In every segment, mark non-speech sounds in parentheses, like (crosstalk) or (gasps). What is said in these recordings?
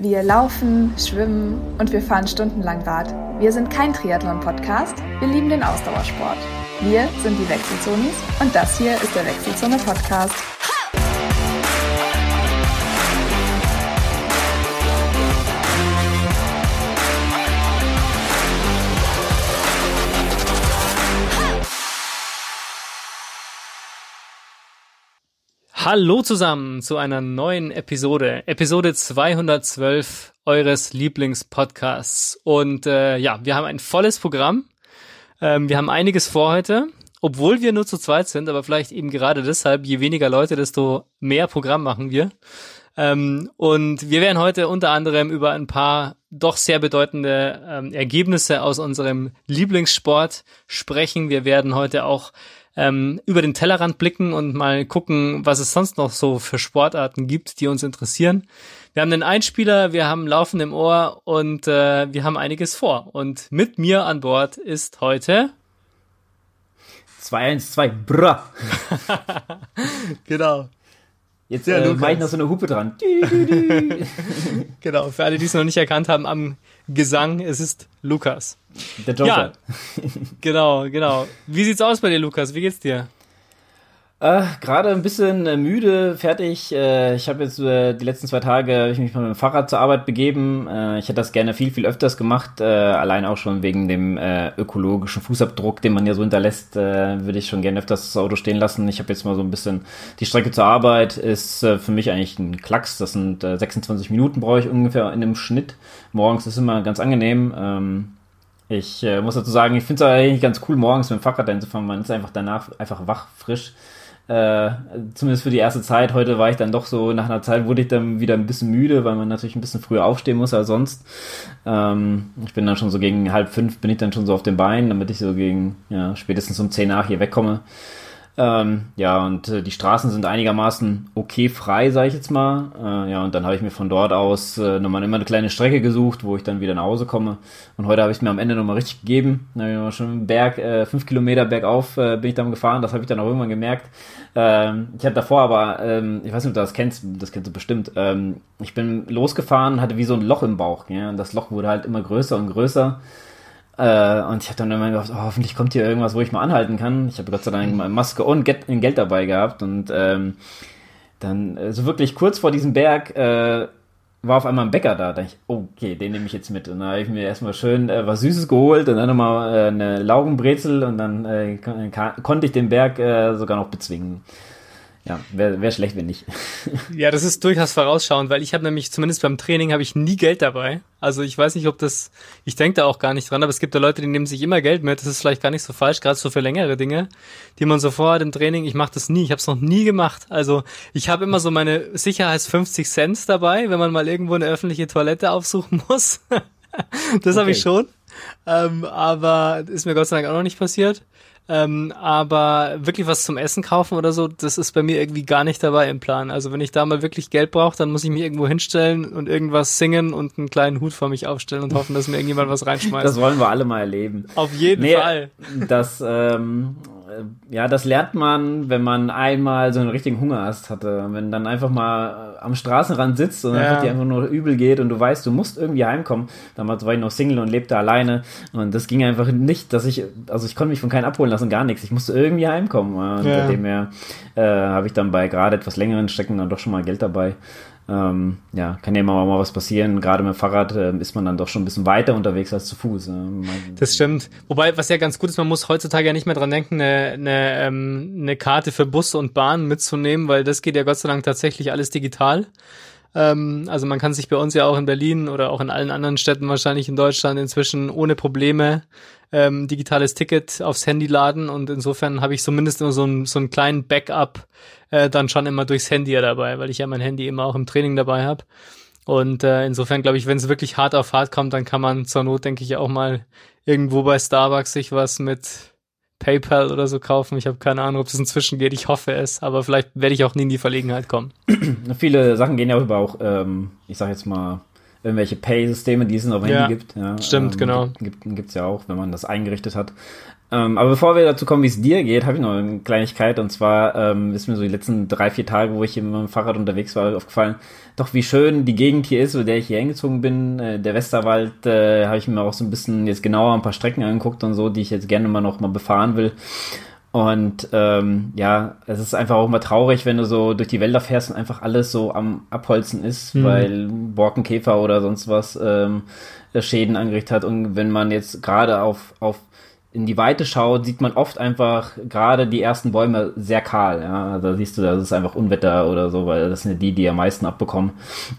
Wir laufen, schwimmen und wir fahren stundenlang Rad. Wir sind kein Triathlon-Podcast, wir lieben den Ausdauersport. Wir sind die Wechselzonis und das hier ist der Wechselzone-Podcast. Hallo zusammen zu einer neuen Episode, Episode 212 eures Lieblingspodcasts. Und äh, ja, wir haben ein volles Programm. Ähm, wir haben einiges vor heute, obwohl wir nur zu zweit sind, aber vielleicht eben gerade deshalb, je weniger Leute, desto mehr Programm machen wir. Ähm, und wir werden heute unter anderem über ein paar doch sehr bedeutende ähm, Ergebnisse aus unserem Lieblingssport sprechen. Wir werden heute auch ähm, über den Tellerrand blicken und mal gucken, was es sonst noch so für Sportarten gibt, die uns interessieren. Wir haben einen Einspieler, wir haben Laufen im Ohr und äh, wir haben einiges vor. Und mit mir an Bord ist heute 212, brr. (laughs) genau. Jetzt ja, äh, mache ich noch so eine Hupe dran. (laughs) genau, für alle, die es noch nicht erkannt haben, am Gesang, es ist Lukas. Der Joker. Ja, genau, genau. Wie sieht's aus bei dir, Lukas? Wie geht's dir? Äh, Gerade ein bisschen äh, müde, fertig. Äh, ich habe jetzt äh, die letzten zwei Tage ich mich mit dem Fahrrad zur Arbeit begeben. Äh, ich hätte das gerne viel, viel öfters gemacht. Äh, allein auch schon wegen dem ökologischen Fußabdruck, den man ja so hinterlässt, würde ich schon gerne öfters das Auto stehen lassen. Ich habe jetzt mal so ein bisschen die Strecke zur Arbeit ist für mich eigentlich ein Klacks. Das sind 26 Minuten brauche ich ungefähr in einem Schnitt. Morgens ist immer ganz angenehm. Ähm, ich muss dazu sagen, ich finde es eigentlich ganz cool, morgens mit dem Fahrrad einzufahren. Man ist einfach danach einfach wach, frisch. Äh, zumindest für die erste Zeit. Heute war ich dann doch so, nach einer Zeit wurde ich dann wieder ein bisschen müde, weil man natürlich ein bisschen früher aufstehen muss als sonst. Ähm, ich bin dann schon so gegen halb fünf bin ich dann schon so auf den Beinen, damit ich so gegen, ja, spätestens um zehn nach hier wegkomme. Ähm, ja, und äh, die Straßen sind einigermaßen okay frei, sage ich jetzt mal. Äh, ja, und dann habe ich mir von dort aus äh, nochmal immer eine kleine Strecke gesucht, wo ich dann wieder nach Hause komme. Und heute habe ich mir am Ende nochmal richtig gegeben. Da habe ich schon einen Berg, äh, fünf Kilometer bergauf äh, bin ich dann gefahren. Das habe ich dann auch irgendwann gemerkt. Ähm, ich hatte davor aber, ähm, ich weiß nicht, ob du das kennst, das kennst du bestimmt. Ähm, ich bin losgefahren, hatte wie so ein Loch im Bauch. Ja? Und das Loch wurde halt immer größer und größer. Äh, und ich habe dann immer gedacht, oh, hoffentlich kommt hier irgendwas, wo ich mal anhalten kann. Ich habe Gott sei Dank mal Maske und Geld dabei gehabt. Und ähm, dann äh, so wirklich kurz vor diesem Berg äh, war auf einmal ein Bäcker da. Da dachte ich, okay, den nehme ich jetzt mit. Und da habe ich mir erstmal schön äh, was Süßes geholt und dann nochmal äh, eine Laugenbrezel und dann äh, konnte ich den Berg äh, sogar noch bezwingen. Ja, wäre wär schlecht, wenn nicht. (laughs) ja, das ist durchaus vorausschauend, weil ich habe nämlich, zumindest beim Training, habe ich nie Geld dabei. Also ich weiß nicht, ob das, ich denke da auch gar nicht dran, aber es gibt ja Leute, die nehmen sich immer Geld mit. Das ist vielleicht gar nicht so falsch, gerade so für längere Dinge, die man so vorhat im Training. Ich mache das nie, ich habe es noch nie gemacht. Also ich habe immer so meine Sicherheits 50 Cent dabei, wenn man mal irgendwo eine öffentliche Toilette aufsuchen (laughs) muss. das okay. habe ich schon. Ähm, aber ist mir Gott sei Dank auch noch nicht passiert. Ähm, aber wirklich was zum Essen kaufen oder so, das ist bei mir irgendwie gar nicht dabei im Plan. Also wenn ich da mal wirklich Geld brauche, dann muss ich mich irgendwo hinstellen und irgendwas singen und einen kleinen Hut vor mich aufstellen und hoffen, dass mir irgendjemand was (laughs) reinschmeißt. Das wollen wir alle mal erleben. Auf jeden nee, Fall. Das, ähm, ja, das lernt man, wenn man einmal so einen richtigen Hungerast hatte. Wenn dann einfach mal am Straßenrand sitzt und ja. einfach dir einfach nur übel geht und du weißt, du musst irgendwie heimkommen. Damals war ich noch Single und lebte alleine und das ging einfach nicht, dass ich, also ich konnte mich von keinem abholen lassen, gar nichts. Ich musste irgendwie heimkommen. Und ja. seitdem her äh, habe ich dann bei gerade etwas längeren Strecken dann doch schon mal Geld dabei. Ähm, ja, kann ja immer mal was passieren. Gerade mit dem Fahrrad äh, ist man dann doch schon ein bisschen weiter unterwegs als zu Fuß. Äh, das stimmt. Wobei, was ja ganz gut ist, man muss heutzutage ja nicht mehr dran denken, eine, eine, ähm, eine Karte für Bus und Bahn mitzunehmen, weil das geht ja Gott sei Dank tatsächlich alles digital. Ähm, also man kann sich bei uns ja auch in Berlin oder auch in allen anderen Städten wahrscheinlich in Deutschland inzwischen ohne Probleme ähm, digitales Ticket aufs Handy laden und insofern habe ich zumindest immer so, ein, so einen kleinen Backup äh, dann schon immer durchs Handy dabei, weil ich ja mein Handy immer auch im Training dabei habe. Und äh, insofern glaube ich, wenn es wirklich hart auf hart kommt, dann kann man zur Not, denke ich, auch mal irgendwo bei Starbucks sich was mit PayPal oder so kaufen. Ich habe keine Ahnung, ob es inzwischen geht. Ich hoffe es, aber vielleicht werde ich auch nie in die Verlegenheit kommen. (clears throat) Viele Sachen gehen ja über auch, ähm, ich sage jetzt mal, irgendwelche Pay-Systeme, die es auf Handy ja, gibt. Ja, stimmt, ähm, genau. Gibt, gibt's ja auch, wenn man das eingerichtet hat. Ähm, aber bevor wir dazu kommen, wie es dir geht, habe ich noch eine Kleinigkeit. Und zwar ähm, ist mir so die letzten drei, vier Tage, wo ich hier mit dem Fahrrad unterwegs war, aufgefallen, doch wie schön die Gegend hier ist, wo der ich hier hingezogen bin. Äh, der Westerwald äh, habe ich mir auch so ein bisschen jetzt genauer ein paar Strecken angeguckt und so, die ich jetzt gerne mal noch mal befahren will. Und ähm, ja, es ist einfach auch mal traurig, wenn du so durch die Wälder fährst und einfach alles so am Abholzen ist, mhm. weil Borkenkäfer oder sonst was ähm, Schäden angerichtet hat. Und wenn man jetzt gerade auf, auf in die Weite schaut, sieht man oft einfach gerade die ersten Bäume sehr kahl. Ja, da siehst du, das ist einfach Unwetter oder so, weil das sind die, die am meisten abbekommen.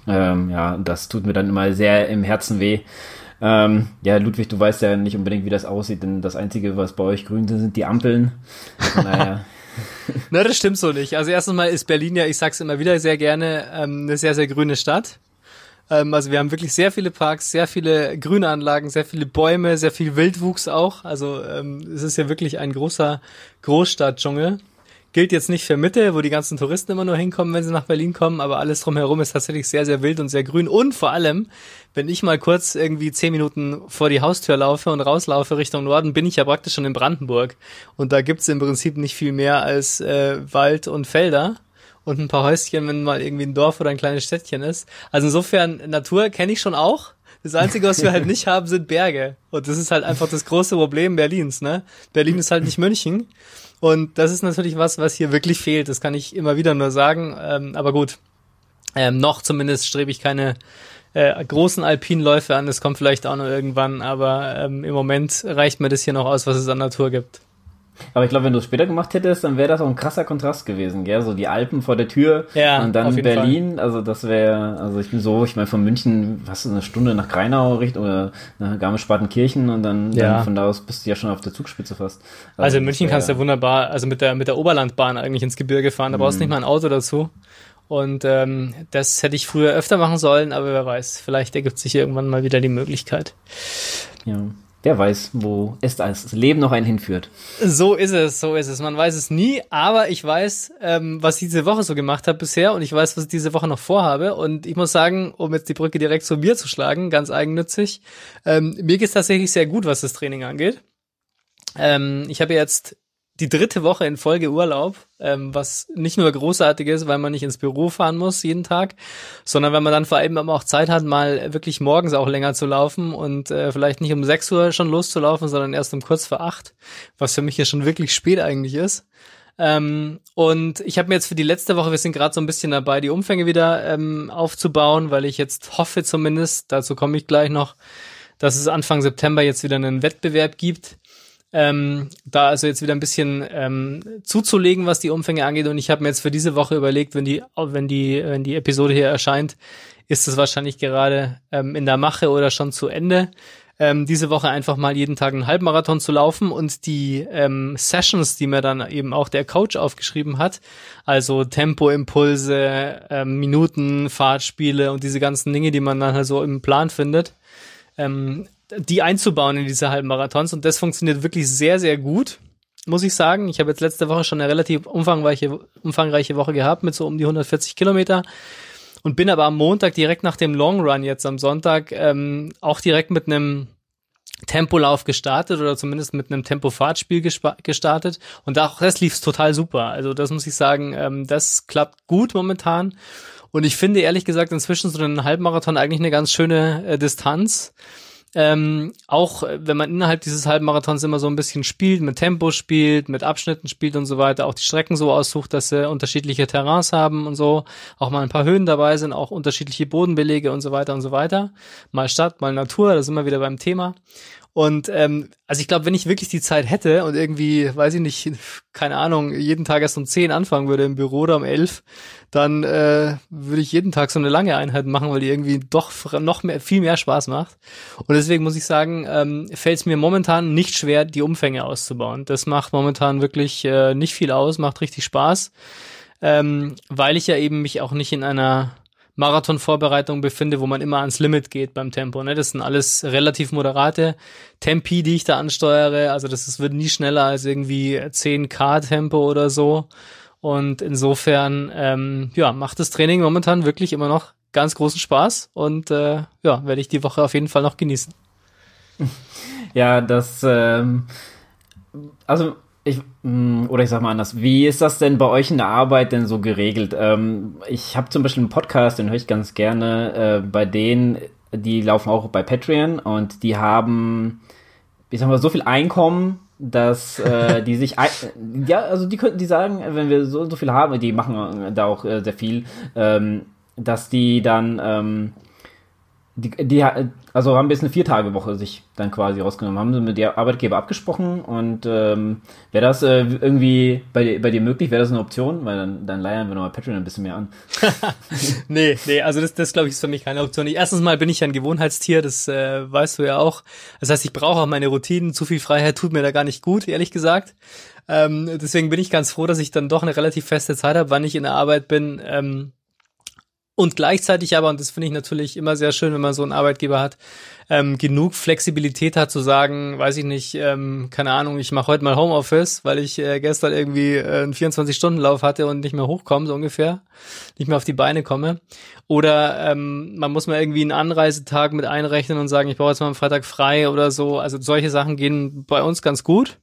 Ähm, ja, das tut mir dann immer sehr im Herzen weh. Ähm, ja, Ludwig, du weißt ja nicht unbedingt, wie das aussieht, denn das Einzige, was bei euch grün sind, sind die Ampeln. Naja. (laughs) Na, das stimmt so nicht. Also erstens mal ist Berlin ja, ich sag's immer wieder sehr gerne, ähm, eine sehr, sehr grüne Stadt. Ähm, also wir haben wirklich sehr viele Parks, sehr viele Grünanlagen, sehr viele Bäume, sehr viel Wildwuchs auch. Also ähm, es ist ja wirklich ein großer Großstadtdschungel. Gilt jetzt nicht für Mitte, wo die ganzen Touristen immer nur hinkommen, wenn sie nach Berlin kommen, aber alles drumherum ist tatsächlich sehr, sehr wild und sehr grün. Und vor allem, wenn ich mal kurz irgendwie zehn Minuten vor die Haustür laufe und rauslaufe Richtung Norden, bin ich ja praktisch schon in Brandenburg. Und da gibt's im Prinzip nicht viel mehr als äh, Wald und Felder und ein paar Häuschen, wenn mal irgendwie ein Dorf oder ein kleines Städtchen ist. Also insofern, Natur kenne ich schon auch. Das Einzige, was wir halt nicht haben, sind Berge. Und das ist halt einfach das große Problem Berlins, ne? Berlin ist halt nicht München. Und das ist natürlich was, was hier wirklich fehlt. Das kann ich immer wieder nur sagen. Ähm, aber gut, ähm, noch zumindest strebe ich keine äh, großen Alpinläufe an. Das kommt vielleicht auch noch irgendwann. Aber ähm, im Moment reicht mir das hier noch aus, was es an Natur gibt. Aber ich glaube, wenn du es später gemacht hättest, dann wäre das auch ein krasser Kontrast gewesen, gell? So die Alpen vor der Tür ja, und dann Berlin. Fall. Also das wäre, also ich bin so, ich meine von München, was eine Stunde nach Greinau Richtung oder nach Garmisch-Partenkirchen und dann, ja. dann, von da aus bist du ja schon auf der Zugspitze fast. Also, also in München wär, kannst du ja wunderbar, also mit der mit der Oberlandbahn eigentlich ins Gebirge fahren. Da brauchst du nicht mhm. mal ein Auto dazu. Und ähm, das hätte ich früher öfter machen sollen, aber wer weiß, vielleicht ergibt sich irgendwann mal wieder die Möglichkeit. Ja. Wer weiß, wo es das Leben noch einen hinführt. So ist es, so ist es. Man weiß es nie, aber ich weiß, ähm, was ich diese Woche so gemacht habe bisher und ich weiß, was ich diese Woche noch vorhabe. Und ich muss sagen, um jetzt die Brücke direkt zu mir zu schlagen, ganz eigennützig, ähm, mir geht es tatsächlich sehr gut, was das Training angeht. Ähm, ich habe jetzt die dritte Woche in Folge Urlaub, ähm, was nicht nur großartig ist, weil man nicht ins Büro fahren muss jeden Tag, sondern weil man dann vor allem auch Zeit hat, mal wirklich morgens auch länger zu laufen und äh, vielleicht nicht um 6 Uhr schon loszulaufen, sondern erst um kurz vor acht, was für mich ja schon wirklich spät eigentlich ist. Ähm, und ich habe mir jetzt für die letzte Woche, wir sind gerade so ein bisschen dabei, die Umfänge wieder ähm, aufzubauen, weil ich jetzt hoffe zumindest, dazu komme ich gleich noch, dass es Anfang September jetzt wieder einen Wettbewerb gibt ähm, da also jetzt wieder ein bisschen ähm, zuzulegen, was die Umfänge angeht. Und ich habe mir jetzt für diese Woche überlegt, wenn die, wenn die, wenn die Episode hier erscheint, ist es wahrscheinlich gerade ähm, in der Mache oder schon zu Ende. Ähm, diese Woche einfach mal jeden Tag einen Halbmarathon zu laufen und die ähm, Sessions, die mir dann eben auch der Coach aufgeschrieben hat, also Tempoimpulse, ähm, Minuten, Fahrtspiele und diese ganzen Dinge, die man dann halt so im Plan findet, ähm, die einzubauen in diese Halbmarathons und das funktioniert wirklich sehr, sehr gut, muss ich sagen. Ich habe jetzt letzte Woche schon eine relativ umfangreiche, umfangreiche Woche gehabt mit so um die 140 Kilometer und bin aber am Montag direkt nach dem Long Run jetzt am Sonntag ähm, auch direkt mit einem Tempolauf gestartet oder zumindest mit einem Tempofahrtspiel gestartet und auch das lief total super. Also das muss ich sagen, ähm, das klappt gut momentan und ich finde ehrlich gesagt inzwischen so einen Halbmarathon eigentlich eine ganz schöne äh, Distanz. Ähm, auch äh, wenn man innerhalb dieses Halbmarathons immer so ein bisschen spielt, mit Tempo spielt, mit Abschnitten spielt und so weiter, auch die Strecken so aussucht, dass sie unterschiedliche Terrains haben und so, auch mal ein paar Höhen dabei sind, auch unterschiedliche Bodenbelege und so weiter und so weiter. Mal Stadt, mal Natur, da sind wir wieder beim Thema. Und ähm, also ich glaube, wenn ich wirklich die Zeit hätte und irgendwie, weiß ich nicht, keine Ahnung, jeden Tag erst um 10 anfangen würde im Büro oder um 11, dann äh, würde ich jeden Tag so eine lange Einheit machen, weil die irgendwie doch noch mehr, viel mehr Spaß macht. Und deswegen muss ich sagen, ähm, fällt es mir momentan nicht schwer, die Umfänge auszubauen. Das macht momentan wirklich äh, nicht viel aus, macht richtig Spaß, ähm, weil ich ja eben mich auch nicht in einer Marathonvorbereitung befinde, wo man immer ans Limit geht beim Tempo. Ne? Das sind alles relativ moderate Tempi, die ich da ansteuere. Also das ist, wird nie schneller als irgendwie 10k Tempo oder so. Und insofern, ähm, ja, macht das Training momentan wirklich immer noch ganz großen Spaß und äh, ja, werde ich die Woche auf jeden Fall noch genießen. (laughs) Ja, das ähm, also ich, mm, oder ich sag mal anders, wie ist das denn bei euch in der Arbeit denn so geregelt? Ähm, ich habe zum Beispiel einen Podcast, den höre ich ganz gerne, äh, bei denen, die laufen auch bei Patreon und die haben, ich sag mal, so viel Einkommen, dass äh, (laughs) die sich ja also die könnten die sagen wenn wir so so viel haben die machen da auch äh, sehr viel ähm, dass die dann ähm, die, die also haben bis eine Viertagewoche sich dann quasi rausgenommen. Haben sie mit der Arbeitgeber abgesprochen und ähm, wäre das äh, irgendwie bei, bei dir möglich? Wäre das eine Option? Weil dann dann leiern wir nochmal Patreon ein bisschen mehr an. (laughs) Nee nee also das das glaube ich ist für mich keine Option. Erstens mal bin ich ein Gewohnheitstier das äh, weißt du ja auch. Das heißt ich brauche auch meine Routinen. Zu viel Freiheit tut mir da gar nicht gut ehrlich gesagt. Ähm, deswegen bin ich ganz froh dass ich dann doch eine relativ feste Zeit habe wann ich in der Arbeit bin. Ähm, und gleichzeitig aber, und das finde ich natürlich immer sehr schön, wenn man so einen Arbeitgeber hat, ähm, genug Flexibilität hat zu sagen, weiß ich nicht, ähm, keine Ahnung, ich mache heute mal Homeoffice, weil ich äh, gestern irgendwie äh, einen 24-Stunden-Lauf hatte und nicht mehr hochkomme, so ungefähr, nicht mehr auf die Beine komme. Oder ähm, man muss mal irgendwie einen Anreisetag mit einrechnen und sagen, ich brauche jetzt mal am Freitag frei oder so. Also solche Sachen gehen bei uns ganz gut.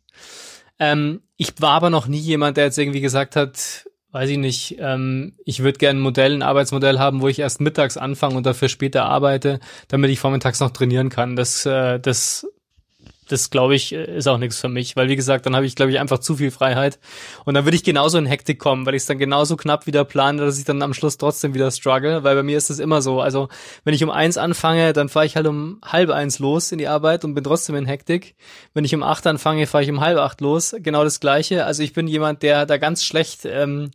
Ähm, ich war aber noch nie jemand, der jetzt irgendwie gesagt hat, weiß ich nicht, ähm, ich würde gerne ein Modell, ein Arbeitsmodell haben, wo ich erst mittags anfange und dafür später arbeite, damit ich vormittags noch trainieren kann. Das, äh, das das glaube ich ist auch nichts für mich, weil wie gesagt, dann habe ich glaube ich einfach zu viel Freiheit und dann würde ich genauso in Hektik kommen, weil ich es dann genauso knapp wieder plane, dass ich dann am Schluss trotzdem wieder struggle, weil bei mir ist das immer so. Also wenn ich um eins anfange, dann fahre ich halt um halb eins los in die Arbeit und bin trotzdem in Hektik. Wenn ich um acht anfange, fahre ich um halb acht los, genau das gleiche. Also ich bin jemand, der da ganz schlecht ähm,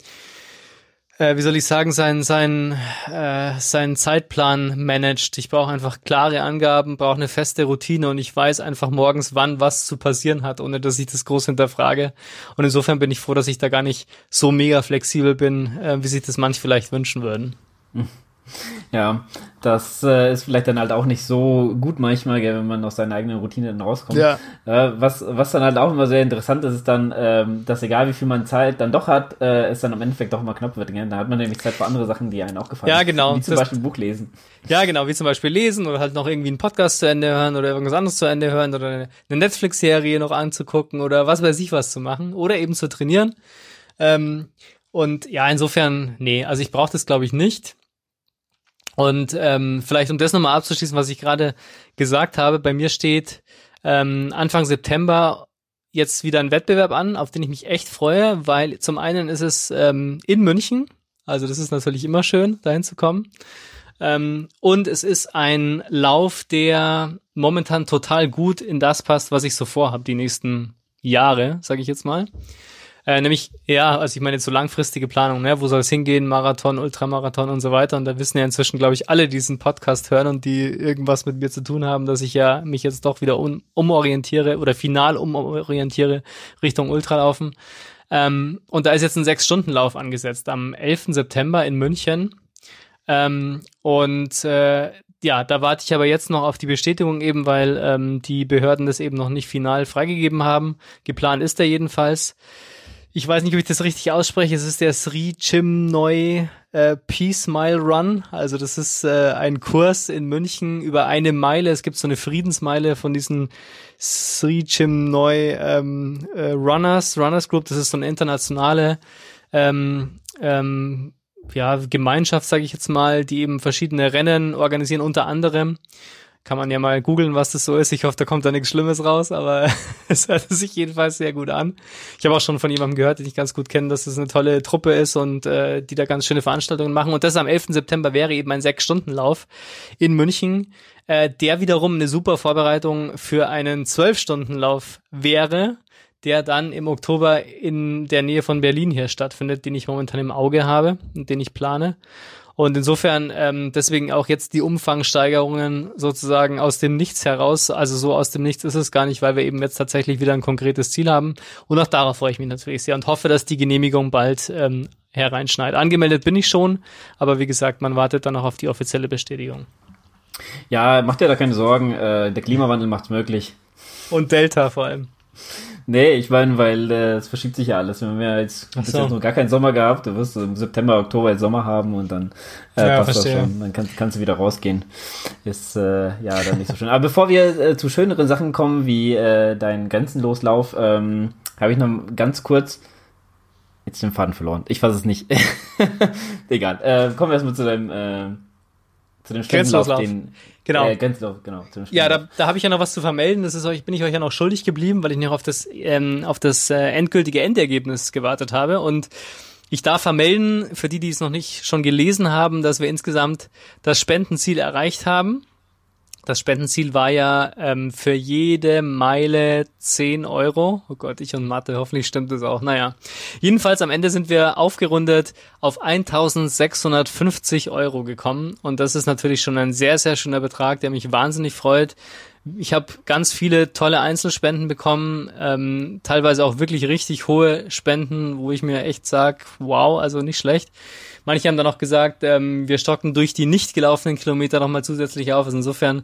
äh, wie soll ich sagen, sein, sein, äh, seinen Zeitplan managt. Ich brauche einfach klare Angaben, brauche eine feste Routine und ich weiß einfach morgens, wann was zu passieren hat, ohne dass ich das groß hinterfrage. Und insofern bin ich froh, dass ich da gar nicht so mega flexibel bin, äh, wie sich das manch vielleicht wünschen würden. Ja, das äh, ist vielleicht dann halt auch nicht so gut manchmal, gell, wenn man aus seiner eigenen Routine dann rauskommt. Ja. Äh, was, was dann halt auch immer sehr interessant ist, ist dann, ähm, dass egal wie viel man Zeit dann doch hat, äh, es dann am Endeffekt doch immer knapp wird. Gell? Da hat man nämlich Zeit für andere Sachen, die einen auch gefallen. Ja, genau. Wie zum das, Beispiel ein Buch lesen. Ja, genau, wie zum Beispiel lesen oder halt noch irgendwie einen Podcast zu Ende hören oder irgendwas anderes zu Ende hören oder eine Netflix-Serie noch anzugucken oder was weiß ich was zu machen oder eben zu trainieren. Ähm, und ja, insofern, nee, also ich brauche das glaube ich nicht. Und ähm, vielleicht um das nochmal abzuschließen, was ich gerade gesagt habe, bei mir steht ähm, Anfang September jetzt wieder ein Wettbewerb an, auf den ich mich echt freue, weil zum einen ist es ähm, in München, also das ist natürlich immer schön, dahin zu kommen. Ähm, und es ist ein Lauf, der momentan total gut in das passt, was ich so vorhabe, die nächsten Jahre, sage ich jetzt mal. Äh, nämlich, ja, also ich meine so langfristige Planung, ne? wo soll es hingehen, Marathon, Ultramarathon und so weiter. Und da wissen ja inzwischen, glaube ich, alle, die diesen Podcast hören und die irgendwas mit mir zu tun haben, dass ich ja mich jetzt doch wieder um, umorientiere oder final umorientiere Richtung Ultralaufen. Ähm, und da ist jetzt ein Sechs-Stunden-Lauf angesetzt am 11. September in München. Ähm, und äh, ja, da warte ich aber jetzt noch auf die Bestätigung eben, weil ähm, die Behörden das eben noch nicht final freigegeben haben. Geplant ist er jedenfalls ich weiß nicht, ob ich das richtig ausspreche. Es ist der Sri Chim Noi äh, Peace Mile Run. Also das ist äh, ein Kurs in München über eine Meile. Es gibt so eine Friedensmeile von diesen Sri Chim Noi ähm, äh, Runners, Runners Group. Das ist so eine internationale ähm, ähm, ja, Gemeinschaft, sage ich jetzt mal, die eben verschiedene Rennen organisieren, unter anderem kann man ja mal googeln, was das so ist. Ich hoffe, da kommt da nichts Schlimmes raus, aber (laughs) es hört sich jedenfalls sehr gut an. Ich habe auch schon von jemandem gehört, den ich ganz gut kenne, dass es eine tolle Truppe ist und äh, die da ganz schöne Veranstaltungen machen. Und das am 11. September wäre eben ein Sechs-Stunden-Lauf in München, äh, der wiederum eine super Vorbereitung für einen Zwölf-Stunden-Lauf wäre, der dann im Oktober in der Nähe von Berlin hier stattfindet, den ich momentan im Auge habe und den ich plane. Und insofern ähm, deswegen auch jetzt die Umfangsteigerungen sozusagen aus dem Nichts heraus. Also so aus dem Nichts ist es gar nicht, weil wir eben jetzt tatsächlich wieder ein konkretes Ziel haben. Und auch darauf freue ich mich natürlich sehr und hoffe, dass die Genehmigung bald ähm, hereinschneit. Angemeldet bin ich schon, aber wie gesagt, man wartet dann auch auf die offizielle Bestätigung. Ja, macht dir da keine Sorgen. Äh, der Klimawandel macht's möglich. Und Delta vor allem. Nee, ich meine, weil äh, es verschiebt sich ja alles. Wir haben ja jetzt, so. jetzt noch gar keinen Sommer gehabt. Du wirst im September, Oktober jetzt Sommer haben und dann äh, ja, passt verstehe. das schon. Dann kannst, kannst du wieder rausgehen. Ist äh, ja dann nicht so schön. Aber bevor wir äh, zu schöneren Sachen kommen, wie äh, dein Grenzenloslauf, ähm, habe ich noch ganz kurz jetzt den Faden verloren. Ich weiß es nicht. (laughs) Egal. Äh, kommen wir erstmal zu deinem äh, zu dem Grenzlauf, den genau. Äh, Grenzlauf, genau ja, da, da habe ich ja noch was zu vermelden. Das ist euch, bin ich euch ja noch schuldig geblieben, weil ich noch auf das ähm, auf das äh, endgültige Endergebnis gewartet habe und ich darf vermelden, für die, die es noch nicht schon gelesen haben, dass wir insgesamt das Spendenziel erreicht haben. Das Spendenziel war ja ähm, für jede Meile 10 Euro. Oh Gott, ich und Mathe, hoffentlich stimmt das auch. Naja, jedenfalls am Ende sind wir aufgerundet auf 1650 Euro gekommen. Und das ist natürlich schon ein sehr, sehr schöner Betrag, der mich wahnsinnig freut. Ich habe ganz viele tolle Einzelspenden bekommen, ähm, teilweise auch wirklich richtig hohe Spenden, wo ich mir echt sag, wow, also nicht schlecht. Manche haben dann auch gesagt, ähm, wir stocken durch die nicht gelaufenen Kilometer nochmal zusätzlich auf. Also insofern,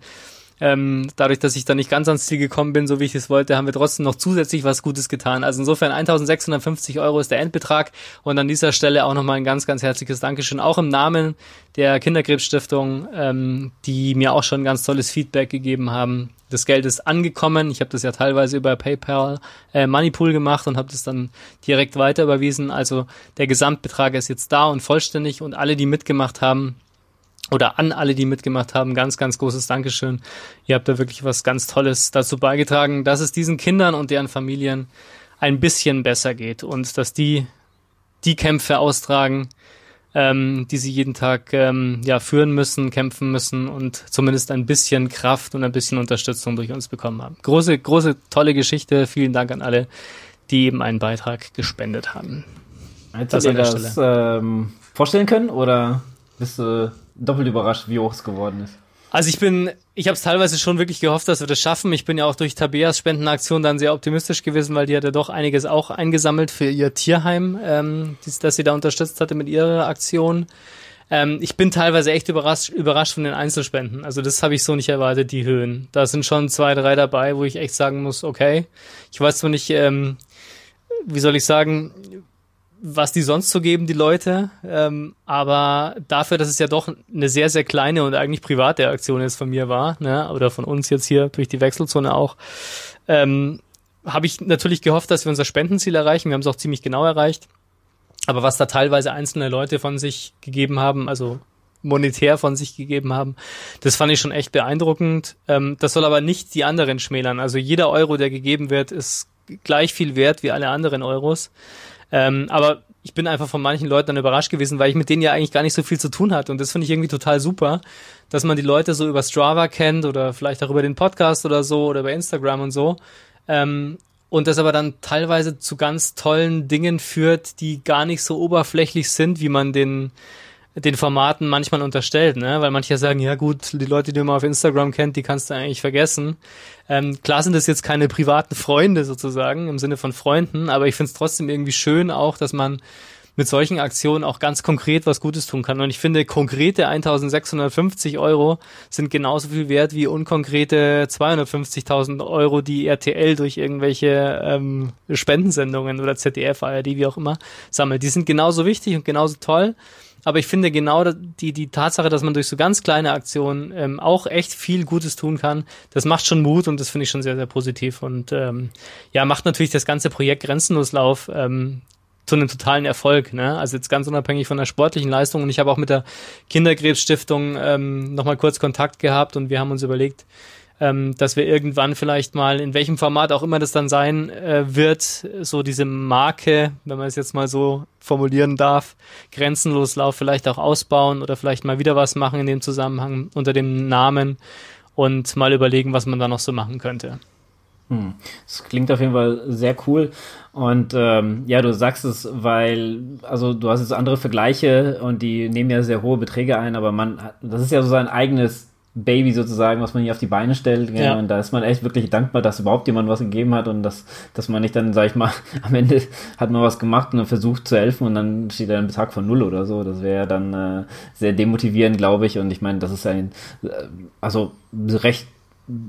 ähm, dadurch, dass ich da nicht ganz ans Ziel gekommen bin, so wie ich es wollte, haben wir trotzdem noch zusätzlich was Gutes getan. Also insofern 1650 Euro ist der Endbetrag und an dieser Stelle auch nochmal ein ganz, ganz herzliches Dankeschön, auch im Namen der Kinderkrebsstiftung, ähm, die mir auch schon ganz tolles Feedback gegeben haben das Geld ist angekommen. Ich habe das ja teilweise über PayPal äh, Moneypool gemacht und habe das dann direkt weiter überwiesen. Also der Gesamtbetrag ist jetzt da und vollständig und alle, die mitgemacht haben, oder an alle, die mitgemacht haben, ganz, ganz großes Dankeschön. Ihr habt da wirklich was ganz Tolles dazu beigetragen, dass es diesen Kindern und deren Familien ein bisschen besser geht und dass die die Kämpfe austragen, ähm, die sie jeden Tag ähm, ja, führen müssen, kämpfen müssen und zumindest ein bisschen Kraft und ein bisschen Unterstützung durch uns bekommen haben. Große, große, tolle Geschichte. Vielen Dank an alle, die eben einen Beitrag gespendet haben. Hättest das du dir das ähm, vorstellen können oder bist du doppelt überrascht, wie hoch es geworden ist? Also ich bin, ich habe es teilweise schon wirklich gehofft, dass wir das schaffen. Ich bin ja auch durch Tabeas Spendenaktion dann sehr optimistisch gewesen, weil die hat ja doch einiges auch eingesammelt für ihr Tierheim, ähm, das sie da unterstützt hatte mit ihrer Aktion. Ähm, ich bin teilweise echt überrascht, überrascht von den Einzelspenden. Also das habe ich so nicht erwartet, die Höhen. Da sind schon zwei, drei dabei, wo ich echt sagen muss, okay. Ich weiß zwar nicht, ähm, wie soll ich sagen, was die sonst so geben, die Leute. Ähm, aber dafür, dass es ja doch eine sehr, sehr kleine und eigentlich private Aktion jetzt von mir war, ne, oder von uns jetzt hier durch die Wechselzone auch, ähm, habe ich natürlich gehofft, dass wir unser Spendenziel erreichen. Wir haben es auch ziemlich genau erreicht. Aber was da teilweise einzelne Leute von sich gegeben haben, also monetär von sich gegeben haben, das fand ich schon echt beeindruckend. Ähm, das soll aber nicht die anderen schmälern. Also jeder Euro, der gegeben wird, ist gleich viel wert wie alle anderen Euros. Ähm, aber ich bin einfach von manchen Leuten dann überrascht gewesen, weil ich mit denen ja eigentlich gar nicht so viel zu tun hatte. Und das finde ich irgendwie total super, dass man die Leute so über Strava kennt oder vielleicht auch über den Podcast oder so oder über Instagram und so. Ähm, und das aber dann teilweise zu ganz tollen Dingen führt, die gar nicht so oberflächlich sind, wie man den den Formaten manchmal unterstellt, ne? Weil manche sagen, ja gut, die Leute, die man auf Instagram kennt, die kannst du eigentlich vergessen. Ähm, klar sind das jetzt keine privaten Freunde sozusagen, im Sinne von Freunden, aber ich finde es trotzdem irgendwie schön auch, dass man mit solchen Aktionen auch ganz konkret was Gutes tun kann. Und ich finde, konkrete 1650 Euro sind genauso viel wert wie unkonkrete 250.000 Euro, die RTL durch irgendwelche ähm, Spendensendungen oder ZDF, ARD, wie auch immer, sammelt. Die sind genauso wichtig und genauso toll. Aber ich finde genau die, die Tatsache, dass man durch so ganz kleine Aktionen ähm, auch echt viel Gutes tun kann, das macht schon Mut und das finde ich schon sehr, sehr positiv. Und ähm, ja, macht natürlich das ganze Projekt Grenzenloslauf ähm, zu einem totalen Erfolg. Ne? Also jetzt ganz unabhängig von der sportlichen Leistung. Und ich habe auch mit der Kinderkrebsstiftung ähm, nochmal kurz Kontakt gehabt und wir haben uns überlegt, ähm, dass wir irgendwann vielleicht mal, in welchem Format auch immer das dann sein äh, wird, so diese Marke, wenn man es jetzt mal so formulieren darf, grenzenlos Lauf vielleicht auch ausbauen oder vielleicht mal wieder was machen in dem Zusammenhang unter dem Namen und mal überlegen, was man da noch so machen könnte. Hm. Das klingt auf jeden Fall sehr cool. Und ähm, ja, du sagst es, weil, also du hast jetzt andere Vergleiche und die nehmen ja sehr hohe Beträge ein, aber man, das ist ja so sein eigenes Baby sozusagen, was man hier auf die Beine stellt. Ja. Und da ist man echt wirklich dankbar, dass überhaupt jemand was gegeben hat und dass, dass man nicht dann, sag ich mal, (laughs) am Ende hat man was gemacht und versucht zu helfen und dann steht da ein Betrag von null oder so. Das wäre dann äh, sehr demotivierend, glaube ich. Und ich meine, das ist ein, äh, also recht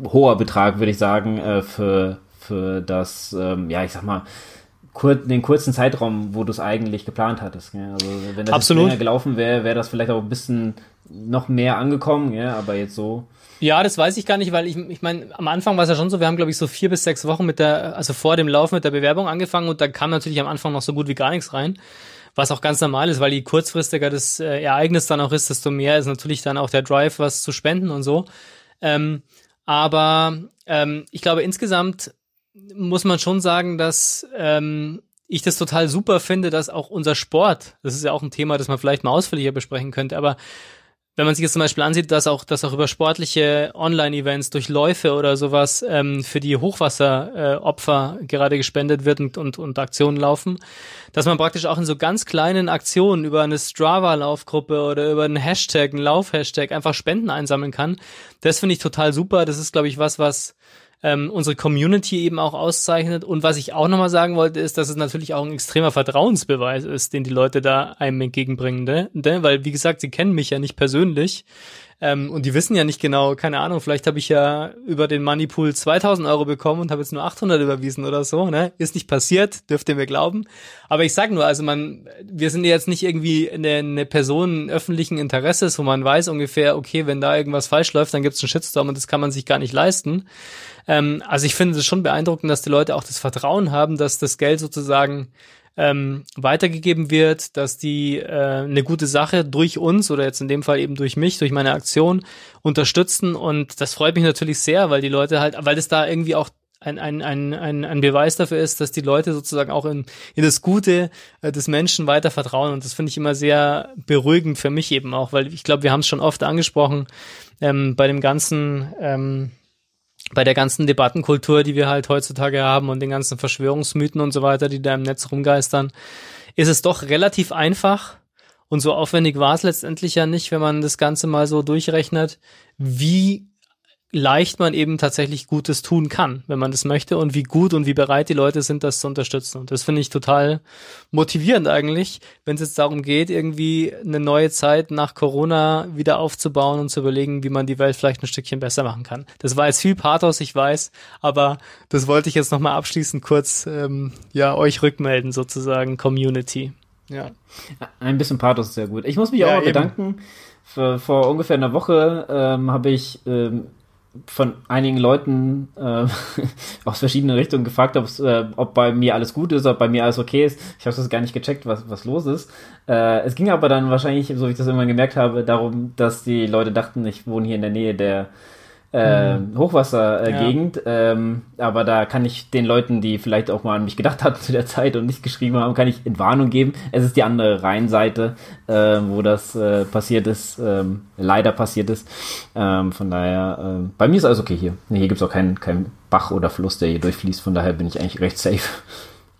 hoher Betrag, würde ich sagen, äh, für für das, ähm, ja, ich sag mal, kur den kurzen Zeitraum, wo du es eigentlich geplant hattest. Gell? Also wenn das Absolut. länger gelaufen wäre, wäre das vielleicht auch ein bisschen noch mehr angekommen, ja, aber jetzt so. Ja, das weiß ich gar nicht, weil ich, ich meine, am Anfang war es ja schon so, wir haben, glaube ich, so vier bis sechs Wochen mit der, also vor dem Lauf mit der Bewerbung angefangen und da kam natürlich am Anfang noch so gut wie gar nichts rein. Was auch ganz normal ist, weil je kurzfristiger das äh, Ereignis dann auch ist, desto mehr ist natürlich dann auch der Drive, was zu spenden und so. Ähm, aber ähm, ich glaube, insgesamt muss man schon sagen, dass ähm, ich das total super finde, dass auch unser Sport, das ist ja auch ein Thema, das man vielleicht mal ausführlicher besprechen könnte, aber wenn man sich jetzt zum Beispiel ansieht, dass auch, dass auch über sportliche Online-Events durch Läufe oder sowas ähm, für die Hochwasseropfer äh, gerade gespendet wird und, und, und Aktionen laufen, dass man praktisch auch in so ganz kleinen Aktionen über eine Strava-Laufgruppe oder über einen Hashtag, einen Lauf-Hashtag einfach Spenden einsammeln kann. Das finde ich total super. Das ist, glaube ich, was, was ähm, unsere Community eben auch auszeichnet. Und was ich auch nochmal sagen wollte, ist, dass es natürlich auch ein extremer Vertrauensbeweis ist, den die Leute da einem entgegenbringen. Ne? Weil, wie gesagt, sie kennen mich ja nicht persönlich. Ähm, und die wissen ja nicht genau, keine Ahnung, vielleicht habe ich ja über den Moneypool 2000 Euro bekommen und habe jetzt nur 800 überwiesen oder so. Ne? Ist nicht passiert, dürft ihr mir glauben. Aber ich sag nur, also man, wir sind jetzt nicht irgendwie eine, eine Person öffentlichen Interesses, wo man weiß ungefähr, okay, wenn da irgendwas falsch läuft, dann gibt's einen Shitstorm und das kann man sich gar nicht leisten. Ähm, also ich finde es schon beeindruckend, dass die Leute auch das Vertrauen haben, dass das Geld sozusagen ähm, weitergegeben wird, dass die äh, eine gute Sache durch uns oder jetzt in dem Fall eben durch mich, durch meine Aktion unterstützen und das freut mich natürlich sehr, weil die Leute halt, weil es da irgendwie auch ein, ein, ein, ein, Beweis dafür ist, dass die Leute sozusagen auch in, in das Gute äh, des Menschen weiter vertrauen. Und das finde ich immer sehr beruhigend für mich eben auch, weil ich glaube, wir haben es schon oft angesprochen, ähm, bei dem ganzen ähm, bei der ganzen Debattenkultur, die wir halt heutzutage haben und den ganzen Verschwörungsmythen und so weiter, die da im Netz rumgeistern, ist es doch relativ einfach. Und so aufwendig war es letztendlich ja nicht, wenn man das Ganze mal so durchrechnet, wie leicht man eben tatsächlich Gutes tun kann, wenn man das möchte und wie gut und wie bereit die Leute sind, das zu unterstützen. Und das finde ich total motivierend eigentlich, wenn es jetzt darum geht, irgendwie eine neue Zeit nach Corona wieder aufzubauen und zu überlegen, wie man die Welt vielleicht ein Stückchen besser machen kann. Das war jetzt viel Pathos, ich weiß, aber das wollte ich jetzt nochmal abschließend kurz ähm, ja euch rückmelden, sozusagen Community. Ja. Ein bisschen Pathos ist sehr gut. Ich muss mich ja, auch mal bedanken. Vor, vor ungefähr einer Woche ähm, habe ich ähm, von einigen Leuten äh, (laughs) aus verschiedenen Richtungen gefragt, äh, ob bei mir alles gut ist, ob bei mir alles okay ist. Ich habe das gar nicht gecheckt, was, was los ist. Äh, es ging aber dann wahrscheinlich, so wie ich das irgendwann gemerkt habe, darum, dass die Leute dachten, ich wohne hier in der Nähe der äh, mhm. Hochwassergegend. Ja. Ähm, aber da kann ich den Leuten, die vielleicht auch mal an mich gedacht hatten (laughs) zu der Zeit und nicht geschrieben haben, kann ich Entwarnung geben. Es ist die andere Rheinseite, äh, wo das äh, passiert ist, ähm, leider passiert ist. Ähm, von daher, äh, bei mir ist alles okay hier. Hier gibt's auch keinen kein Bach oder Fluss, der hier durchfließt. Von daher bin ich eigentlich recht safe.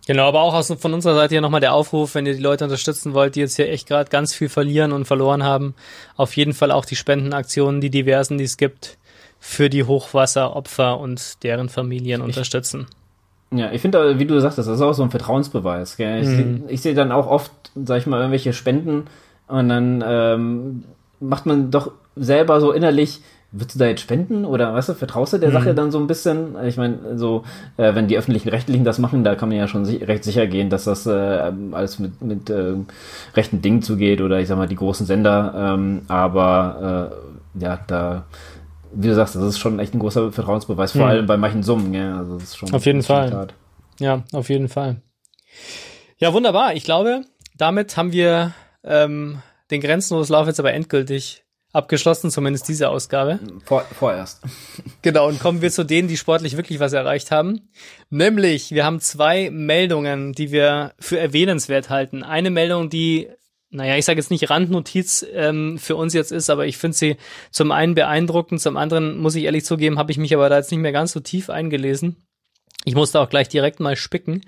Genau, aber auch aus, von unserer Seite hier nochmal der Aufruf, wenn ihr die Leute unterstützen wollt, die jetzt hier echt gerade ganz viel verlieren und verloren haben, auf jeden Fall auch die Spendenaktionen, die diversen, die es gibt, für die Hochwasseropfer und deren Familien unterstützen. Ja, ich finde, wie du sagst, das ist auch so ein Vertrauensbeweis. Gell? Ich, mhm. ich sehe dann auch oft, sag ich mal, irgendwelche Spenden und dann ähm, macht man doch selber so innerlich, würdest du da jetzt spenden oder weißt du, vertraust du der mhm. Sache dann so ein bisschen? Ich meine, so, äh, wenn die öffentlichen Rechtlichen das machen, da kann man ja schon si recht sicher gehen, dass das äh, alles mit, mit äh, rechten Dingen zugeht oder ich sag mal die großen Sender, ähm, aber äh, ja, da wie du sagst, das ist schon echt ein großer Vertrauensbeweis, vor hm. allem bei manchen Summen. Ja, also das ist schon auf jeden Fall. Tat. Ja, auf jeden Fall. Ja, wunderbar. Ich glaube, damit haben wir ähm, den grenzenlosen Lauf jetzt aber endgültig abgeschlossen, zumindest diese Ausgabe. Vor, vorerst. (laughs) Genau, und kommen wir zu denen, die sportlich wirklich was erreicht haben. Nämlich, wir haben zwei Meldungen, die wir für erwähnenswert halten. Eine Meldung, die naja, ich sage jetzt nicht Randnotiz ähm, für uns jetzt ist, aber ich finde sie zum einen beeindruckend, zum anderen muss ich ehrlich zugeben, habe ich mich aber da jetzt nicht mehr ganz so tief eingelesen. Ich musste auch gleich direkt mal spicken,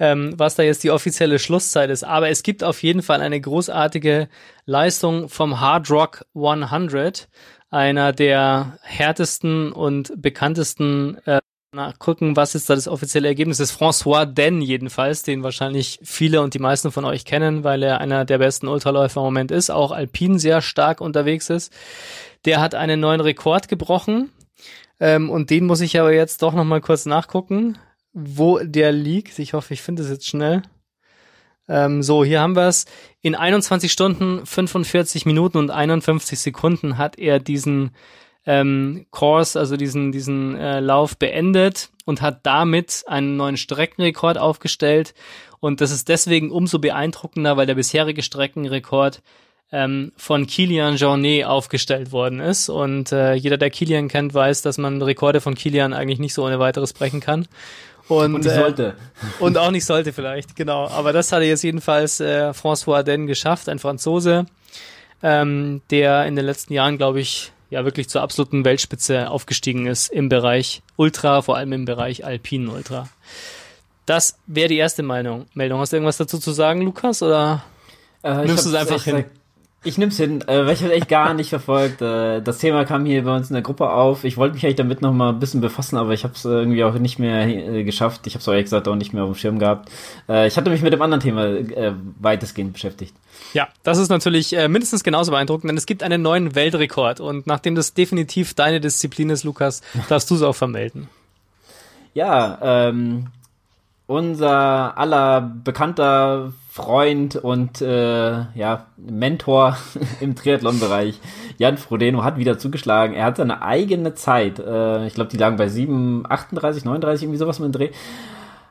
ähm, was da jetzt die offizielle Schlusszeit ist. Aber es gibt auf jeden Fall eine großartige Leistung vom Hard Rock 100, einer der härtesten und bekanntesten äh, nachgucken, was ist da das offizielle Ergebnis ist. François Den jedenfalls, den wahrscheinlich viele und die meisten von euch kennen, weil er einer der besten Ultraläufer im Moment ist, auch alpin sehr stark unterwegs ist. Der hat einen neuen Rekord gebrochen ähm, und den muss ich aber jetzt doch nochmal kurz nachgucken. wo der liegt. Ich hoffe, ich finde es jetzt schnell. Ähm, so, hier haben wir es. In 21 Stunden, 45 Minuten und 51 Sekunden hat er diesen ähm, Course, also diesen, diesen äh, Lauf beendet und hat damit einen neuen Streckenrekord aufgestellt. Und das ist deswegen umso beeindruckender, weil der bisherige Streckenrekord ähm, von Kilian Jornet aufgestellt worden ist. Und äh, jeder, der Kilian kennt, weiß, dass man Rekorde von Kilian eigentlich nicht so ohne weiteres brechen kann. Und, und nicht sollte. Äh, (laughs) und auch nicht sollte vielleicht, genau. Aber das hatte jetzt jedenfalls äh, François Den geschafft, ein Franzose, ähm, der in den letzten Jahren, glaube ich, ja wirklich zur absoluten Weltspitze aufgestiegen ist im Bereich Ultra, vor allem im Bereich Alpinen Ultra. Das wäre die erste Meinung. Meldung. Hast du irgendwas dazu zu sagen, Lukas? Oder äh, nimmst du es einfach hin? Ich nehme es hin, äh, weil ich habe echt gar nicht verfolgt. Äh, das Thema kam hier bei uns in der Gruppe auf. Ich wollte mich eigentlich damit noch mal ein bisschen befassen, aber ich habe es irgendwie auch nicht mehr äh, geschafft. Ich habe es ehrlich gesagt auch nicht mehr auf dem Schirm gehabt. Äh, ich hatte mich mit dem anderen Thema äh, weitestgehend beschäftigt. Ja, das ist natürlich äh, mindestens genauso beeindruckend, denn es gibt einen neuen Weltrekord und nachdem das definitiv deine Disziplin ist, Lukas, darfst du es auch vermelden. Ja, ähm, unser aller bekannter Freund und äh, ja, Mentor (laughs) im Triathlon-Bereich, Jan Frodeno, hat wieder zugeschlagen. Er hat seine eigene Zeit, äh, ich glaube, die lagen bei 7, 38, 39, irgendwie sowas mit dem Dreh.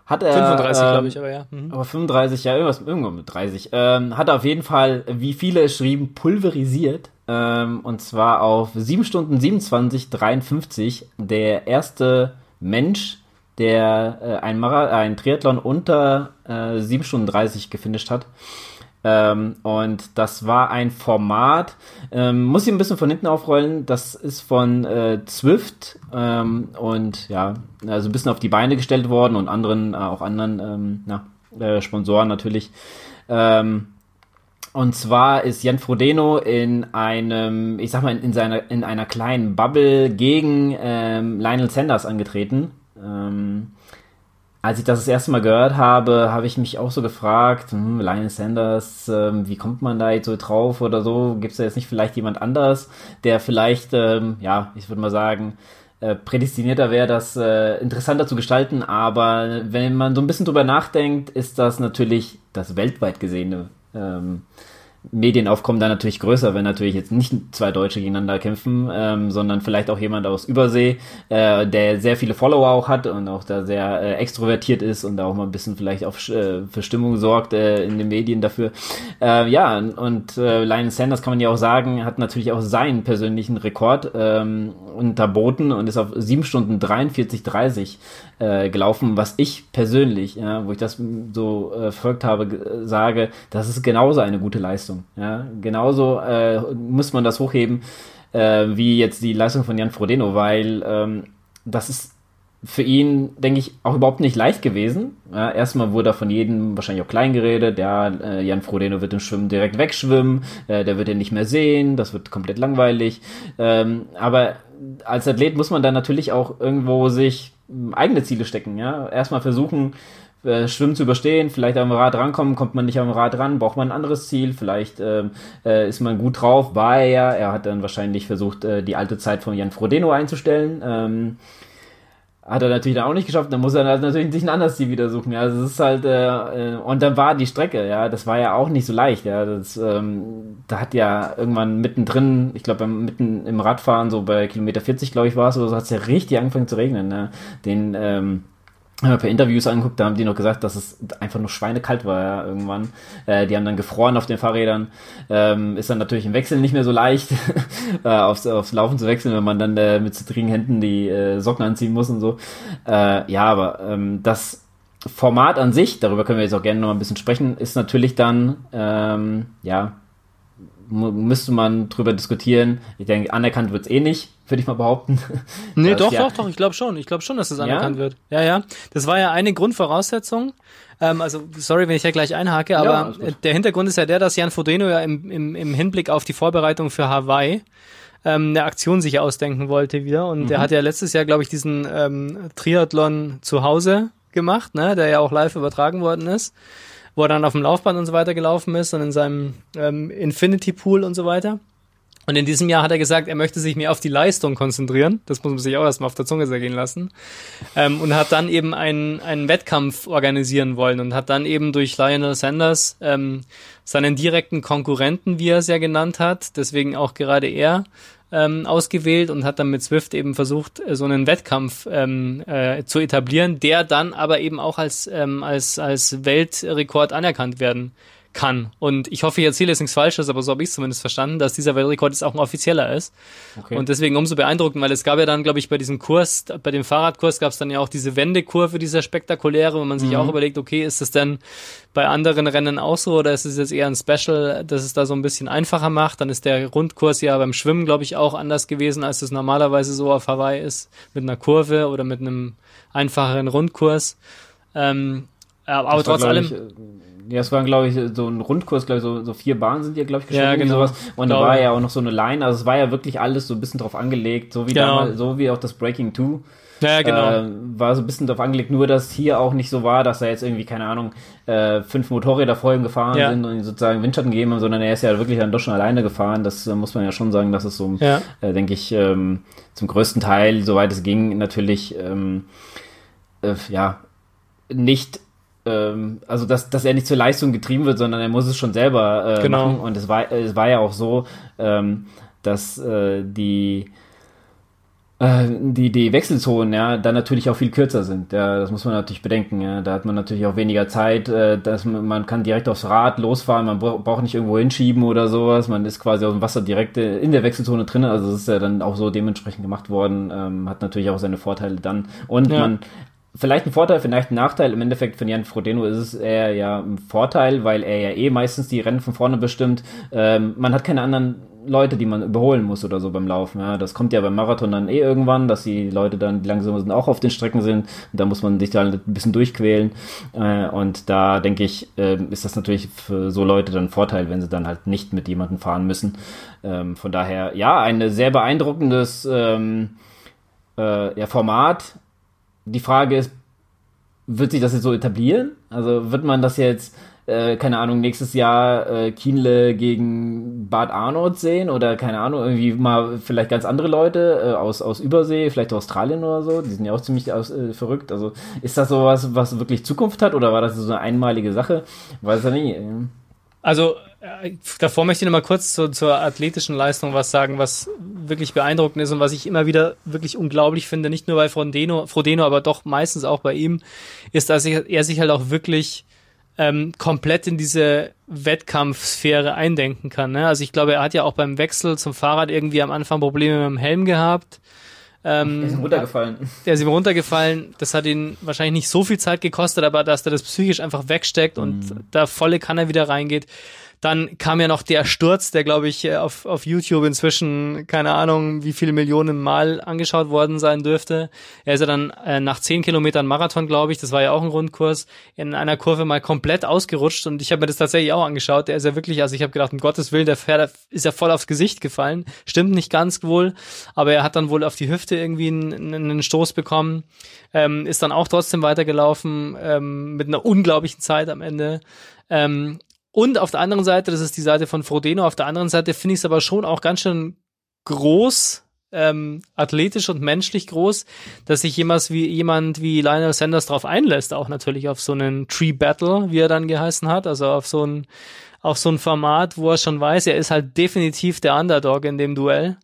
Hat er, 35, äh, glaube ich, aber ja. Mhm. Aber 35, ja, irgendwas, irgendwo mit 30. Ähm, hat er auf jeden Fall, wie viele es schrieben, pulverisiert. Ähm, und zwar auf 7 Stunden 27, 53. Der erste Mensch, der äh, ein, Mara ein Triathlon unter äh, 7 Stunden 30 gefinisht hat. Ähm, und das war ein Format, ähm, muss ich ein bisschen von hinten aufrollen, das ist von äh, Zwift ähm, und ja, also ein bisschen auf die Beine gestellt worden und anderen, äh, auch anderen ähm, na, äh, Sponsoren natürlich. Ähm, und zwar ist Jan Frodeno in einem, ich sag mal, in, seiner, in einer kleinen Bubble gegen ähm, Lionel Sanders angetreten. Ähm, als ich das das erste Mal gehört habe, habe ich mich auch so gefragt, hm, Lionel Sanders, ähm, wie kommt man da jetzt so drauf oder so? Gibt es da jetzt nicht vielleicht jemand anders, der vielleicht, ähm, ja, ich würde mal sagen, äh, prädestinierter wäre, das äh, interessanter zu gestalten. Aber wenn man so ein bisschen drüber nachdenkt, ist das natürlich das weltweit gesehene ähm, Medienaufkommen da natürlich größer, wenn natürlich jetzt nicht zwei Deutsche gegeneinander kämpfen, ähm, sondern vielleicht auch jemand aus Übersee, äh, der sehr viele Follower auch hat und auch da sehr äh, extrovertiert ist und da auch mal ein bisschen vielleicht auf äh, für Stimmung sorgt äh, in den Medien dafür. Äh, ja, und äh, Lionel Sanders kann man ja auch sagen, hat natürlich auch seinen persönlichen Rekord ähm, unterboten und ist auf 7 Stunden 43, 30 äh, gelaufen, was ich persönlich, ja, wo ich das so äh, verfolgt habe, sage, das ist genauso eine gute Leistung. Ja, genauso äh, muss man das hochheben äh, wie jetzt die Leistung von Jan Frodeno, weil ähm, das ist für ihn, denke ich, auch überhaupt nicht leicht gewesen. Ja, erstmal wurde er von jedem wahrscheinlich auch klein geredet. Ja, äh, Jan Frodeno wird im Schwimmen direkt wegschwimmen, äh, der wird ihn nicht mehr sehen, das wird komplett langweilig. Ähm, aber als Athlet muss man dann natürlich auch irgendwo sich ähm, eigene Ziele stecken. Ja, erstmal versuchen, äh, Schwimmen zu überstehen, vielleicht am Rad rankommen, kommt man nicht am Rad ran, braucht man ein anderes Ziel, vielleicht ähm, äh, ist man gut drauf, war er ja, er hat dann wahrscheinlich versucht, äh, die alte Zeit von Jan Frodeno einzustellen. Ähm, hat er natürlich dann auch nicht geschafft, dann muss er natürlich sich ein anderes Ziel wieder suchen. Ja, also es ist halt, äh, äh, und dann war die Strecke, ja, das war ja auch nicht so leicht, ja. Das, ähm, da hat ja irgendwann mittendrin, ich glaube, mitten im Radfahren, so bei Kilometer 40, glaube ich, war es, oder so, hat es ja richtig angefangen zu regnen, ne? Den, ähm, per Interviews angeguckt, da haben die noch gesagt, dass es einfach nur schweinekalt war ja, irgendwann. Äh, die haben dann gefroren auf den Fahrrädern. Ähm, ist dann natürlich im Wechsel nicht mehr so leicht, (laughs) äh, aufs, aufs Laufen zu wechseln, wenn man dann äh, mit zittrigen Händen die äh, Socken anziehen muss und so. Äh, ja, aber ähm, das Format an sich, darüber können wir jetzt auch gerne noch ein bisschen sprechen, ist natürlich dann, ähm, ja, müsste man drüber diskutieren. Ich denke, anerkannt wird's eh nicht, würde ich mal behaupten. (laughs) Nee, das, doch, ja. doch, doch, ich glaube schon. Ich glaube schon, dass es das anerkannt ja? wird. Ja, ja. Das war ja eine Grundvoraussetzung. Ähm, also, sorry, wenn ich ja gleich einhake, aber ja, der Hintergrund ist ja der, dass Jan Fodeno ja im, im, im Hinblick auf die Vorbereitung für Hawaii ähm, eine Aktion sich ausdenken wollte wieder. Und mhm. er hat ja letztes Jahr, glaube ich, diesen ähm, Triathlon zu Hause gemacht, ne, der ja auch live übertragen worden ist wo er dann auf dem Laufband und so weiter gelaufen ist und in seinem ähm, Infinity Pool und so weiter. Und in diesem Jahr hat er gesagt, er möchte sich mehr auf die Leistung konzentrieren. Das muss man sich auch erstmal auf der Zunge zergehen lassen. Ähm, und hat dann eben einen, einen Wettkampf organisieren wollen und hat dann eben durch Lionel Sanders ähm, seinen direkten Konkurrenten, wie er es ja genannt hat, deswegen auch gerade er, ähm, ausgewählt und hat dann mit Swift eben versucht, äh, so einen Wettkampf ähm, äh, zu etablieren, der dann aber eben auch als, ähm, als, als Weltrekord anerkannt werden kann. Und ich hoffe, ich erzähle jetzt nichts Falsches, aber so habe ich es zumindest verstanden, dass dieser Weltrekord jetzt auch ein offizieller ist. Okay. Und deswegen umso beeindruckend, weil es gab ja dann, glaube ich, bei diesem Kurs, bei dem Fahrradkurs gab es dann ja auch diese Wendekurve, dieser spektakuläre, wo man sich mhm. auch überlegt, okay, ist das denn bei anderen Rennen auch so oder ist es jetzt eher ein Special, dass es da so ein bisschen einfacher macht? Dann ist der Rundkurs ja beim Schwimmen, glaube ich, auch anders gewesen, als es normalerweise so auf Hawaii ist, mit einer Kurve oder mit einem einfacheren Rundkurs. Ähm, aber trotz allem. Ich, ja, es war, glaube ich, so ein Rundkurs, glaube ich, so, so vier Bahnen sind die, glaube ich, geschrieben. Ja, genau. Sowas. Und da war ja auch noch so eine Line, also es war ja wirklich alles so ein bisschen drauf angelegt, so wie genau. damals, so wie auch das Breaking 2. Ja, genau. Äh, war so ein bisschen drauf angelegt, nur dass hier auch nicht so war, dass er jetzt irgendwie, keine Ahnung, äh, fünf Motorräder vor ihm gefahren ja. sind und sozusagen Windschatten gegeben haben, sondern er ist ja wirklich dann doch schon alleine gefahren. Das äh, muss man ja schon sagen, dass es so, ja. äh, denke ich, ähm, zum größten Teil, soweit es ging, natürlich ähm, äh, ja nicht ähm, also dass, dass er nicht zur Leistung getrieben wird, sondern er muss es schon selber äh, genau. machen. Und es war, es war ja auch so, ähm, dass äh, die äh, die, die Wechselzonen ja dann natürlich auch viel kürzer sind. Ja, das muss man natürlich bedenken. Ja. Da hat man natürlich auch weniger Zeit, äh, dass man, man kann direkt aufs Rad losfahren, man braucht nicht irgendwo hinschieben oder sowas. Man ist quasi aus dem Wasser direkt äh, in der Wechselzone drin. Also das ist ja dann auch so dementsprechend gemacht worden. Ähm, hat natürlich auch seine Vorteile dann. Und ja. man vielleicht ein Vorteil, vielleicht ein Nachteil. Im Endeffekt von Jan Frodeno ist es eher ja ein Vorteil, weil er ja eh meistens die Rennen von vorne bestimmt. Ähm, man hat keine anderen Leute, die man überholen muss oder so beim Laufen. Ja, das kommt ja beim Marathon dann eh irgendwann, dass die Leute dann, die langsamer sind, auch auf den Strecken sind. da muss man sich da ein bisschen durchquälen. Äh, und da denke ich, äh, ist das natürlich für so Leute dann ein Vorteil, wenn sie dann halt nicht mit jemandem fahren müssen. Ähm, von daher, ja, ein sehr beeindruckendes ähm, äh, ja, Format die Frage ist, wird sich das jetzt so etablieren? Also wird man das jetzt, äh, keine Ahnung, nächstes Jahr äh, Kienle gegen Bad Arnold sehen oder keine Ahnung, irgendwie mal vielleicht ganz andere Leute äh, aus, aus Übersee, vielleicht Australien oder so, die sind ja auch ziemlich aus, äh, verrückt. Also ist das sowas, was wirklich Zukunft hat oder war das so eine einmalige Sache? Weiß ja nie. Also davor möchte ich noch mal kurz zu, zur athletischen Leistung was sagen, was wirklich beeindruckend ist und was ich immer wieder wirklich unglaublich finde, nicht nur bei Frodeno, Frodeno aber doch meistens auch bei ihm, ist, dass er sich halt auch wirklich ähm, komplett in diese Wettkampfsphäre eindenken kann. Ne? Also ich glaube, er hat ja auch beim Wechsel zum Fahrrad irgendwie am Anfang Probleme mit dem Helm gehabt. Ähm, der ist ihm runtergefallen. Der ist ihm runtergefallen. Das hat ihn wahrscheinlich nicht so viel Zeit gekostet, aber dass er das psychisch einfach wegsteckt und mhm. da volle Kanne wieder reingeht. Dann kam ja noch der Sturz, der glaube ich äh, auf, auf YouTube inzwischen, keine Ahnung, wie viele Millionen Mal angeschaut worden sein dürfte. Er ist ja dann äh, nach zehn Kilometern Marathon, glaube ich, das war ja auch ein Rundkurs, in einer Kurve mal komplett ausgerutscht und ich habe mir das tatsächlich auch angeschaut. Der ist ja wirklich, also ich habe gedacht, um Gottes Willen, der Pferd ist ja voll aufs Gesicht gefallen. Stimmt nicht ganz wohl, aber er hat dann wohl auf die Hüfte irgendwie einen, einen Stoß bekommen, ähm, ist dann auch trotzdem weitergelaufen ähm, mit einer unglaublichen Zeit am Ende. Ähm, und auf der anderen Seite, das ist die Seite von Frodeno, auf der anderen Seite finde ich es aber schon auch ganz schön groß, ähm, athletisch und menschlich groß, dass sich jemand wie jemand wie Lionel Sanders darauf einlässt, auch natürlich auf so einen Tree Battle, wie er dann geheißen hat, also auf so ein auf so ein Format, wo er schon weiß, er ist halt definitiv der Underdog in dem Duell.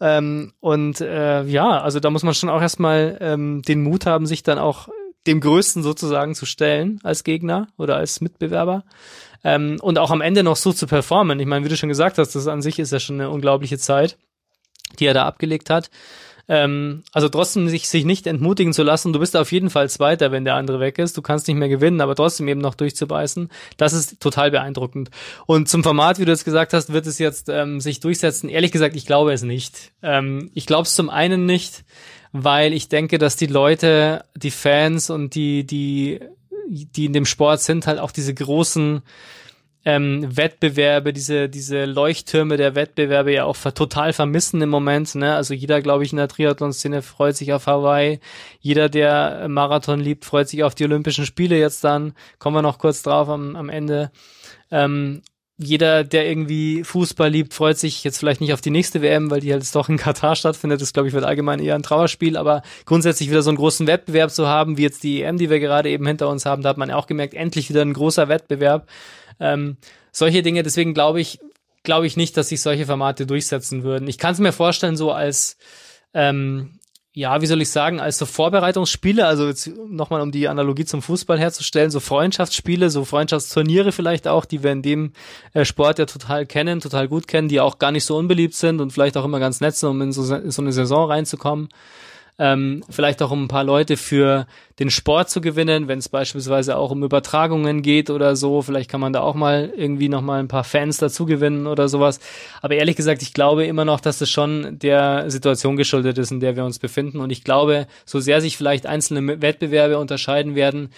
Ähm, und äh, ja, also da muss man schon auch erstmal ähm, den Mut haben, sich dann auch dem Größten sozusagen zu stellen als Gegner oder als Mitbewerber ähm, und auch am Ende noch so zu performen. Ich meine, wie du schon gesagt hast, das an sich ist ja schon eine unglaubliche Zeit, die er da abgelegt hat. Ähm, also trotzdem sich, sich nicht entmutigen zu lassen, du bist auf jeden Fall Zweiter, wenn der andere weg ist. Du kannst nicht mehr gewinnen, aber trotzdem eben noch durchzubeißen. Das ist total beeindruckend. Und zum Format, wie du jetzt gesagt hast, wird es jetzt ähm, sich durchsetzen. Ehrlich gesagt, ich glaube es nicht. Ähm, ich glaube es zum einen nicht, weil ich denke, dass die Leute, die Fans und die, die, die in dem Sport sind, halt auch diese großen ähm, Wettbewerbe, diese, diese Leuchttürme der Wettbewerbe ja auch total vermissen im Moment. Ne? Also jeder, glaube ich, in der Triathlon-Szene freut sich auf Hawaii. Jeder, der Marathon liebt, freut sich auf die Olympischen Spiele jetzt dann. Kommen wir noch kurz drauf am, am Ende. Ähm, jeder, der irgendwie Fußball liebt, freut sich jetzt vielleicht nicht auf die nächste WM, weil die halt doch in Katar stattfindet. Das, glaube ich, wird allgemein eher ein Trauerspiel, aber grundsätzlich wieder so einen großen Wettbewerb zu haben, wie jetzt die EM, die wir gerade eben hinter uns haben, da hat man auch gemerkt, endlich wieder ein großer Wettbewerb. Ähm, solche Dinge, deswegen glaube ich, glaube ich nicht, dass sich solche Formate durchsetzen würden. Ich kann es mir vorstellen, so als ähm, ja, wie soll ich sagen, als so Vorbereitungsspiele, also jetzt nochmal um die Analogie zum Fußball herzustellen, so Freundschaftsspiele, so Freundschaftsturniere vielleicht auch, die wir in dem äh, Sport ja total kennen, total gut kennen, die auch gar nicht so unbeliebt sind und vielleicht auch immer ganz nett sind, um in so, so eine Saison reinzukommen ähm, vielleicht auch um ein paar Leute für den Sport zu gewinnen, wenn es beispielsweise auch um Übertragungen geht oder so. Vielleicht kann man da auch mal irgendwie noch mal ein paar Fans dazu gewinnen oder sowas. Aber ehrlich gesagt, ich glaube immer noch, dass das schon der Situation geschuldet ist, in der wir uns befinden. Und ich glaube, so sehr sich vielleicht einzelne Wettbewerbe unterscheiden werden,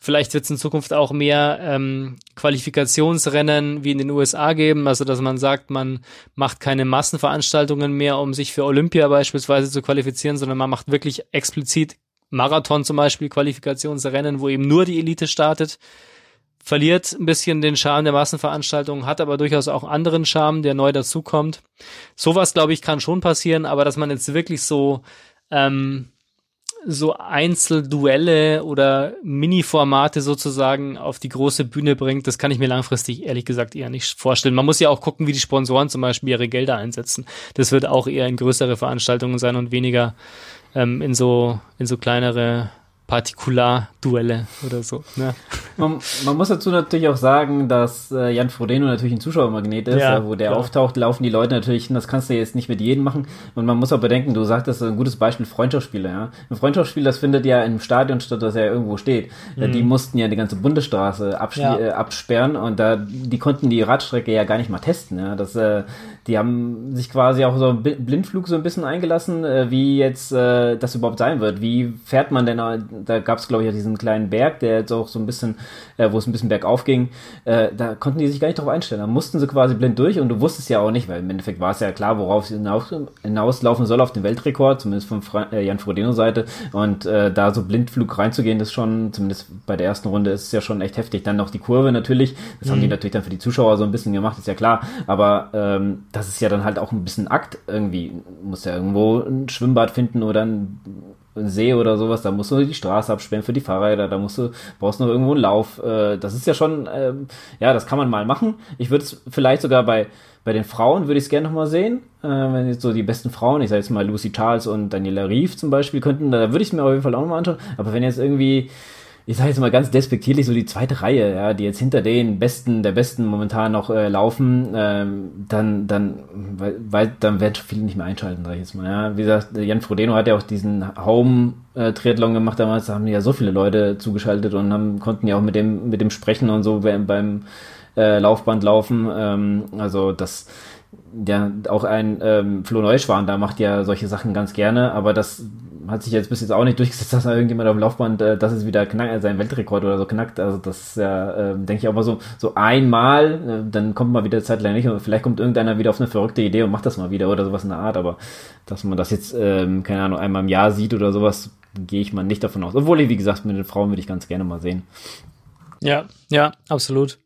Vielleicht wird es in Zukunft auch mehr ähm, Qualifikationsrennen wie in den USA geben, also dass man sagt, man macht keine Massenveranstaltungen mehr, um sich für Olympia beispielsweise zu qualifizieren, sondern man macht wirklich explizit Marathon zum Beispiel, Qualifikationsrennen, wo eben nur die Elite startet. Verliert ein bisschen den Charme der Massenveranstaltung, hat aber durchaus auch anderen Charme, der neu dazukommt. Sowas, glaube ich, kann schon passieren, aber dass man jetzt wirklich so ähm, so Einzelduelle oder Mini-Formate sozusagen auf die große Bühne bringt, das kann ich mir langfristig ehrlich gesagt eher nicht vorstellen. Man muss ja auch gucken, wie die Sponsoren zum Beispiel ihre Gelder einsetzen. Das wird auch eher in größere Veranstaltungen sein und weniger ähm, in so in so kleinere Partikularduelle oder so. Ne? Man, man, muss dazu natürlich auch sagen, dass äh, Jan Frodeno natürlich ein Zuschauermagnet ist, ja, äh, wo der klar. auftaucht, laufen die Leute natürlich, das kannst du jetzt nicht mit jedem machen. Und man muss auch bedenken, du sagtest ein gutes Beispiel Freundschaftsspiele, ja. Ein Freundschaftsspiel, das findet ja im Stadion statt, das ja irgendwo steht. Mhm. Die mussten ja die ganze Bundesstraße ja. äh, absperren und da die konnten die Radstrecke ja gar nicht mal testen, ja. Das, äh, die haben sich quasi auch so Blindflug so ein bisschen eingelassen, äh, wie jetzt äh, das überhaupt sein wird. Wie fährt man denn da gab es, glaube ich, ja diesen kleinen Berg, der jetzt auch so ein bisschen, äh, wo es ein bisschen bergauf ging, äh, da konnten die sich gar nicht darauf einstellen. Da mussten sie quasi blind durch und du wusstest ja auch nicht, weil im Endeffekt war es ja klar, worauf sie hinaus, hinauslaufen soll auf den Weltrekord, zumindest von Fra äh, Jan Frodeno Seite. Und äh, da so Blindflug reinzugehen, ist schon, zumindest bei der ersten Runde, ist es ja schon echt heftig. Dann noch die Kurve natürlich, das mhm. haben die mhm. natürlich dann für die Zuschauer so ein bisschen gemacht, ist ja klar. Aber ähm, das ist ja dann halt auch ein bisschen Akt irgendwie. Muss ja irgendwo ein Schwimmbad finden oder ein See oder sowas, da musst du die Straße absperren für die Fahrräder, da musst du, brauchst noch irgendwo einen Lauf. Äh, das ist ja schon, ähm, ja, das kann man mal machen. Ich würde es vielleicht sogar bei, bei den Frauen würde ich es gerne nochmal sehen. Äh, wenn jetzt so die besten Frauen, ich sage jetzt mal Lucy Charles und Daniela Rief zum Beispiel könnten, da würde ich es mir auf jeden Fall auch nochmal anschauen. Aber wenn jetzt irgendwie ich sage jetzt mal ganz despektierlich, so die zweite Reihe, ja, die jetzt hinter den Besten, der Besten momentan noch äh, laufen, ähm, dann, dann, weil, dann werden viele nicht mehr einschalten, sag ich jetzt mal. Ja. Wie gesagt, Jan Frodeno hat ja auch diesen Home-Triathlon gemacht damals, da haben ja so viele Leute zugeschaltet und haben, konnten ja auch mit dem, mit dem sprechen und so beim, beim äh, Laufband laufen. Ähm, also das ja, auch ein ähm, Flo Neuschwan, da macht ja solche Sachen ganz gerne, aber das hat sich jetzt bis jetzt auch nicht durchgesetzt, (laughs) dass da irgendjemand auf dem Laufband, äh, das ist wieder knack, sein Weltrekord oder so knackt. Also das ist ja, äh, denke ich auch mal so, so einmal, äh, dann kommt man wieder zeitlang nicht und vielleicht kommt irgendeiner wieder auf eine verrückte Idee und macht das mal wieder oder sowas in der Art, aber dass man das jetzt, ähm, keine Ahnung, einmal im Jahr sieht oder sowas, gehe ich mal nicht davon aus. Obwohl wie gesagt, mit den Frauen würde ich ganz gerne mal sehen. Ja, ja, absolut.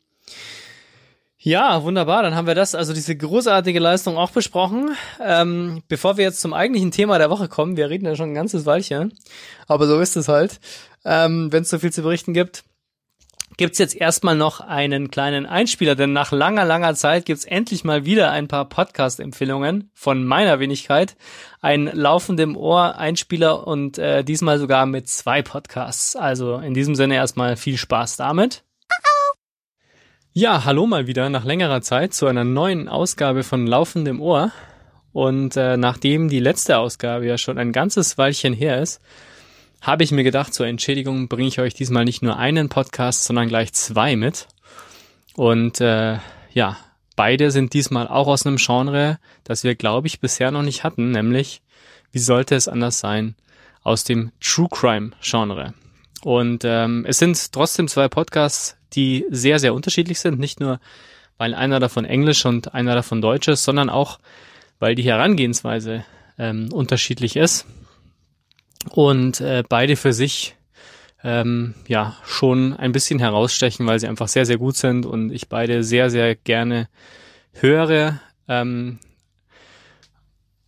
Ja, wunderbar. Dann haben wir das, also diese großartige Leistung auch besprochen. Ähm, bevor wir jetzt zum eigentlichen Thema der Woche kommen, wir reden ja schon ein ganzes Weilchen, aber so ist es halt, ähm, wenn es so viel zu berichten gibt, gibt's jetzt erstmal noch einen kleinen Einspieler, denn nach langer, langer Zeit gibt's endlich mal wieder ein paar Podcast-Empfehlungen von meiner Wenigkeit. Ein laufendem Ohr-Einspieler und äh, diesmal sogar mit zwei Podcasts. Also in diesem Sinne erstmal viel Spaß damit. Ja, hallo mal wieder nach längerer Zeit zu einer neuen Ausgabe von Laufendem Ohr. Und äh, nachdem die letzte Ausgabe ja schon ein ganzes Weilchen her ist, habe ich mir gedacht, zur Entschädigung bringe ich euch diesmal nicht nur einen Podcast, sondern gleich zwei mit. Und äh, ja, beide sind diesmal auch aus einem Genre, das wir, glaube ich, bisher noch nicht hatten, nämlich, wie sollte es anders sein, aus dem True Crime Genre. Und ähm, es sind trotzdem zwei Podcasts, die sehr, sehr unterschiedlich sind. Nicht nur, weil einer davon Englisch und einer davon Deutsch ist, sondern auch, weil die Herangehensweise ähm, unterschiedlich ist. Und äh, beide für sich ähm, ja schon ein bisschen herausstechen, weil sie einfach sehr, sehr gut sind und ich beide sehr, sehr gerne höre. Ähm,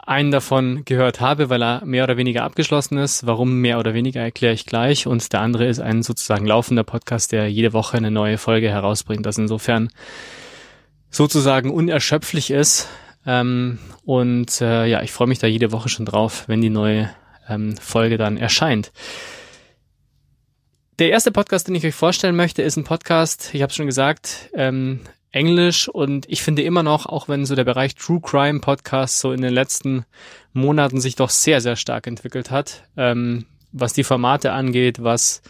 einen davon gehört habe, weil er mehr oder weniger abgeschlossen ist. Warum mehr oder weniger erkläre ich gleich. Und der andere ist ein sozusagen laufender Podcast, der jede Woche eine neue Folge herausbringt, das insofern sozusagen unerschöpflich ist. Ähm, und äh, ja, ich freue mich da jede Woche schon drauf, wenn die neue ähm, Folge dann erscheint. Der erste Podcast, den ich euch vorstellen möchte, ist ein Podcast, ich habe es schon gesagt, ähm, Englisch und ich finde immer noch, auch wenn so der Bereich True Crime Podcast so in den letzten Monaten sich doch sehr, sehr stark entwickelt hat, ähm, was die Formate angeht, was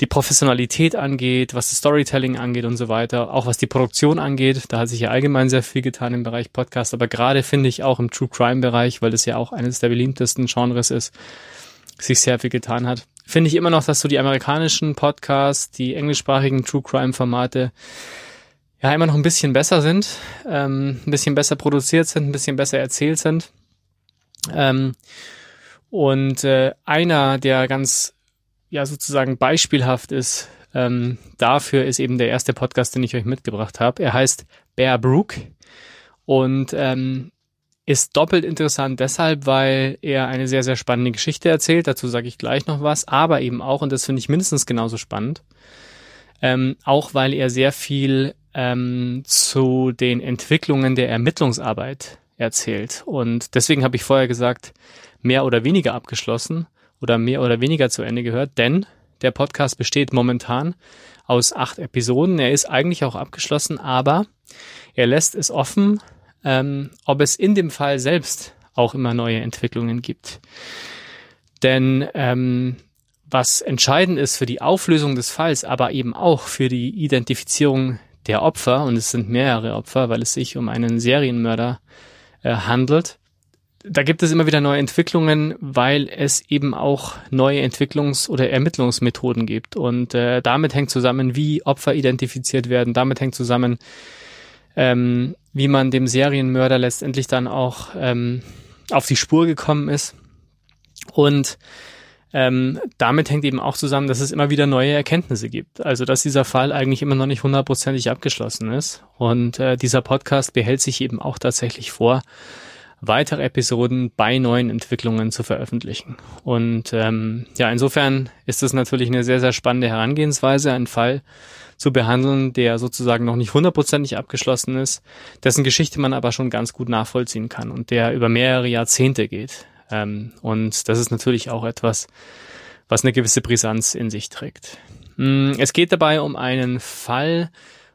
die Professionalität angeht, was das Storytelling angeht und so weiter, auch was die Produktion angeht. Da hat sich ja allgemein sehr viel getan im Bereich Podcast, aber gerade finde ich auch im True Crime Bereich, weil das ja auch eines der beliebtesten Genres ist, sich sehr viel getan hat. Finde ich immer noch, dass so die amerikanischen Podcasts, die englischsprachigen True Crime Formate ja immer noch ein bisschen besser sind, ähm, ein bisschen besser produziert sind, ein bisschen besser erzählt sind. Ähm, und äh, einer, der ganz ja sozusagen beispielhaft ist ähm, dafür, ist eben der erste Podcast, den ich euch mitgebracht habe. Er heißt Bear Brook und ähm, ist doppelt interessant deshalb, weil er eine sehr, sehr spannende Geschichte erzählt. Dazu sage ich gleich noch was, aber eben auch, und das finde ich mindestens genauso spannend, ähm, auch weil er sehr viel ähm, zu den Entwicklungen der Ermittlungsarbeit erzählt. Und deswegen habe ich vorher gesagt, mehr oder weniger abgeschlossen oder mehr oder weniger zu Ende gehört, denn der Podcast besteht momentan aus acht Episoden. Er ist eigentlich auch abgeschlossen, aber er lässt es offen, ähm, ob es in dem Fall selbst auch immer neue Entwicklungen gibt. Denn ähm, was entscheidend ist für die Auflösung des Falls, aber eben auch für die Identifizierung der Opfer, und es sind mehrere Opfer, weil es sich um einen Serienmörder äh, handelt, da gibt es immer wieder neue Entwicklungen, weil es eben auch neue Entwicklungs- oder Ermittlungsmethoden gibt. Und äh, damit hängt zusammen, wie Opfer identifiziert werden, damit hängt zusammen, ähm, wie man dem Serienmörder letztendlich dann auch ähm, auf die Spur gekommen ist. Und ähm, damit hängt eben auch zusammen, dass es immer wieder neue Erkenntnisse gibt. Also dass dieser Fall eigentlich immer noch nicht hundertprozentig abgeschlossen ist. Und äh, dieser Podcast behält sich eben auch tatsächlich vor, weitere Episoden bei neuen Entwicklungen zu veröffentlichen. Und ähm, ja, insofern ist es natürlich eine sehr, sehr spannende Herangehensweise, einen Fall zu behandeln, der sozusagen noch nicht hundertprozentig abgeschlossen ist, dessen Geschichte man aber schon ganz gut nachvollziehen kann und der über mehrere Jahrzehnte geht. Ähm, und das ist natürlich auch etwas, was eine gewisse Brisanz in sich trägt. Mm, es geht dabei um einen Fall,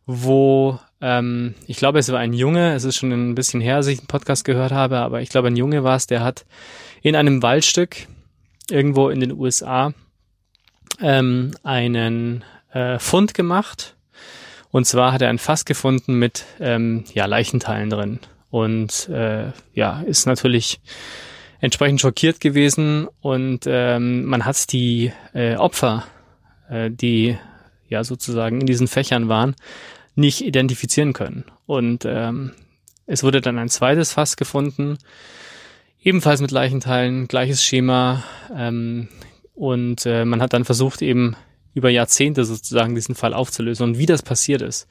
wo ähm, ich glaube, es war ein Junge, es ist schon ein bisschen her, dass ich einen Podcast gehört habe, aber ich glaube, ein Junge war es, der hat in einem Waldstück irgendwo in den USA ähm, einen äh, Fund gemacht. Und zwar hat er ein Fass gefunden mit ähm, ja, Leichenteilen drin. Und äh, ja, ist natürlich entsprechend schockiert gewesen und ähm, man hat die äh, Opfer, äh, die ja sozusagen in diesen Fächern waren, nicht identifizieren können. Und ähm, es wurde dann ein zweites Fass gefunden, ebenfalls mit Leichenteilen, gleiches Schema. Ähm, und äh, man hat dann versucht, eben über Jahrzehnte sozusagen diesen Fall aufzulösen und wie das passiert ist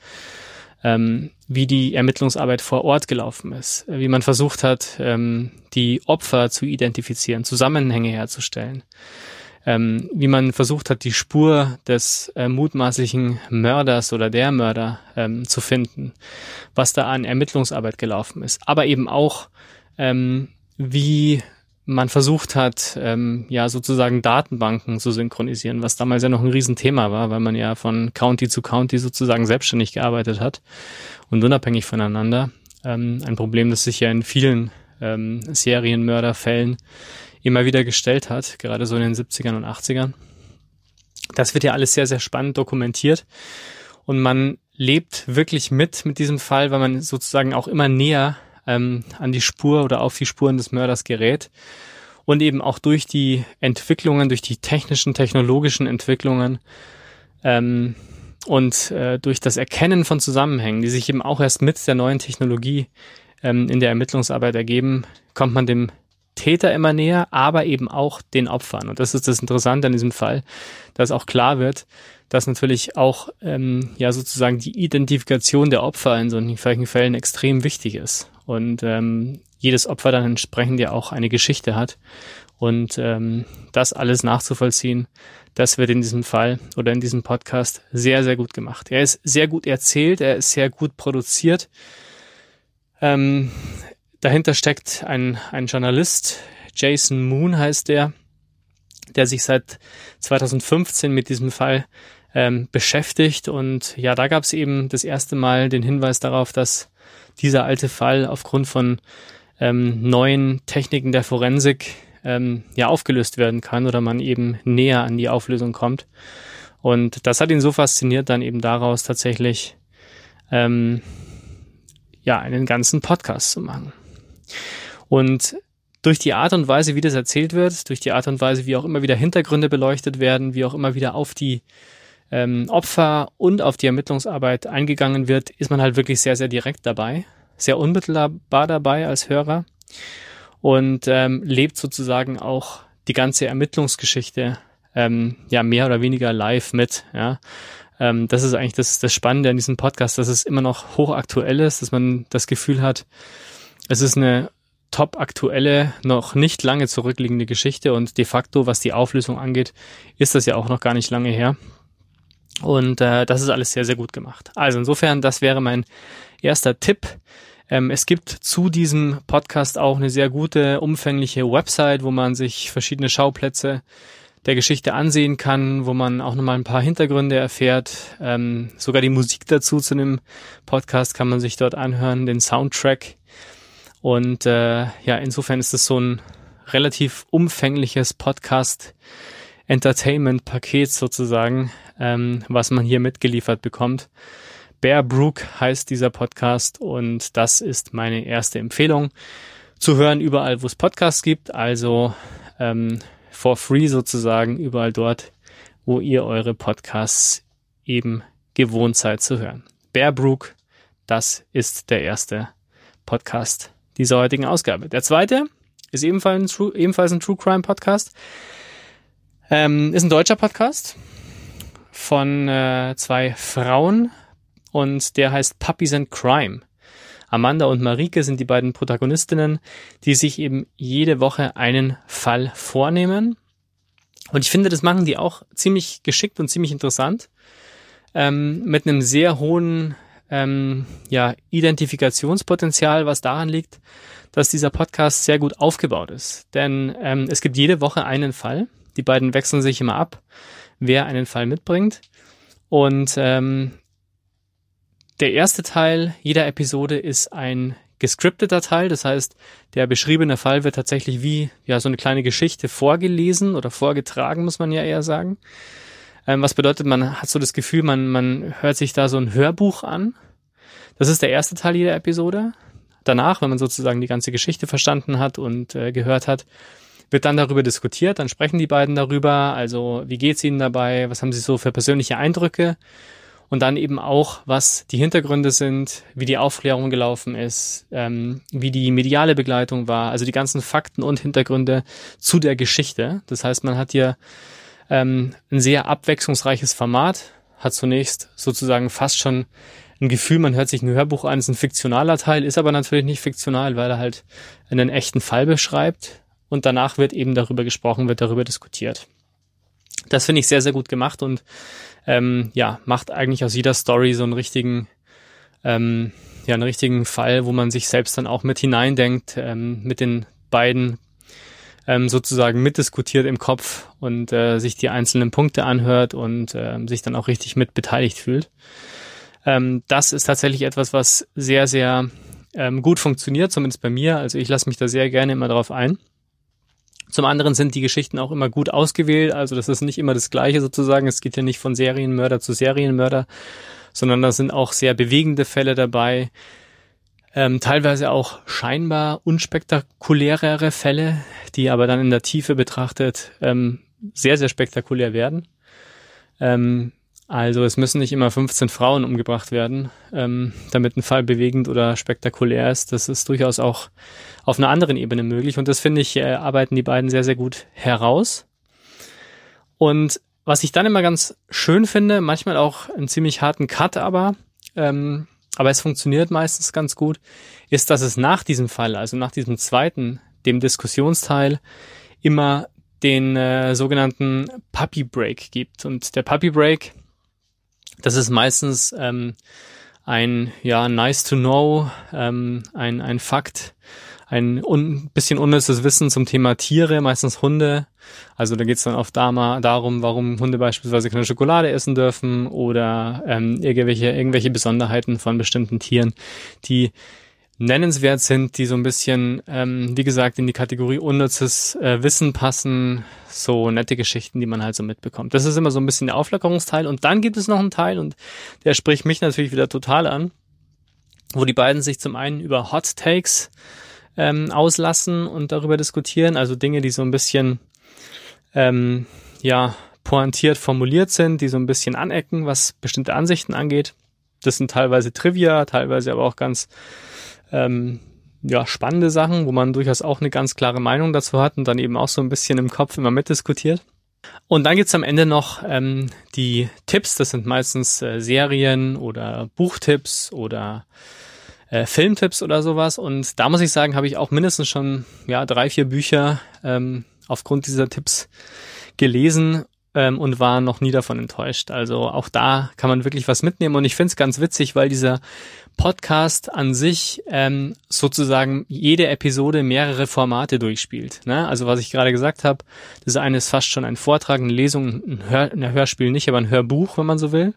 ähm, wie die Ermittlungsarbeit vor Ort gelaufen ist, wie man versucht hat, ähm, die Opfer zu identifizieren, Zusammenhänge herzustellen, ähm, wie man versucht hat, die Spur des äh, mutmaßlichen Mörders oder der Mörder ähm, zu finden, was da an Ermittlungsarbeit gelaufen ist, aber eben auch, ähm, wie man versucht hat, ähm, ja sozusagen Datenbanken zu synchronisieren, was damals ja noch ein Riesenthema war, weil man ja von County zu County sozusagen selbstständig gearbeitet hat und unabhängig voneinander. Ähm, ein Problem, das sich ja in vielen ähm, Serienmörderfällen immer wieder gestellt hat, gerade so in den 70ern und 80ern. Das wird ja alles sehr, sehr spannend dokumentiert und man lebt wirklich mit mit diesem Fall, weil man sozusagen auch immer näher ähm, an die Spur oder auf die Spuren des Mörders gerät. Und eben auch durch die Entwicklungen, durch die technischen, technologischen Entwicklungen ähm, und äh, durch das Erkennen von Zusammenhängen, die sich eben auch erst mit der neuen Technologie ähm, in der Ermittlungsarbeit ergeben, kommt man dem Täter immer näher, aber eben auch den Opfern. Und das ist das Interessante an diesem Fall, dass auch klar wird, dass natürlich auch ähm, ja sozusagen die Identifikation der Opfer in solchen Fällen extrem wichtig ist und ähm, jedes Opfer dann entsprechend ja auch eine Geschichte hat und ähm, das alles nachzuvollziehen, das wird in diesem Fall oder in diesem Podcast sehr sehr gut gemacht. Er ist sehr gut erzählt, er ist sehr gut produziert. Ähm, dahinter steckt ein ein Journalist, Jason Moon heißt der, der sich seit 2015 mit diesem Fall ähm, beschäftigt. Und ja, da gab es eben das erste Mal den Hinweis darauf, dass dieser alte Fall aufgrund von ähm, neuen Techniken der Forensik ähm, ja aufgelöst werden kann oder man eben näher an die Auflösung kommt. Und das hat ihn so fasziniert, dann eben daraus tatsächlich ähm, ja einen ganzen Podcast zu machen. Und durch die Art und Weise, wie das erzählt wird, durch die Art und Weise, wie auch immer wieder Hintergründe beleuchtet werden, wie auch immer wieder auf die ähm, Opfer und auf die Ermittlungsarbeit eingegangen wird, ist man halt wirklich sehr, sehr direkt dabei, sehr unmittelbar dabei als Hörer und ähm, lebt sozusagen auch die ganze Ermittlungsgeschichte ähm, ja mehr oder weniger live mit. Ja. Ähm, das ist eigentlich das, das Spannende an diesem Podcast, dass es immer noch hochaktuell ist, dass man das Gefühl hat, es ist eine top aktuelle, noch nicht lange zurückliegende Geschichte und de facto, was die Auflösung angeht, ist das ja auch noch gar nicht lange her. Und äh, das ist alles sehr, sehr gut gemacht. Also insofern, das wäre mein erster Tipp. Ähm, es gibt zu diesem Podcast auch eine sehr gute, umfängliche Website, wo man sich verschiedene Schauplätze der Geschichte ansehen kann, wo man auch nochmal ein paar Hintergründe erfährt. Ähm, sogar die Musik dazu zu dem Podcast kann man sich dort anhören, den Soundtrack. Und äh, ja, insofern ist es so ein relativ umfängliches Podcast Entertainment-Paket sozusagen, ähm, was man hier mitgeliefert bekommt. Bear Brook heißt dieser Podcast und das ist meine erste Empfehlung. Zu hören überall, wo es Podcasts gibt, also ähm, for free sozusagen, überall dort, wo ihr eure Podcasts eben gewohnt seid zu hören. Bear Brook, das ist der erste Podcast dieser heutigen Ausgabe. Der zweite ist ebenfalls ein True, ebenfalls ein True Crime Podcast. Ähm, ist ein deutscher Podcast von äh, zwei Frauen und der heißt Puppies and Crime. Amanda und Marike sind die beiden Protagonistinnen, die sich eben jede Woche einen Fall vornehmen. Und ich finde, das machen die auch ziemlich geschickt und ziemlich interessant. Ähm, mit einem sehr hohen ähm, ja, Identifikationspotenzial, was daran liegt, dass dieser Podcast sehr gut aufgebaut ist. Denn ähm, es gibt jede Woche einen Fall. Die beiden wechseln sich immer ab, wer einen Fall mitbringt. Und ähm, der erste Teil jeder Episode ist ein gescripteter Teil, das heißt, der beschriebene Fall wird tatsächlich wie ja so eine kleine Geschichte vorgelesen oder vorgetragen, muss man ja eher sagen. Ähm, was bedeutet, man hat so das Gefühl, man, man hört sich da so ein Hörbuch an. Das ist der erste Teil jeder Episode. Danach, wenn man sozusagen die ganze Geschichte verstanden hat und äh, gehört hat, wird dann darüber diskutiert, dann sprechen die beiden darüber, also wie geht's ihnen dabei, was haben sie so für persönliche Eindrücke? Und dann eben auch, was die Hintergründe sind, wie die Aufklärung gelaufen ist, ähm, wie die mediale Begleitung war, also die ganzen Fakten und Hintergründe zu der Geschichte. Das heißt, man hat hier ähm, ein sehr abwechslungsreiches Format, hat zunächst sozusagen fast schon ein Gefühl, man hört sich ein Hörbuch an, ist ein fiktionaler Teil, ist aber natürlich nicht fiktional, weil er halt einen echten Fall beschreibt und danach wird eben darüber gesprochen, wird darüber diskutiert. Das finde ich sehr, sehr gut gemacht und ähm, ja, macht eigentlich aus jeder Story so einen richtigen, ähm, ja, einen richtigen Fall, wo man sich selbst dann auch mit hineindenkt, ähm, mit den beiden ähm, sozusagen mitdiskutiert im Kopf und äh, sich die einzelnen Punkte anhört und äh, sich dann auch richtig mit beteiligt fühlt. Ähm, das ist tatsächlich etwas, was sehr, sehr ähm, gut funktioniert, zumindest bei mir. Also ich lasse mich da sehr gerne immer drauf ein. Zum anderen sind die Geschichten auch immer gut ausgewählt, also das ist nicht immer das Gleiche sozusagen. Es geht ja nicht von Serienmörder zu Serienmörder, sondern da sind auch sehr bewegende Fälle dabei, ähm, teilweise auch scheinbar unspektakulärere Fälle, die aber dann in der Tiefe betrachtet ähm, sehr, sehr spektakulär werden. Ähm, Also es müssen nicht immer 15 Frauen umgebracht werden, ähm, damit ein Fall bewegend oder spektakulär ist. Das ist durchaus auch auf einer anderen Ebene möglich und das finde ich, äh, arbeiten die beiden sehr, sehr gut heraus. Und was ich dann immer ganz schön finde, manchmal auch einen ziemlich harten Cut aber, ähm, aber es funktioniert meistens ganz gut, ist, dass es nach diesem Fall, also nach diesem zweiten, dem Diskussionsteil, immer den äh, sogenannten Puppy Break gibt. Und der Puppy Break, das ist meistens ähm, ein ja nice to know, ähm, ein ein Fakt, ein un bisschen unnützes Wissen zum Thema Tiere, meistens Hunde. Also da geht es dann oft da darum, warum Hunde beispielsweise keine Schokolade essen dürfen oder ähm, irgendwelche, irgendwelche Besonderheiten von bestimmten Tieren, die nennenswert sind, die so ein bisschen, ähm, wie gesagt, in die Kategorie unnützes äh, Wissen passen, so nette Geschichten, die man halt so mitbekommt. Das ist immer so ein bisschen der Auflockerungsteil. Und dann gibt es noch einen Teil, und der spricht mich natürlich wieder total an, wo die beiden sich zum einen über Hot Takes ähm, auslassen und darüber diskutieren, also Dinge, die so ein bisschen ähm, ja pointiert formuliert sind, die so ein bisschen anecken, was bestimmte Ansichten angeht. Das sind teilweise Trivia, teilweise aber auch ganz ähm, ja, spannende Sachen, wo man durchaus auch eine ganz klare Meinung dazu hat und dann eben auch so ein bisschen im Kopf immer mitdiskutiert. Und dann gibt's am Ende noch ähm, die Tipps, das sind meistens äh, Serien oder Buchtipps oder äh, Filmtipps oder sowas. Und da muss ich sagen, habe ich auch mindestens schon ja drei, vier Bücher ähm, aufgrund dieser Tipps gelesen ähm, und war noch nie davon enttäuscht. Also auch da kann man wirklich was mitnehmen und ich finde es ganz witzig, weil dieser Podcast an sich ähm, sozusagen jede Episode mehrere Formate durchspielt. Ne? Also was ich gerade gesagt habe, das eine ist fast schon ein Vortrag, eine Lesung, ein, Hör, ein Hörspiel nicht, aber ein Hörbuch, wenn man so will.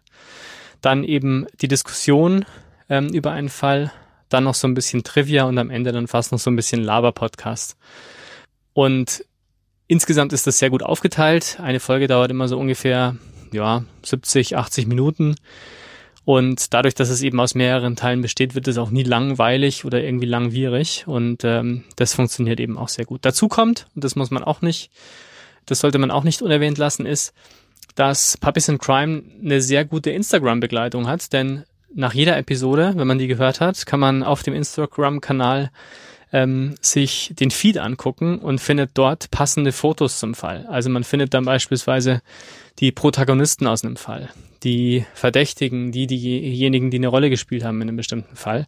Dann eben die Diskussion ähm, über einen Fall, dann noch so ein bisschen Trivia und am Ende dann fast noch so ein bisschen Laber-Podcast. Und Insgesamt ist das sehr gut aufgeteilt. Eine Folge dauert immer so ungefähr, ja, 70, 80 Minuten. Und dadurch, dass es eben aus mehreren Teilen besteht, wird es auch nie langweilig oder irgendwie langwierig. Und ähm, das funktioniert eben auch sehr gut. Dazu kommt, und das muss man auch nicht, das sollte man auch nicht unerwähnt lassen, ist, dass Puppies in Crime eine sehr gute Instagram-Begleitung hat. Denn nach jeder Episode, wenn man die gehört hat, kann man auf dem Instagram-Kanal ähm, sich den Feed angucken und findet dort passende Fotos zum Fall. Also man findet dann beispielsweise die Protagonisten aus einem Fall, die Verdächtigen, die diejenigen, die eine Rolle gespielt haben in einem bestimmten Fall.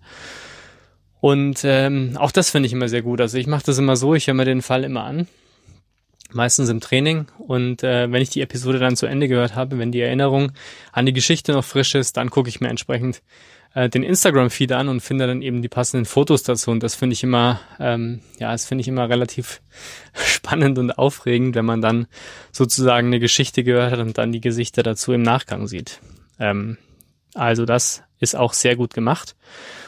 Und ähm, auch das finde ich immer sehr gut. Also ich mache das immer so, ich höre mir den Fall immer an, meistens im Training. Und äh, wenn ich die Episode dann zu Ende gehört habe, wenn die Erinnerung an die Geschichte noch frisch ist, dann gucke ich mir entsprechend äh, den Instagram-Feed an und finde dann eben die passenden Fotos dazu. Und das finde ich immer, ähm, ja, das finde ich immer relativ (laughs) spannend und aufregend, wenn man dann sozusagen eine Geschichte gehört hat und dann die Gesichter dazu im Nachgang sieht. Ähm, also das ist auch sehr gut gemacht.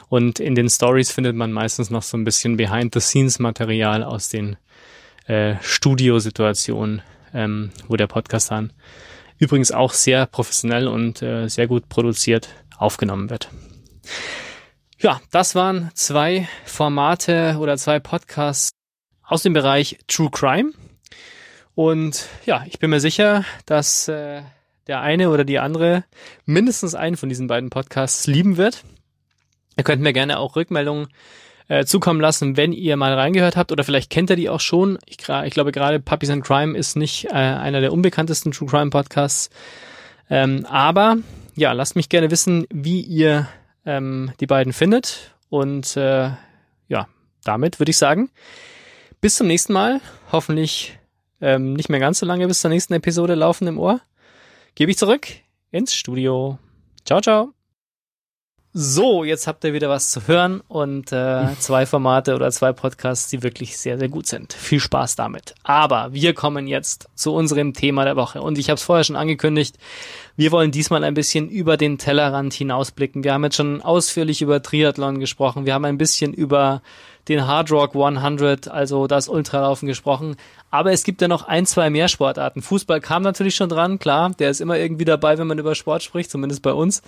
Und in den Stories findet man meistens noch so ein bisschen Behind-the-Scenes-Material aus den äh, Studiosituationen, ähm, wo der Podcast dann übrigens auch sehr professionell und äh, sehr gut produziert aufgenommen wird. Ja, das waren zwei Formate oder zwei Podcasts aus dem Bereich True Crime. Und ja, ich bin mir sicher, dass äh, der eine oder die andere mindestens einen von diesen beiden Podcasts lieben wird. Ihr könnt mir gerne auch Rückmeldungen äh, zukommen lassen, wenn ihr mal reingehört habt oder vielleicht kennt ihr die auch schon. Ich, ich glaube gerade Puppies and Crime ist nicht äh, einer der unbekanntesten True Crime Podcasts. Ähm, aber ja, lasst mich gerne wissen, wie ihr ähm, die beiden findet. Und äh, ja, damit würde ich sagen, bis zum nächsten Mal. Hoffentlich ähm, nicht mehr ganz so lange bis zur nächsten Episode laufen im Ohr. Gebe ich zurück ins Studio. Ciao, ciao. So, jetzt habt ihr wieder was zu hören und äh, (laughs) zwei Formate oder zwei Podcasts, die wirklich sehr, sehr gut sind. Viel Spaß damit. Aber wir kommen jetzt zu unserem Thema der Woche und ich habe es vorher schon angekündigt. Wir wollen diesmal ein bisschen über den Tellerrand hinausblicken. Wir haben jetzt schon ausführlich über Triathlon gesprochen. Wir haben ein bisschen über den Hard Rock 100, also das Ultralaufen gesprochen. Aber es gibt ja noch ein, zwei mehr Sportarten. Fußball kam natürlich schon dran, klar. Der ist immer irgendwie dabei, wenn man über Sport spricht, zumindest bei uns.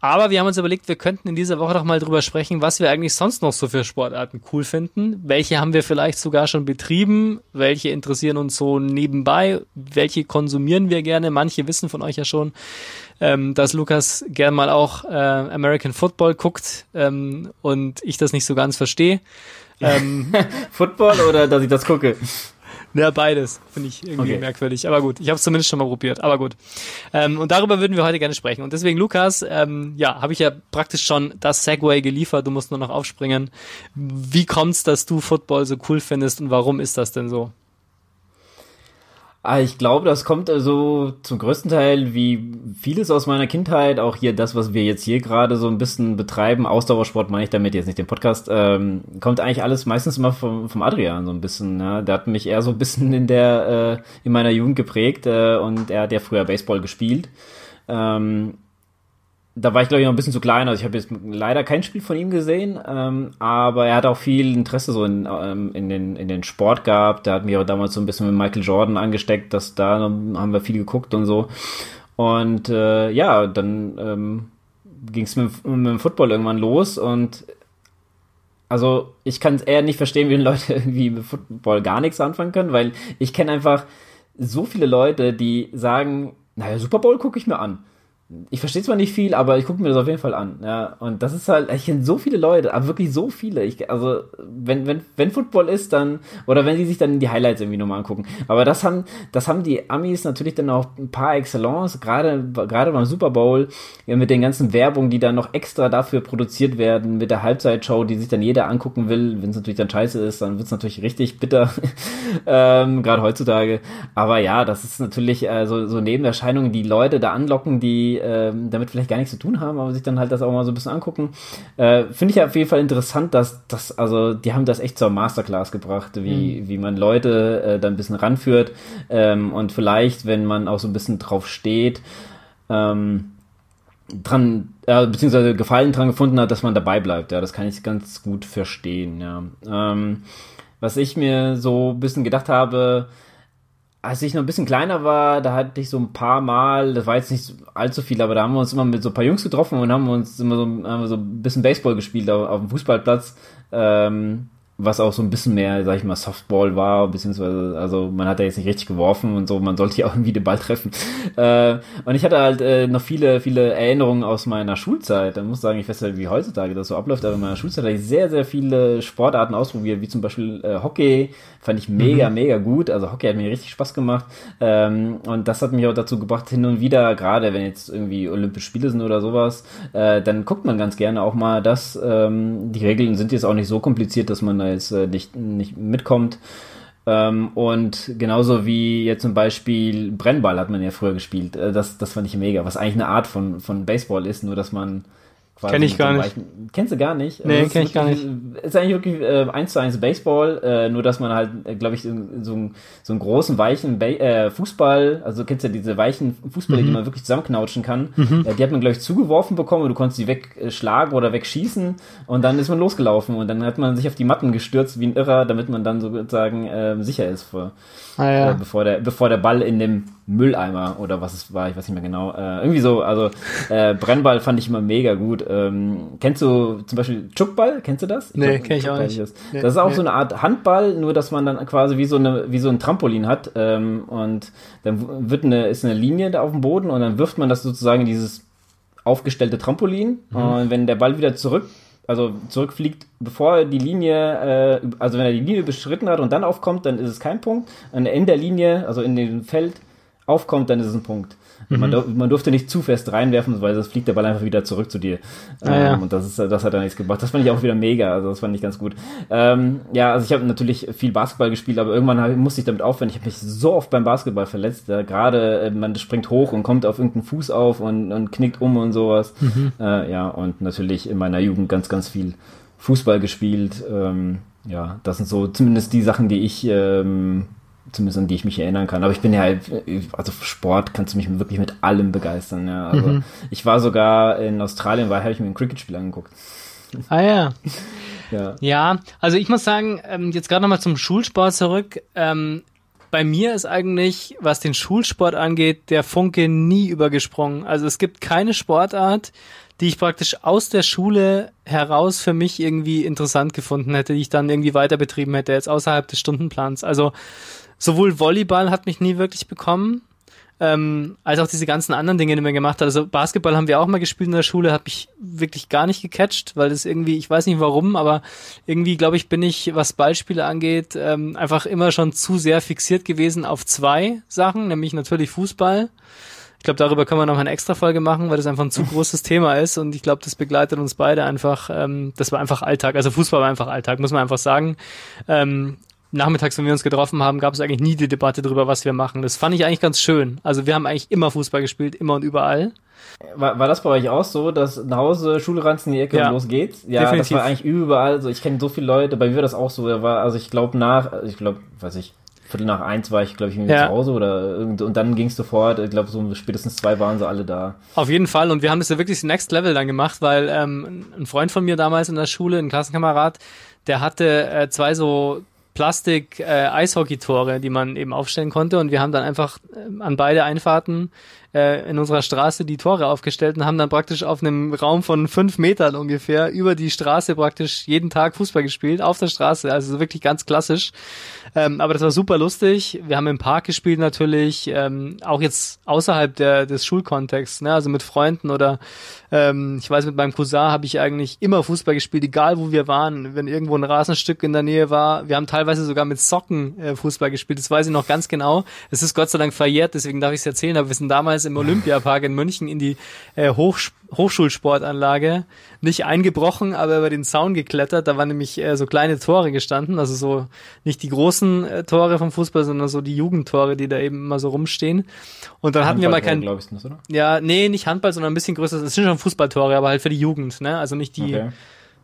Aber wir haben uns überlegt, wir könnten in dieser Woche doch mal drüber sprechen, was wir eigentlich sonst noch so für Sportarten cool finden. Welche haben wir vielleicht sogar schon betrieben? Welche interessieren uns so nebenbei? Welche konsumieren wir gerne? Manche wissen von euch ja schon, ähm, dass Lukas gern mal auch äh, American Football guckt ähm, und ich das nicht so ganz verstehe. Ähm, (laughs) Football oder dass ich das gucke? Ja, beides. Finde ich irgendwie okay. merkwürdig. Aber gut, ich habe es zumindest schon mal probiert. Aber gut. Ähm, und darüber würden wir heute gerne sprechen. Und deswegen, Lukas, ähm, ja, habe ich ja praktisch schon das Segway geliefert. Du musst nur noch aufspringen. Wie kommt's, dass du Football so cool findest und warum ist das denn so? Ah, ich glaube, das kommt also zum größten Teil wie vieles aus meiner Kindheit, auch hier das, was wir jetzt hier gerade so ein bisschen betreiben, Ausdauersport meine ich damit jetzt nicht den Podcast, ähm, kommt eigentlich alles meistens immer vom, vom Adrian so ein bisschen. Ja. Der hat mich eher so ein bisschen in der äh, in meiner Jugend geprägt äh, und er hat ja früher Baseball gespielt. Ähm, da war ich glaube ich noch ein bisschen zu klein, also ich habe jetzt leider kein Spiel von ihm gesehen, ähm, aber er hat auch viel Interesse so in, ähm, in, den, in den Sport gehabt. Der hat mich auch damals so ein bisschen mit Michael Jordan angesteckt, dass da haben wir viel geguckt und so. Und äh, ja, dann ähm, ging es mit, mit dem Football irgendwann los und also ich kann es eher nicht verstehen, wie Leute (laughs) irgendwie mit Football gar nichts anfangen können, weil ich kenne einfach so viele Leute, die sagen, naja, Super Bowl gucke ich mir an ich verstehe zwar nicht viel, aber ich gucke mir das auf jeden Fall an. Ja, und das ist halt, ich kenne so viele Leute, aber wirklich so viele. Ich, also, wenn, wenn, wenn Football ist, dann, oder wenn sie sich dann die Highlights irgendwie nochmal angucken. Aber das haben, das haben die Amis natürlich dann auch ein paar Excellence, gerade, gerade beim Super Bowl, ja, mit den ganzen Werbungen, die dann noch extra dafür produziert werden, mit der Halbzeitshow, die sich dann jeder angucken will. Wenn es natürlich dann scheiße ist, dann wird es natürlich richtig bitter, (laughs) ähm, gerade heutzutage. Aber ja, das ist natürlich äh, so, so Nebenerscheinungen, die Leute da anlocken, die ähm, damit vielleicht gar nichts zu tun haben, aber sich dann halt das auch mal so ein bisschen angucken. Äh, Finde ich ja auf jeden Fall interessant, dass das, also die haben das echt zur Masterclass gebracht, wie, mhm. wie man Leute äh, da ein bisschen ranführt ähm, und vielleicht, wenn man auch so ein bisschen drauf steht, ähm, dran, äh, beziehungsweise Gefallen dran gefunden hat, dass man dabei bleibt. Ja, das kann ich ganz gut verstehen, ja. Ähm, was ich mir so ein bisschen gedacht habe, als ich noch ein bisschen kleiner war, da hatte ich so ein paar Mal, das war jetzt nicht allzu viel, aber da haben wir uns immer mit so ein paar Jungs getroffen und haben uns immer so, haben so ein bisschen Baseball gespielt auf, auf dem Fußballplatz. Ähm, was auch so ein bisschen mehr, sag ich mal, Softball war, beziehungsweise, also man hat ja jetzt nicht richtig geworfen und so, man sollte ja auch irgendwie den Ball treffen. (laughs) Äh, und ich hatte halt äh, noch viele, viele Erinnerungen aus meiner Schulzeit. Da muss ich sagen, ich weiß nicht, wie heutzutage das so abläuft, aber in meiner Schulzeit hatte ich sehr, sehr viele Sportarten ausprobiert, wie zum Beispiel äh, Hockey, fand ich mega, mhm. mega gut. Also Hockey hat mir richtig Spaß gemacht. Ähm, und das hat mich auch dazu gebracht, hin und wieder, gerade wenn jetzt irgendwie Olympische Spiele sind oder sowas, äh, dann guckt man ganz gerne auch mal, dass ähm, die Regeln sind jetzt auch nicht so kompliziert, dass man da jetzt äh, nicht, nicht mitkommt. Ähm, und genauso wie jetzt zum Beispiel Brennball hat man ja früher gespielt. Äh, das, das fand ich mega, was eigentlich eine Art von, von Baseball ist, nur dass man Kenn ich gar nicht. Weichen, kennst du gar nicht? Nee, also kenn ich gar nicht. Ist eigentlich wirklich äh, eins zu eins Baseball, äh, nur dass man halt, äh, glaube ich, so, so, so einen großen, weichen ba äh, Fußball, also kennst du ja diese weichen Fußballer, mhm. die man wirklich zusammenknautschen kann, mhm. äh, die hat man, glaube ich, zugeworfen bekommen und du konntest die wegschlagen oder wegschießen und dann ist man losgelaufen und dann hat man sich auf die Matten gestürzt wie ein Irrer, damit man dann sozusagen äh, sicher ist vor, ah, ja. äh, bevor, der, bevor der Ball in dem Mülleimer oder was es war, ich weiß nicht mehr genau. Äh, irgendwie so, also äh, Brennball fand ich immer mega gut. Ähm, kennst du zum Beispiel Chuckball? Kennst du das? Ich nee, kenn ich auch nicht. Das, nee, das ist auch nee. so eine Art Handball, nur dass man dann quasi wie so eine wie so ein Trampolin hat ähm, und dann wird eine ist eine Linie da auf dem Boden und dann wirft man das sozusagen in dieses aufgestellte Trampolin mhm. und wenn der Ball wieder zurück also zurückfliegt, bevor die Linie, äh, also wenn er die Linie beschritten hat und dann aufkommt, dann ist es kein Punkt. Und in der Linie, also in dem Feld, aufkommt, dann ist es ein Punkt. Mhm. Man, man, durfte nicht zu fest reinwerfen, weil sonst fliegt der Ball einfach wieder zurück zu dir. Ah, ähm, ja. Und das, ist, das hat dann nichts gebracht. Das fand ich auch wieder mega. Also das fand ich ganz gut. Ähm, ja, also ich habe natürlich viel Basketball gespielt, aber irgendwann hab, musste ich damit aufhören. Ich habe mich so oft beim Basketball verletzt. Ja, Gerade äh, man springt hoch und kommt auf irgendeinen Fuß auf und, und knickt um und sowas. Mhm. Äh, ja, und natürlich in meiner Jugend ganz, ganz viel Fußball gespielt. Ähm, ja, das sind so zumindest die Sachen, die ich ähm, zumindest an die ich mich erinnern kann. Aber ich bin ja halt, also Sport kannst du mich wirklich mit allem begeistern. Ja. Also mhm. ich war sogar in Australien, weil habe ich mir ein Cricket-Spiel angeguckt. Ah ja. (laughs) ja. Ja, also ich muss sagen, ähm, jetzt gerade nochmal zum Schulsport zurück. Ähm, bei mir ist eigentlich, was den Schulsport angeht, der Funke nie übergesprungen. Also es gibt keine Sportart, die ich praktisch aus der Schule heraus für mich irgendwie interessant gefunden hätte, die ich dann irgendwie weiter betrieben hätte, jetzt außerhalb des Stundenplans. Also sowohl Volleyball hat mich nie wirklich bekommen, ähm, als auch diese ganzen anderen Dinge, die man gemacht hat. Also Basketball haben wir auch mal gespielt in der Schule, hat mich wirklich gar nicht gecatcht, weil das irgendwie, ich weiß nicht warum, aber irgendwie glaube ich, bin ich, was Ballspiele angeht, ähm, einfach immer schon zu sehr fixiert gewesen auf zwei Sachen, nämlich natürlich Fußball. Ich glaube, darüber können wir noch eine extra Folge machen, weil das einfach ein zu großes (laughs) Thema ist und ich glaube, das begleitet uns beide einfach. Ähm, das war einfach Alltag. Also Fußball war einfach Alltag, muss man einfach sagen. Ähm, nachmittags, wenn wir uns getroffen haben, gab es eigentlich nie die Debatte darüber, was wir machen. Das fand ich eigentlich ganz schön. Also wir haben eigentlich immer Fußball gespielt, immer und überall. War, war das bei euch auch so, dass nach Hause Schule ranzen in die Ecke ja, und los geht's? Ja, definitiv. das war eigentlich überall. Also ich kenne so viele Leute, bei mir war das auch so. War, also ich glaube nach, ich glaube, weiß ich, Viertel nach eins war ich, glaube ich, ja. zu Hause oder und, und dann ging es sofort, ich glaube, so spätestens zwei waren sie alle da. Auf jeden Fall und wir haben das ja wirklich das Next Level dann gemacht, weil ähm, ein Freund von mir damals in der Schule, ein Klassenkamerad, der hatte äh, zwei so Plastik-Eishockey-Tore, äh, die man eben aufstellen konnte. Und wir haben dann einfach äh, an beide Einfahrten äh, in unserer Straße die Tore aufgestellt und haben dann praktisch auf einem Raum von fünf Metern ungefähr über die Straße praktisch jeden Tag Fußball gespielt, auf der Straße. Also wirklich ganz klassisch. Ähm, aber das war super lustig. Wir haben im Park gespielt natürlich, ähm, auch jetzt außerhalb der, des Schulkontexts, ne? also mit Freunden oder ähm, ich weiß, mit meinem Cousin habe ich eigentlich immer Fußball gespielt, egal wo wir waren. Wenn irgendwo ein Rasenstück in der Nähe war, wir haben teilweise sogar mit Socken äh, Fußball gespielt. Das weiß ich noch ganz genau. Es ist Gott sei Dank verjährt, deswegen darf ich es erzählen. Aber wir sind damals im Olympiapark in München in die äh, Hochsp Hochschulsportanlage nicht eingebrochen, aber über den Zaun geklettert. Da waren nämlich äh, so kleine Tore gestanden, also so nicht die großen äh, Tore vom Fußball, sondern so die Jugendtore, die da eben immer so rumstehen. Und dann hatten wir mal kein, ich, das, oder? ja, nee, nicht Handball, sondern ein bisschen größer. Das sind schon Fußballtore, aber halt für die Jugend, ne? Also nicht die okay.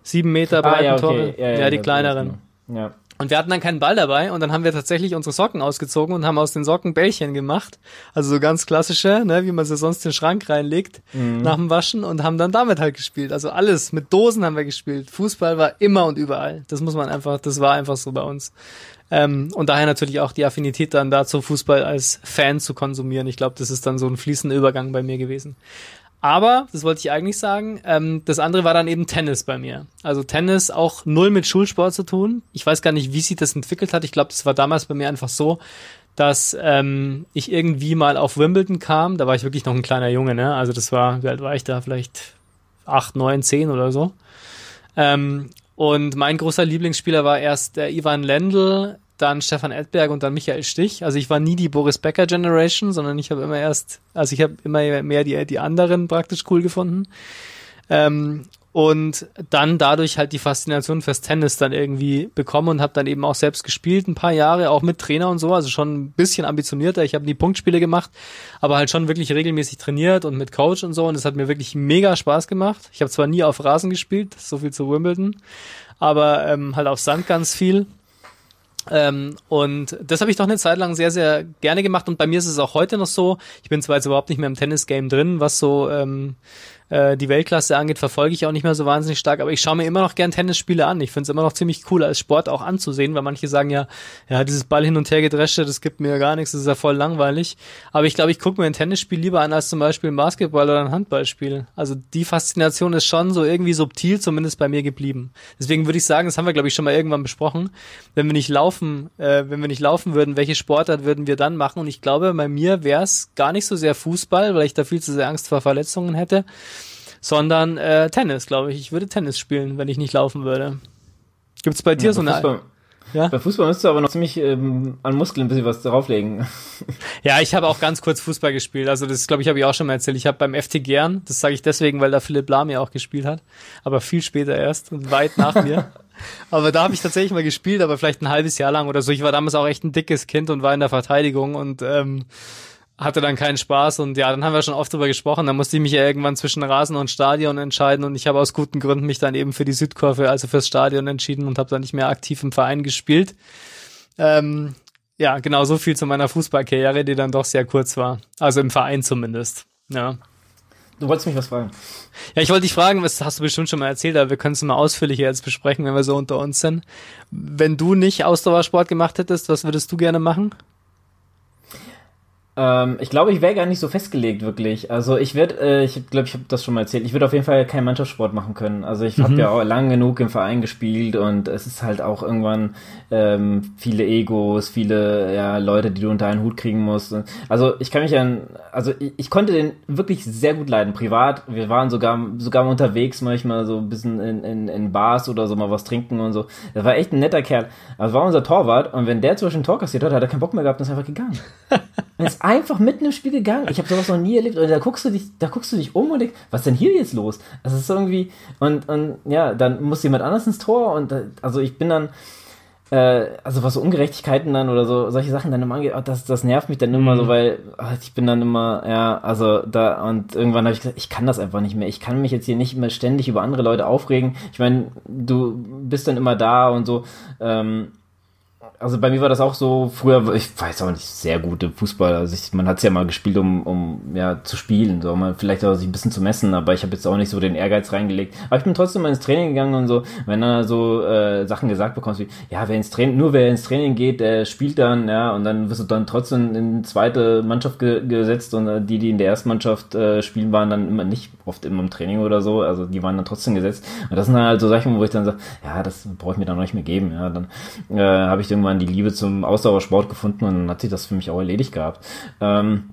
sieben Meter breiten ah, ja, okay. Tore, ja, ja, ja die kleineren. Ja. Und wir hatten dann keinen Ball dabei und dann haben wir tatsächlich unsere Socken ausgezogen und haben aus den Socken Bällchen gemacht. Also so ganz klassische, ne, wie man sie sonst in den Schrank reinlegt mhm. nach dem Waschen und haben dann damit halt gespielt. Also alles, mit Dosen haben wir gespielt. Fußball war immer und überall. Das muss man einfach, das war einfach so bei uns. Ähm, und daher natürlich auch die Affinität dann dazu, Fußball als Fan zu konsumieren. Ich glaube, das ist dann so ein fließender Übergang bei mir gewesen. Aber, das wollte ich eigentlich sagen, ähm, das andere war dann eben Tennis bei mir. Also Tennis auch null mit Schulsport zu tun. Ich weiß gar nicht, wie sich das entwickelt hat. Ich glaube, das war damals bei mir einfach so, dass ähm, ich irgendwie mal auf Wimbledon kam. Da war ich wirklich noch ein kleiner Junge, ne? Also das war, wie alt war ich da? Vielleicht acht, neun, zehn oder so. Ähm, und mein großer Lieblingsspieler war erst der Ivan Lendl, dann Stefan Edberg und dann Michael Stich. Also ich war nie die Boris Becker Generation, sondern ich habe immer erst, also ich habe immer mehr die, die anderen praktisch cool gefunden. Ähm, und dann dadurch halt die Faszination fürs Tennis dann irgendwie bekommen und habe dann eben auch selbst gespielt, ein paar Jahre, auch mit Trainer und so, also schon ein bisschen ambitionierter. Ich habe nie Punktspiele gemacht, aber halt schon wirklich regelmäßig trainiert und mit Coach und so und es hat mir wirklich mega Spaß gemacht. Ich habe zwar nie auf Rasen gespielt, so viel zu Wimbledon, aber ähm, halt auf Sand ganz viel ähm, und das habe ich doch eine Zeit lang sehr, sehr gerne gemacht. Und bei mir ist es auch heute noch so. Ich bin zwar jetzt überhaupt nicht mehr im Tennis-Game drin, was so ähm, äh, die Weltklasse angeht, verfolge ich auch nicht mehr so wahnsinnig stark, aber ich schaue mir immer noch gern Tennisspiele an. Ich finde es immer noch ziemlich cool als Sport auch anzusehen, weil manche sagen ja, ja, dieses Ball hin und her gedreschte, das gibt mir gar nichts, das ist ja voll langweilig. Aber ich glaube, ich gucke mir ein Tennisspiel lieber an als zum Beispiel ein Basketball oder ein Handballspiel. Also die Faszination ist schon so irgendwie subtil zumindest bei mir geblieben. Deswegen würde ich sagen, das haben wir glaube ich schon mal irgendwann besprochen, wenn wir nicht laufen, äh, wenn wir nicht laufen würden, welche Sportart würden wir dann machen? Und ich glaube, bei mir wäre es gar nicht so sehr Fußball, weil ich da viel zu sehr Angst vor Verletzungen hätte sondern äh, Tennis, glaube ich. Ich würde Tennis spielen, wenn ich nicht laufen würde. Gibt es bei dir ja, so eine... Fußball, ja? Bei Fußball müsstest du aber noch ziemlich ähm, an Muskeln ein bisschen was drauflegen. (laughs) Ja, ich habe auch ganz kurz Fußball gespielt. Also das, glaube ich, habe ich auch schon mal erzählt. Ich habe beim FC Gern, das sage ich deswegen, weil da Philipp Lahm ja auch gespielt hat, aber viel später erst und weit nach mir. (laughs) Aber da habe ich tatsächlich mal gespielt, aber vielleicht ein halbes Jahr lang oder so. Ich war damals auch echt ein dickes Kind und war in der Verteidigung und ähm, hatte dann keinen Spaß und ja, dann haben wir schon oft drüber gesprochen. Dann musste ich mich ja irgendwann zwischen Rasen und Stadion entscheiden und ich habe aus guten Gründen mich dann eben für die Südkurve, also fürs Stadion entschieden und habe dann nicht mehr aktiv im Verein gespielt. Ähm, ja, genau so viel zu meiner Fußballkarriere, die dann doch sehr kurz war. Also im Verein zumindest. Ja. Du wolltest mich was fragen. Ja, ich wollte dich fragen, was hast du bestimmt schon mal erzählt, aber wir können es mal ausführlicher jetzt besprechen, wenn wir so unter uns sind. Wenn du nicht Ausdauersport gemacht hättest, was würdest du gerne machen? Ähm, ich glaube, ich wäre gar nicht so festgelegt, wirklich. Also ich werde, äh, ich glaube, ich habe das schon mal erzählt, ich würde auf jeden Fall keinen Mannschaftssport machen können. Also ich mhm. habe ja auch lang genug im Verein gespielt und es ist halt auch irgendwann ähm, viele Egos, viele ja, Leute, die du unter einen Hut kriegen musst. Also ich kann mich an, also ich, ich konnte den wirklich sehr gut leiden, privat. Wir waren sogar sogar unterwegs manchmal so ein bisschen in, in, in Bars oder so mal was trinken und so. Das war echt ein netter Kerl. Also war unser Torwart und wenn der zwischen Tor kassiert hat, hat er keinen Bock mehr gehabt und ist einfach gegangen. (laughs) Ist einfach mitten im Spiel gegangen. Ich habe sowas noch nie erlebt. Und da guckst du dich, da guckst du dich um und denkst, was ist denn hier jetzt los? Das ist irgendwie und und ja, dann muss jemand anders ins Tor und also ich bin dann äh, also was so Ungerechtigkeiten dann oder so solche Sachen dann immer angeht, oh, das das nervt mich dann immer mhm. so, weil oh, ich bin dann immer ja, also da und irgendwann habe ich gesagt, ich kann das einfach nicht mehr. Ich kann mich jetzt hier nicht mehr ständig über andere Leute aufregen. Ich meine, du bist dann immer da und so ähm, also bei mir war das auch so, früher, ich weiß auch nicht, sehr gute Fußball. Also ich, man hat es ja mal gespielt, um, um ja, zu spielen, so mal vielleicht auch sich ein bisschen zu messen, aber ich habe jetzt auch nicht so den Ehrgeiz reingelegt. Aber ich bin trotzdem mal ins Training gegangen und so, wenn dann so äh, Sachen gesagt bekommst wie, ja, wer ins Training, nur wer ins Training geht, der spielt dann, ja, und dann wirst du dann trotzdem in zweite Mannschaft ge gesetzt und äh, die, die in der ersten Mannschaft äh, spielen, waren dann immer nicht oft immer im Training oder so, also die waren dann trotzdem gesetzt. Und das sind halt so Sachen, wo ich dann sage, ja, das brauche ich mir dann noch nicht mehr geben, ja, dann äh, habe ich irgendwann die Liebe zum Ausdauersport gefunden und dann hat sich das für mich auch erledigt gehabt. Ähm,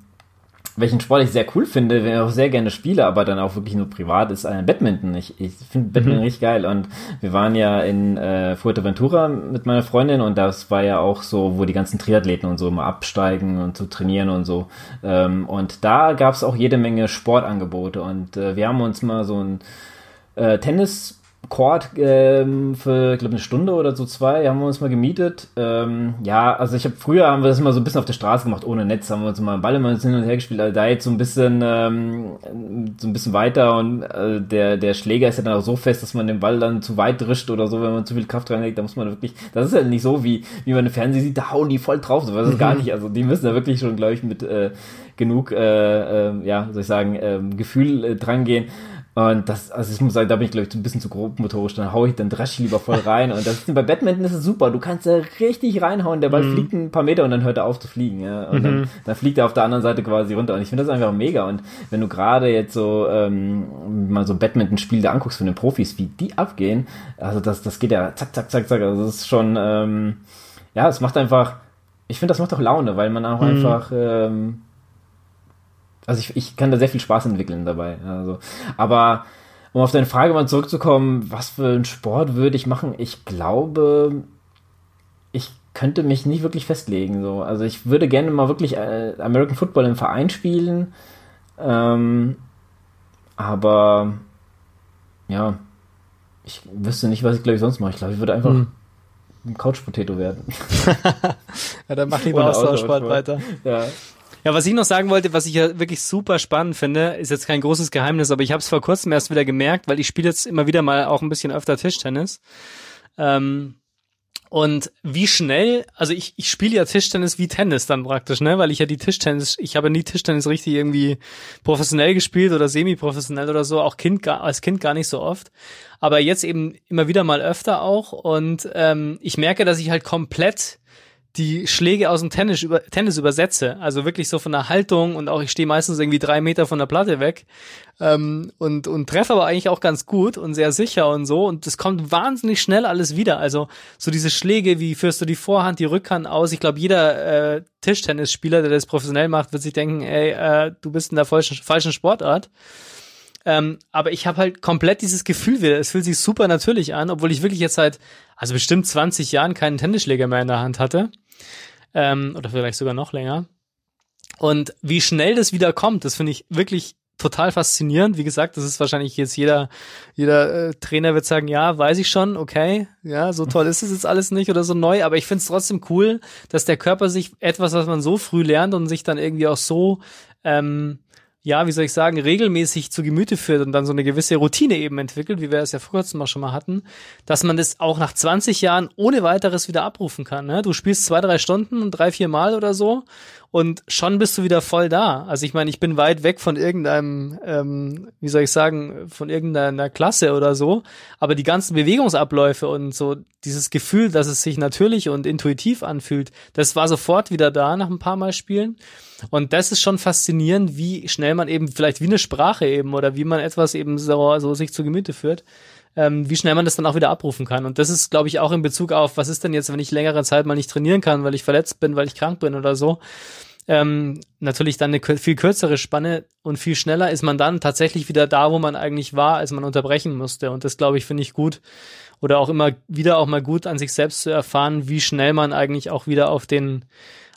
welchen Sport ich sehr cool finde, wenn ich auch sehr gerne spiele, aber dann auch wirklich nur privat, ist ein Badminton. Ich, ich finde Badminton mhm. richtig geil. Und wir waren ja in äh, Fuerteventura mit meiner Freundin und das war ja auch so, wo die ganzen Triathleten und so immer absteigen und zu so trainieren und so. Ähm, und da gab es auch jede Menge Sportangebote und äh, wir haben uns mal so ein äh, Tennis Court ähm, für, ich glaube, eine Stunde oder so zwei haben wir uns mal gemietet. Ähm, ja, also ich habe früher haben wir das immer so ein bisschen auf der Straße gemacht, ohne Netz, haben wir uns mal einen Ball immer hin und her gespielt. Also da jetzt so ein bisschen ähm, so ein bisschen weiter und äh, der der Schläger ist ja dann auch so fest, dass man den Ball dann zu weit drischt oder so, wenn man zu viel Kraft reinlegt, da muss man wirklich. Das ist ja nicht so wie wie man im Fernsehen sieht, da hauen die voll drauf. So, das ist gar nicht. Also die müssen da wirklich schon, glaube ich, mit äh, genug, äh, äh, ja, soll ich sagen, äh, Gefühl äh, dran gehen. Und das, also ich muss sagen, da bin ich, glaube ich, ein bisschen zu grob motorisch, dann hau ich, dann dresch lieber voll (laughs) rein. Und das bei Badminton ist es super, du kannst da richtig reinhauen, der Ball mhm. fliegt ein paar Meter und dann hört er auf zu fliegen. Ja? Und mhm. dann, dann fliegt er auf der anderen Seite quasi runter. Und ich finde das einfach mega. Und wenn du gerade jetzt so ähm, mal so Badminton-Spiel da anguckst von den Profis, wie die abgehen, also das, das geht ja zack, zack, zack, zack. Also das ist schon, ähm, ja, es macht einfach, ich finde, das macht auch Laune, weil man auch mhm. einfach ähm, also ich, ich kann da sehr viel Spaß entwickeln dabei. Also, aber um auf deine Frage mal zurückzukommen, was für einen Sport würde ich machen? Ich glaube, ich könnte mich nicht wirklich festlegen. So. Also ich würde gerne mal wirklich äh, American Football im Verein spielen. Ähm, aber ja, ich wüsste nicht, was ich glaube ich sonst mache. Ich glaube, ich würde einfach hm. ein Couch Potato werden. (laughs) ja, dann mach lieber Austauschsport weiter. Ja. Ja, was ich noch sagen wollte, was ich ja wirklich super spannend finde, ist jetzt kein großes Geheimnis, aber ich habe es vor kurzem erst wieder gemerkt, weil ich spiele jetzt immer wieder mal auch ein bisschen öfter Tischtennis. Ähm, und wie schnell, also ich, ich spiele ja Tischtennis wie Tennis dann praktisch, ne? Weil ich ja die Tischtennis, ich habe nie Tischtennis richtig irgendwie professionell gespielt oder semi-professionell oder so, auch Kind als Kind gar nicht so oft. Aber jetzt eben immer wieder mal öfter auch. Und ähm, ich merke, dass ich halt komplett die Schläge aus dem Tennis, über, Tennis übersetze. Also wirklich so von der Haltung und auch ich stehe meistens irgendwie drei Meter von der Platte weg ähm, und, und treffe aber eigentlich auch ganz gut und sehr sicher und so. Und es kommt wahnsinnig schnell alles wieder. Also so diese Schläge, wie führst du die Vorhand, die Rückhand aus? Ich glaube, jeder äh, Tischtennisspieler, der das professionell macht, wird sich denken, ey, äh, du bist in der falschen, falschen Sportart. Ähm, aber ich habe halt komplett dieses Gefühl wieder. Es fühlt sich super natürlich an, obwohl ich wirklich jetzt seit, also bestimmt 20 Jahren keinen Tennisschläger mehr in der Hand hatte. Ähm, oder vielleicht sogar noch länger. Und wie schnell das wieder kommt, das finde ich wirklich total faszinierend. Wie gesagt, das ist wahrscheinlich jetzt jeder, jeder äh, Trainer wird sagen, ja, weiß ich schon, okay, ja, so toll ist es jetzt alles nicht oder so neu, aber ich finde es trotzdem cool, dass der Körper sich etwas, was man so früh lernt und sich dann irgendwie auch so ähm, ja, wie soll ich sagen, regelmäßig zu Gemüte führt und dann so eine gewisse Routine eben entwickelt, wie wir es ja vor kurzem auch schon mal hatten, dass man das auch nach 20 Jahren ohne weiteres wieder abrufen kann. Ne? Du spielst zwei, drei Stunden, drei, vier Mal oder so und schon bist du wieder voll da. Also ich meine, ich bin weit weg von irgendeinem, ähm, wie soll ich sagen, von irgendeiner Klasse oder so, aber die ganzen Bewegungsabläufe und so dieses Gefühl, dass es sich natürlich und intuitiv anfühlt, das war sofort wieder da nach ein paar Mal Spielen. Und das ist schon faszinierend, wie schnell man eben vielleicht wie eine Sprache eben oder wie man etwas eben so, so sich zu Gemüte führt ähm, wie schnell man das dann auch wieder abrufen kann. Und das ist, glaube ich, auch in Bezug auf, was ist denn jetzt, wenn ich längere Zeit mal nicht trainieren kann, weil ich verletzt bin, weil ich krank bin oder so. Ähm, natürlich dann eine viel kürzere Spanne und viel schneller ist man dann tatsächlich wieder da, wo man eigentlich war, als man unterbrechen musste. Und das, glaube ich, finde ich gut. Oder auch immer wieder auch mal gut an sich selbst zu erfahren, wie schnell man eigentlich auch wieder auf den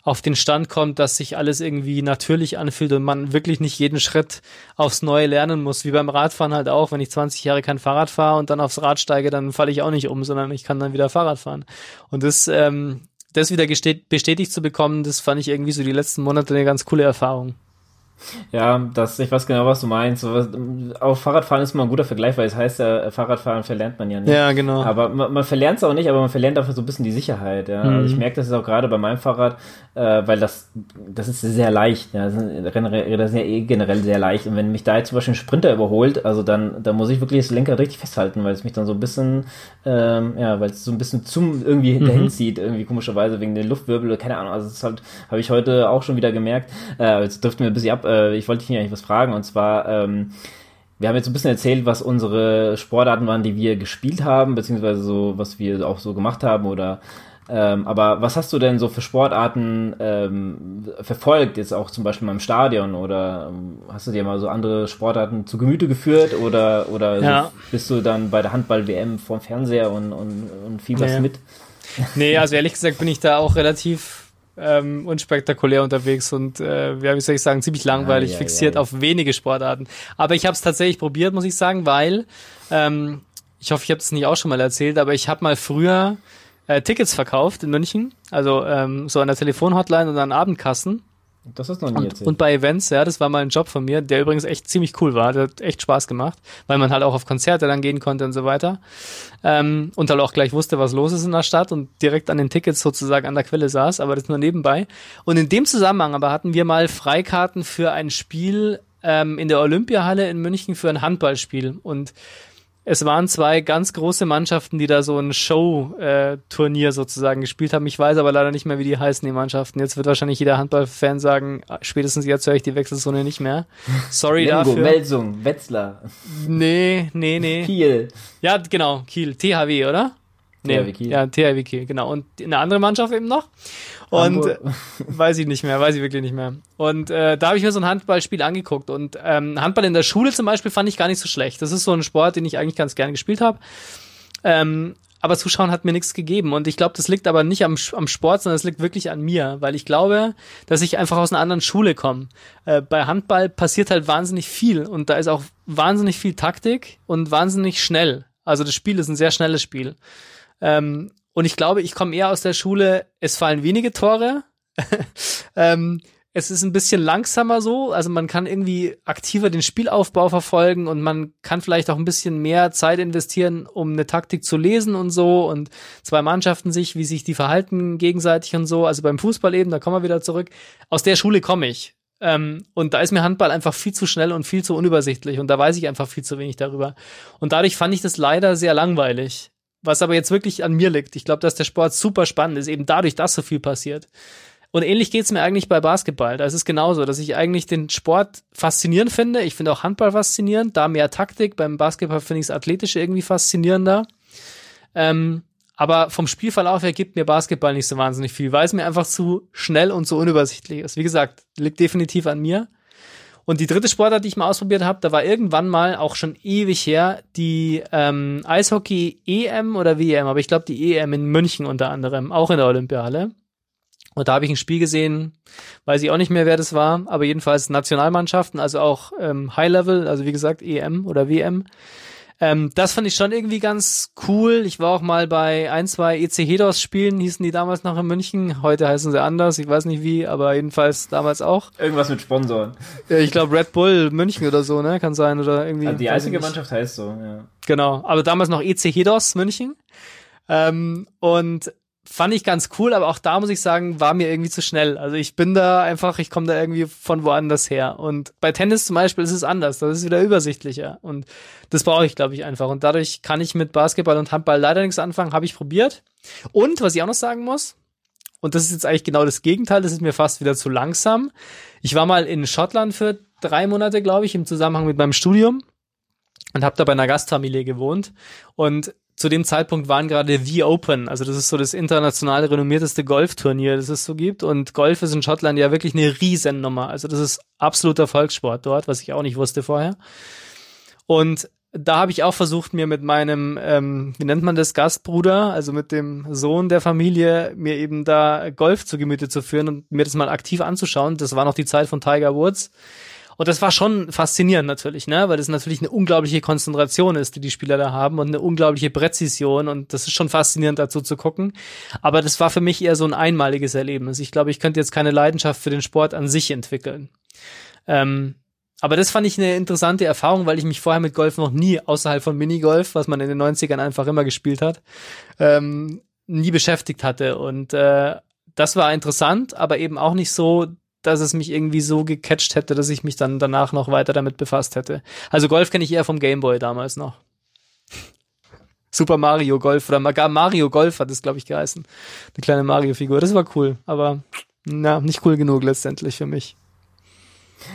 auf den Stand kommt, dass sich alles irgendwie natürlich anfühlt und man wirklich nicht jeden Schritt aufs Neue lernen muss, wie beim Radfahren halt auch. Wenn ich 20 Jahre kein Fahrrad fahre und dann aufs Rad steige, dann falle ich auch nicht um, sondern ich kann dann wieder Fahrrad fahren. Und das, ähm, das wieder bestätigt zu bekommen, das fand ich irgendwie so die letzten Monate eine ganz coole Erfahrung. Ja, das, ich weiß genau, was du meinst. Auf Fahrradfahren ist immer ein guter Vergleich, weil es heißt ja, Fahrradfahren verlernt man ja nicht. Ja, genau. Aber man, man verlernt es auch nicht, aber man verlernt dafür so ein bisschen die Sicherheit. Ja. Mhm. Also ich merke das auch gerade bei meinem Fahrrad, äh, weil das, das ist sehr leicht. Ja. Rennräder sind ja eh generell sehr leicht. Und wenn mich da jetzt zum Beispiel ein Sprinter überholt, also dann, dann muss ich wirklich das Lenker richtig festhalten, weil es mich dann so ein bisschen, ähm, ja, weil es so ein bisschen zum irgendwie mhm. dahin zieht, irgendwie komischerweise wegen der Luftwirbel oder keine Ahnung. Also das halt, habe ich heute auch schon wieder gemerkt. Äh, jetzt dürften wir ein bisschen ab äh, ich wollte dich eigentlich was fragen und zwar, ähm, wir haben jetzt ein bisschen erzählt, was unsere Sportarten waren, die wir gespielt haben, beziehungsweise so, was wir auch so gemacht haben oder ähm, aber was hast du denn so für Sportarten ähm, verfolgt, jetzt auch zum Beispiel mal im Stadion oder ähm, hast du dir mal so andere Sportarten zu Gemüte geführt oder, oder ja. so bist du dann bei der Handball-WM vorm Fernseher und, und, und fieberst nee. mit? Nee, also ehrlich gesagt bin ich da auch relativ ähm, unspektakulär unterwegs und äh, ja, wie soll ich sagen, ziemlich langweilig, ah, ja, fixiert ja, ja. auf wenige Sportarten. Aber ich habe es tatsächlich probiert, muss ich sagen, weil ähm, ich hoffe, ich habe es nicht auch schon mal erzählt, aber ich habe mal früher äh, Tickets verkauft in München, also ähm, so an der Telefonhotline und an Abendkassen das ist noch nie und, erzählt. Und bei Events, ja, das war mal ein Job von mir, der übrigens echt ziemlich cool war. Der hat echt Spaß gemacht, weil man halt auch auf Konzerte dann gehen konnte und so weiter. Ähm, und halt auch gleich wusste, was los ist in der Stadt und direkt an den Tickets sozusagen an der Quelle saß, aber das nur nebenbei. Und in dem Zusammenhang aber hatten wir mal Freikarten für ein Spiel ähm, in der Olympiahalle in München für ein Handballspiel. Und es waren zwei ganz große Mannschaften, die da so ein Show-Turnier sozusagen gespielt haben. Ich weiß aber leider nicht mehr, wie die heißen, die Mannschaften. Jetzt wird wahrscheinlich jeder Handballfan sagen, ah, spätestens jetzt höre ich die Wechselzone nicht mehr. Sorry Lemgo, dafür. Melsung, Wetzlar. Nee, nee, nee. Kiel. Ja, genau, Kiel. THW, oder? Nee, THW Kiel. Ja, THW Kiel, genau. Und eine andere Mannschaft eben noch. Und äh, weiß ich nicht mehr, weiß ich wirklich nicht mehr. Und äh, da habe ich mir so ein Handballspiel angeguckt. Und ähm, Handball in der Schule zum Beispiel fand ich gar nicht so schlecht. Das ist so ein Sport, den ich eigentlich ganz gerne gespielt habe. Ähm, aber Zuschauen hat mir nichts gegeben. Und ich glaube, das liegt aber nicht am, am Sport, sondern es liegt wirklich an mir, weil ich glaube, dass ich einfach aus einer anderen Schule komme. Äh, bei Handball passiert halt wahnsinnig viel und da ist auch wahnsinnig viel Taktik und wahnsinnig schnell. Also das Spiel ist ein sehr schnelles Spiel. Ähm, und ich glaube, ich komme eher aus der Schule, es fallen wenige Tore. (laughs) ähm, es ist ein bisschen langsamer so, also man kann irgendwie aktiver den Spielaufbau verfolgen und man kann vielleicht auch ein bisschen mehr Zeit investieren, um eine Taktik zu lesen und so und zwei Mannschaften sich, wie sich die verhalten gegenseitig und so. Also beim Fußball eben, da kommen wir wieder zurück. Aus der Schule komme ich. Ähm, und da ist mir Handball einfach viel zu schnell und viel zu unübersichtlich und da weiß ich einfach viel zu wenig darüber. Und dadurch fand ich das leider sehr langweilig was aber jetzt wirklich an mir liegt. Ich glaube, dass der Sport super spannend ist, eben dadurch, dass so viel passiert. Und ähnlich geht's mir eigentlich bei Basketball. Da ist es genauso, dass ich eigentlich den Sport faszinierend finde. Ich finde auch Handball faszinierend, da mehr Taktik. Beim Basketball finde ich das Athletische irgendwie faszinierender. Ähm, aber vom Spielverlauf her gibt mir Basketball nicht so wahnsinnig viel, weil es mir einfach zu schnell und so unübersichtlich ist. Wie gesagt, liegt definitiv an mir. Und die dritte Sportart, die ich mal ausprobiert habe, da war irgendwann mal auch schon ewig her die ähm, Eishockey EM oder WM, aber ich glaube die EM in München unter anderem, auch in der Olympiahalle. Und da habe ich ein Spiel gesehen, weiß ich auch nicht mehr, wer das war, aber jedenfalls Nationalmannschaften, also auch ähm, High Level, also wie gesagt EM oder WM. Ähm, das fand ich schon irgendwie ganz cool. Ich war auch mal bei ein, zwei EC Hedos Spielen, hießen die damals noch in München. Heute heißen sie anders, ich weiß nicht wie, aber jedenfalls damals auch. Irgendwas mit Sponsoren. Ja, ich glaube Red Bull München oder so, ne? Kann sein oder irgendwie. Also die einzige Mannschaft heißt so, ja. Genau, aber damals noch EC Hedos München. Ähm, und fand ich ganz cool, aber auch da muss ich sagen, war mir irgendwie zu schnell. Also ich bin da einfach, ich komme da irgendwie von woanders her. Und bei Tennis zum Beispiel ist es anders, das ist wieder übersichtlicher. Und das brauche ich, glaube ich, einfach. Und dadurch kann ich mit Basketball und Handball leider nichts anfangen, habe ich probiert. Und was ich auch noch sagen muss, und das ist jetzt eigentlich genau das Gegenteil, das ist mir fast wieder zu langsam. Ich war mal in Schottland für drei Monate, glaube ich, im Zusammenhang mit meinem Studium und habe da bei einer Gastfamilie gewohnt. Und zu dem Zeitpunkt waren gerade The Open, also das ist so das international renommierteste Golfturnier, das es so gibt. Und Golf ist in Schottland ja wirklich eine Riesennummer. Also das ist absoluter Volkssport dort, was ich auch nicht wusste vorher. Und da habe ich auch versucht, mir mit meinem, ähm, wie nennt man das, Gastbruder, also mit dem Sohn der Familie, mir eben da Golf zu Gemüte zu führen und mir das mal aktiv anzuschauen. Das war noch die Zeit von Tiger Woods. Und das war schon faszinierend natürlich, ne, weil das natürlich eine unglaubliche Konzentration ist, die die Spieler da haben und eine unglaubliche Präzision und das ist schon faszinierend dazu zu gucken. Aber das war für mich eher so ein einmaliges Erlebnis. Ich glaube, ich könnte jetzt keine Leidenschaft für den Sport an sich entwickeln. Ähm, aber das fand ich eine interessante Erfahrung, weil ich mich vorher mit Golf noch nie außerhalb von Minigolf, was man in den 90ern einfach immer gespielt hat, ähm, nie beschäftigt hatte. Und äh, das war interessant, aber eben auch nicht so dass es mich irgendwie so gecatcht hätte, dass ich mich dann danach noch weiter damit befasst hätte. Also Golf kenne ich eher vom Gameboy damals noch. Super Mario Golf oder gar Mario Golf hat es, glaube ich, geheißen. Eine kleine Mario-Figur. Das war cool, aber na, nicht cool genug letztendlich für mich.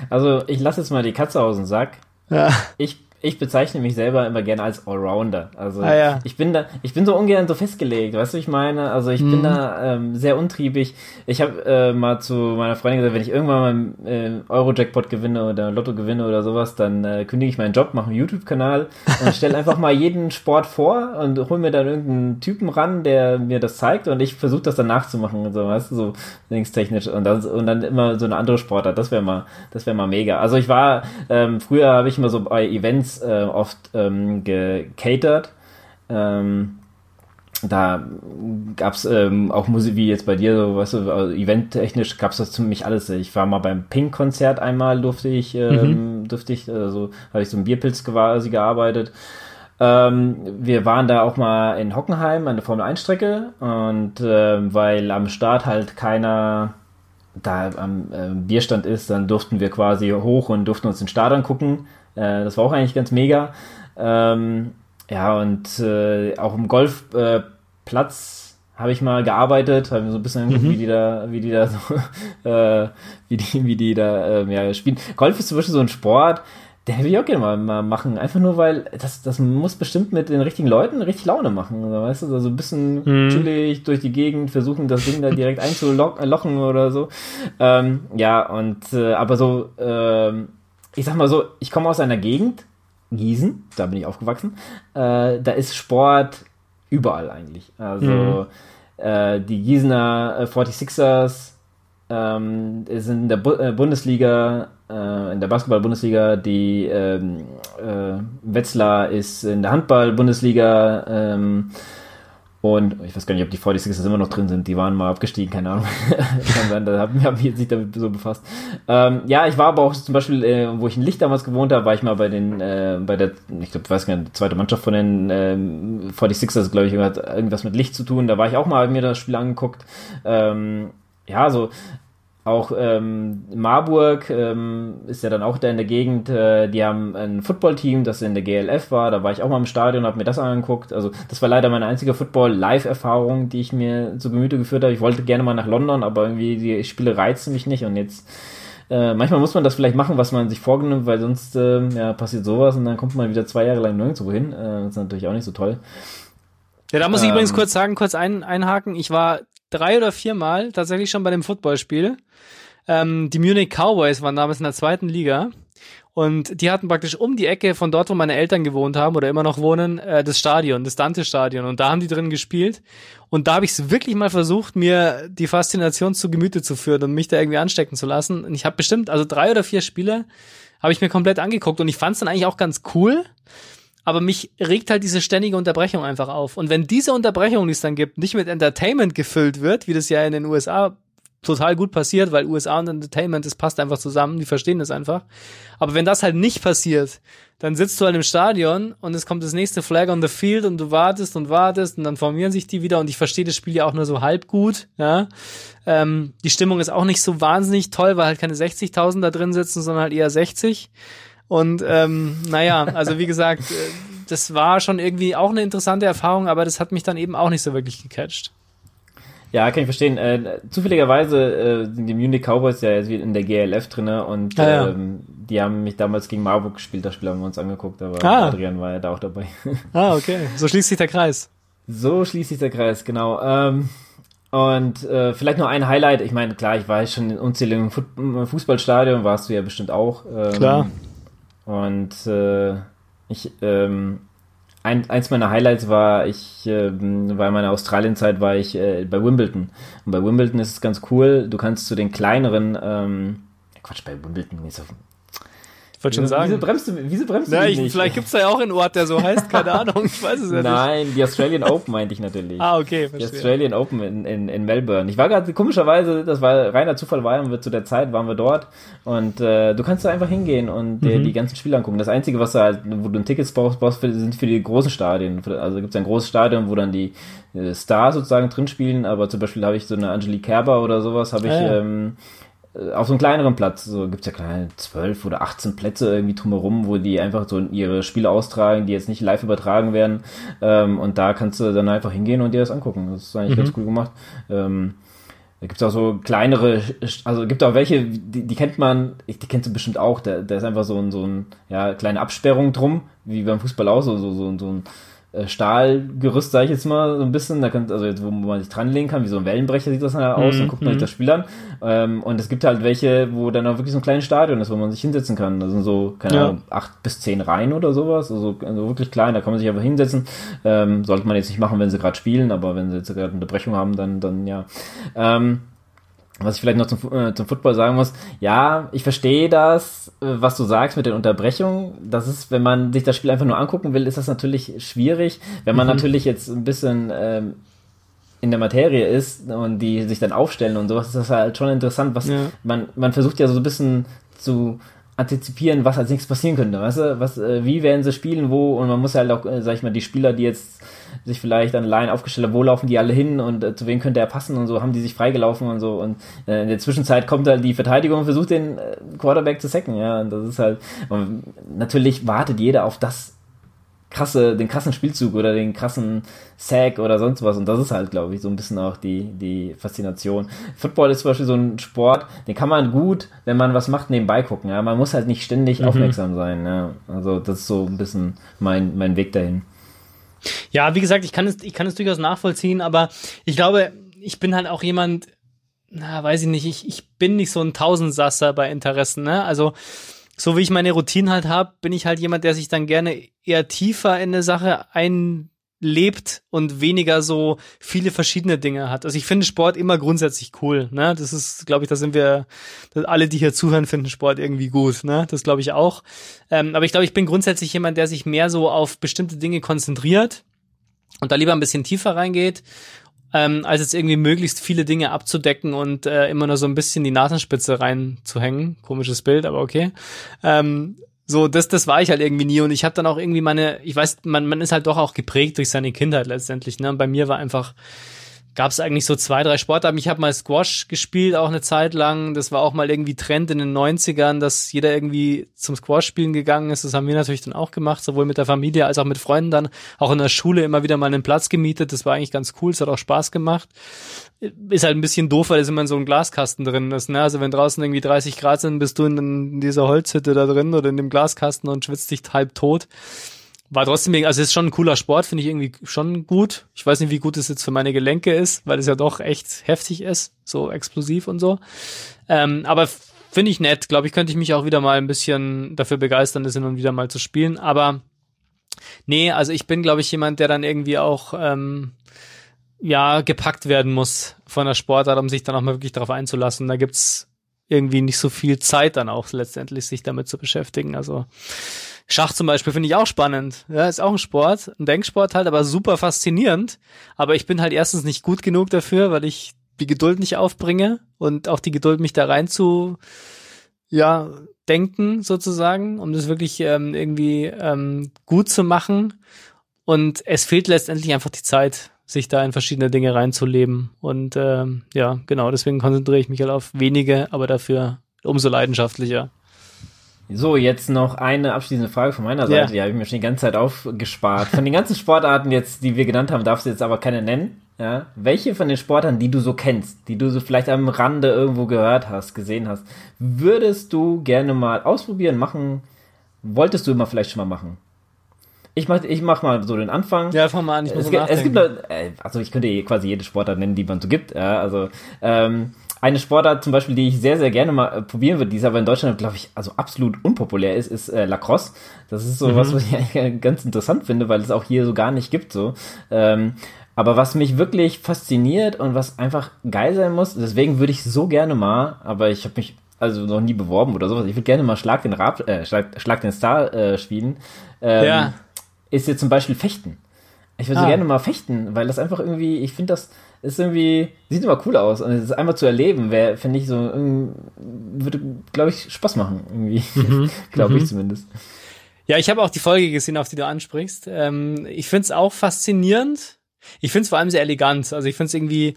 Also ich lasse jetzt mal die Katze aus dem Sack. Ja. Ich ich bezeichne mich selber immer gerne als Allrounder. Also ah, ja. ich bin da, ich bin so ungern so festgelegt, weißt du, ich meine? Also ich mhm. bin da ähm, sehr untriebig. Ich habe äh, mal zu meiner Freundin gesagt, wenn ich irgendwann mal äh, Euro-Jackpot gewinne oder Lotto gewinne oder sowas, dann äh, kündige ich meinen Job, mache einen YouTube-Kanal und stelle einfach mal jeden Sport vor und hole mir dann irgendeinen Typen ran, der mir das zeigt und ich versuche das dann nachzumachen und so, weißt du, so linkstechnisch und dann, und dann immer so eine andere Sportart. Das wäre mal, das wäre mal mega. Also ich war, ähm, früher habe ich immer so bei Events Events äh, oft ähm, gecatert. Ähm, da gab es ähm, auch Musik, wie jetzt bei dir, so, weißt du, also eventtechnisch gab es das ziemlich alles. Ich war mal beim Pink-Konzert einmal, durfte ich, ähm, mhm. durfte ich, also habe ich so ein Bierpilz quasi gearbeitet. Ähm, wir waren da auch mal in Hockenheim an der Formel 1 Strecke und äh, weil am Start halt keiner da am äh, Bierstand ist, dann durften wir quasi hoch und durften uns den Start angucken. Äh, das war auch eigentlich ganz mega. Ähm, ja, und äh, auch im Golfplatz äh, habe ich mal gearbeitet, habe mir so ein bisschen mhm. wie die da, wie die da so, (laughs) äh, wie die, wie die da ähm, ja, spielen. Golf ist zum Beispiel so ein Sport, den will ich auch gerne mal, machen. Einfach nur, weil das, das muss bestimmt mit den richtigen Leuten richtig Laune machen. Also, weißt du, also ein bisschen mhm. chillig durch die Gegend, versuchen das Ding da direkt (laughs) einzulochen oder so. Ähm, ja, und äh, aber so, ähm, ich sag mal so, ich komme aus einer Gegend, Gießen, da bin ich aufgewachsen, äh, da ist Sport überall eigentlich. Also mhm. äh, die Gießener äh, 46ers ähm, sind in der Bu äh, Bundesliga, äh, in der Basketball-Bundesliga, die ähm, äh, Wetzlar ist in der Handball-Bundesliga, ähm, und ich weiß gar nicht, ob die 46ers immer noch drin sind. Die waren mal abgestiegen, keine Ahnung. (laughs) Kann sein, da habe hab ich jetzt nicht damit so befasst. Ähm, ja, ich war aber auch zum Beispiel, äh, wo ich in Licht damals gewohnt habe, war ich mal bei den, äh, bei der, ich glaube, weiß gar nicht, zweite Mannschaft von den ähm, 46ers, glaube ich, hat irgendwas mit Licht zu tun. Da war ich auch mal mir das Spiel angeguckt. Ähm, ja, so auch ähm, Marburg ähm, ist ja dann auch da in der Gegend. Äh, die haben ein Footballteam, das in der GLF war. Da war ich auch mal im Stadion, habe mir das angeguckt. Also das war leider meine einzige Football-Live-Erfahrung, die ich mir zu Gemüte geführt habe. Ich wollte gerne mal nach London, aber irgendwie die Spiele reizen mich nicht. Und jetzt äh, manchmal muss man das vielleicht machen, was man sich vorgenommen, weil sonst äh, ja, passiert sowas und dann kommt man wieder zwei Jahre lang nirgendwo hin. Äh, das ist natürlich auch nicht so toll. Ja, da muss ich ähm, übrigens kurz sagen, kurz ein, einhaken. Ich war drei oder viermal tatsächlich schon bei dem Footballspiel. Ähm, die Munich Cowboys waren damals in der zweiten Liga. Und die hatten praktisch um die Ecke von dort, wo meine Eltern gewohnt haben oder immer noch wohnen, äh, das Stadion, das Dante-Stadion. Und da haben die drin gespielt. Und da habe ich es wirklich mal versucht, mir die Faszination zu Gemüte zu führen und mich da irgendwie anstecken zu lassen. Und ich habe bestimmt, also drei oder vier Spiele habe ich mir komplett angeguckt. Und ich fand es dann eigentlich auch ganz cool. Aber mich regt halt diese ständige Unterbrechung einfach auf. Und wenn diese Unterbrechung, die es dann gibt, nicht mit Entertainment gefüllt wird, wie das ja in den USA total gut passiert, weil USA und Entertainment, das passt einfach zusammen, die verstehen das einfach. Aber wenn das halt nicht passiert, dann sitzt du halt im Stadion und es kommt das nächste Flag on the Field und du wartest und wartest und dann formieren sich die wieder und ich verstehe das Spiel ja auch nur so halb gut, ja. Ähm, die Stimmung ist auch nicht so wahnsinnig toll, weil halt keine 60.000 da drin sitzen, sondern halt eher 60. Und ähm, naja, also wie gesagt, äh, das war schon irgendwie auch eine interessante Erfahrung, aber das hat mich dann eben auch nicht so wirklich gecatcht. Ja, kann ich verstehen. Äh, zufälligerweise äh, sind die Munich Cowboys ja jetzt in der GLF drinne und Ah, ja. ähm, die haben mich damals gegen Marburg gespielt, das Spiel haben wir uns angeguckt, aber Ah. Adrian war ja da auch dabei. (laughs) Ah, okay. So schließt sich der Kreis. So schließt sich der Kreis, genau. Ähm, und äh, vielleicht noch ein Highlight. Ich meine, klar, ich war schon in unzähligen Fut Fußballstadion, warst du ja bestimmt auch. Ähm, Klar. Und äh, ich, ähm, ein, eins meiner Highlights war, ich ähm, war in meiner Australienzeit war ich äh, bei Wimbledon. Und bei Wimbledon ist es ganz cool. Du kannst zu den kleineren, ähm, Quatsch, bei Wimbledon ist so. Ich wollte schon Wieso sagen. bremst du, wieso bremst du Na, mich ich, nicht? vielleicht gibt's da ja auch einen Ort, der so heißt, keine (laughs) Ahnung, ich weiß es ja nicht. Nein, die Australian Open meinte ich natürlich. Ah, okay, Die verstehe. Australian Open in, in, in Melbourne. Ich war gerade, komischerweise, das war reiner Zufall, waren wir zu der Zeit, waren wir dort und äh, du kannst da einfach hingehen und dir Mhm. die ganzen Spiele angucken. Das Einzige, was du halt, wo du ein Ticket brauchst, brauchst sind für die großen Stadien. Also gibt es ein großes Stadion, wo dann die äh, Stars sozusagen drin spielen, aber zum Beispiel habe ich so eine Angelique Kerber oder sowas, habe ich Ah, ja. ähm, äh, auf so einem kleineren Platz, so gibt's ja kleine zwölf oder 18 Plätze irgendwie drumherum, wo die einfach so ihre Spiele austragen, die jetzt nicht live übertragen werden. Ähm, und da kannst du dann einfach hingehen und dir das angucken. Das ist eigentlich ganz cool gemacht. Ähm, da gibt's auch so kleinere, also gibt auch welche, die, die kennt man, die kennst du bestimmt auch, da, da ist einfach so ein, so ein, ja, kleine Absperrung drum, wie beim Fußball auch, so, so, so, so ein äh, Stahlgerüst, sage ich jetzt mal, so ein bisschen, da kann, also jetzt, wo man sich dranlegen kann, wie so ein Wellenbrecher sieht das dann aus, Mhm, dann guckt man sich mhm. das Spiel an. Ähm, und es gibt halt welche, wo dann auch wirklich so ein kleines Stadion ist, wo man sich hinsetzen kann. Das sind so, keine Ja. Ahnung, acht bis zehn Reihen oder sowas, also, also wirklich klein, da kann man sich einfach hinsetzen. Ähm, sollte man jetzt nicht machen, wenn sie gerade spielen, aber wenn sie jetzt gerade Unterbrechung haben, dann, dann ja. Ähm, was ich vielleicht noch zum, äh, zum Football sagen muss, ja, ich verstehe das, äh, was du sagst mit den Unterbrechungen. Das ist, wenn man sich das Spiel einfach nur angucken will, ist das natürlich schwierig. Wenn man natürlich jetzt ein bisschen ähm, in der Materie ist und die sich dann aufstellen und sowas, ist das halt schon interessant, was Ja. man, man versucht ja so ein bisschen zu antizipieren, was als nächstes passieren könnte. Weißt du, was, äh, wie werden sie spielen, wo, und man muss halt auch, äh, sag ich mal, die Spieler, die jetzt sich vielleicht an Line aufgestellt haben, wo laufen die alle hin und äh, zu wem könnte er passen und so, haben die sich freigelaufen und so. Und äh, in der Zwischenzeit kommt halt die Verteidigung und versucht den äh, Quarterback zu sacken, ja. Und das ist halt, und natürlich wartet jeder auf das krasse, den krassen Spielzug oder den krassen Sack oder sonst was. Und das ist halt, glaube ich, so ein bisschen auch die, die Faszination. Football ist zum Beispiel so ein Sport, den kann man gut, wenn man was macht, nebenbei gucken. Ja, man muss halt nicht ständig aufmerksam sein. Ja, also das ist so ein bisschen mein, mein Weg dahin. Ja, wie gesagt, ich kann es, ich kann es durchaus nachvollziehen, aber ich glaube, ich bin halt auch jemand, na, weiß ich nicht, ich, ich bin nicht so ein Tausendsasser bei Interessen, ne? Also, so wie ich meine Routinen halt habe, bin ich halt jemand, der sich dann gerne eher tiefer in eine Sache einlebt und weniger so viele verschiedene Dinge hat. Also ich finde Sport immer grundsätzlich cool, ne? Das ist, glaube ich, da sind wir, alle, die hier zuhören, finden Sport irgendwie gut, ne? Das glaube ich auch. Ähm, aber ich glaube, ich bin grundsätzlich jemand, der sich mehr so auf bestimmte Dinge konzentriert und da lieber ein bisschen tiefer reingeht, ähm, als jetzt irgendwie möglichst viele Dinge abzudecken und äh, immer nur so ein bisschen die Nasenspitze reinzuhängen. Komisches Bild, aber okay. Ähm, so, das, das war ich halt irgendwie nie und ich habe dann auch irgendwie meine, ich weiß, man, man ist halt doch auch geprägt durch seine Kindheit letztendlich. Ne? Und bei mir war einfach, gab es eigentlich so zwei, drei Sportarten. Ich habe mal Squash gespielt, auch eine Zeit lang. Das war auch mal irgendwie Trend in den 90ern, dass jeder irgendwie zum Squash spielen gegangen ist. Das haben wir natürlich dann auch gemacht, sowohl mit der Familie als auch mit Freunden dann. Auch in der Schule immer wieder mal einen Platz gemietet. Das war eigentlich ganz cool. Es hat auch Spaß gemacht. Ist halt ein bisschen doof, weil es immer in so einem Glaskasten drin ist. Ne? Also wenn draußen irgendwie 30 Grad sind, bist du in, in dieser Holzhütte da drin oder in dem Glaskasten und schwitzt dich halb tot war trotzdem, also ist schon ein cooler Sport, finde ich irgendwie schon gut. Ich weiß nicht, wie gut es jetzt für meine Gelenke ist, weil es ja doch echt heftig ist, so explosiv und so. Ähm, aber finde ich nett. Glaube ich, könnte ich mich auch wieder mal ein bisschen dafür begeistern, das hin und wieder mal zu spielen. Aber nee, also ich bin, glaube ich, jemand, der dann irgendwie auch ähm, ja gepackt werden muss von der Sportart, um sich dann auch mal wirklich darauf einzulassen. Da gibt's irgendwie nicht so viel Zeit dann auch letztendlich, sich damit zu beschäftigen. Also Schach zum Beispiel finde ich auch spannend. Ja, ist auch ein Sport, ein Denksport halt, aber super faszinierend. Aber ich bin halt erstens nicht gut genug dafür, weil ich die Geduld nicht aufbringe und auch die Geduld, mich da rein zu, ja, denken sozusagen, um das wirklich ähm, irgendwie ähm, gut zu machen. Und es fehlt letztendlich einfach die Zeit, sich da in verschiedene Dinge reinzuleben. Und ähm, ja, genau, deswegen konzentriere ich mich halt auf wenige, aber dafür umso leidenschaftlicher. So, jetzt noch eine abschließende Frage von meiner Seite. Ja. Die habe ich mir schon die ganze Zeit aufgespart. Von den ganzen Sportarten jetzt, die wir genannt haben, darfst du jetzt aber keine nennen. Ja, welche von den Sportarten, die du so kennst, die du so vielleicht am Rande irgendwo gehört hast, gesehen hast, würdest du gerne mal ausprobieren, machen? Wolltest du immer vielleicht schon mal machen? Ich mach, ich mach mal so den Anfang. Ja, fang mal an, ich muss es, gibt, es gibt, äh, also ich könnte quasi jede Sportart nennen, die man so gibt. Ja, also ähm, eine Sportart zum Beispiel, die ich sehr, sehr gerne mal äh, probieren würde, die ist aber in Deutschland, glaube ich, also absolut unpopulär ist, ist äh, Lacrosse. Das ist so mhm. was, was ich eigentlich ganz interessant finde, weil es auch hier so gar nicht gibt. So. Ähm, aber was mich wirklich fasziniert und was einfach geil sein muss, deswegen würde ich so gerne mal, aber ich habe mich also noch nie beworben oder sowas. Ich würde gerne mal Schlag den Rab, äh, Schlag, Schlag den Star äh, spielen. Ähm, ja. Ist jetzt zum Beispiel Fechten. Ich würde ah. so gerne mal fechten, weil das einfach irgendwie, ich finde das ist irgendwie, sieht immer cool aus und es ist einmal zu erleben, wäre, finde ich so, würde, glaube ich, Spaß machen, irgendwie. Mhm. (laughs) glaube ich mhm. zumindest. Ja, ich habe auch die Folge gesehen, auf die du ansprichst. Ähm, ich finde es auch faszinierend ich finde es vor allem sehr elegant. Also ich finde es irgendwie,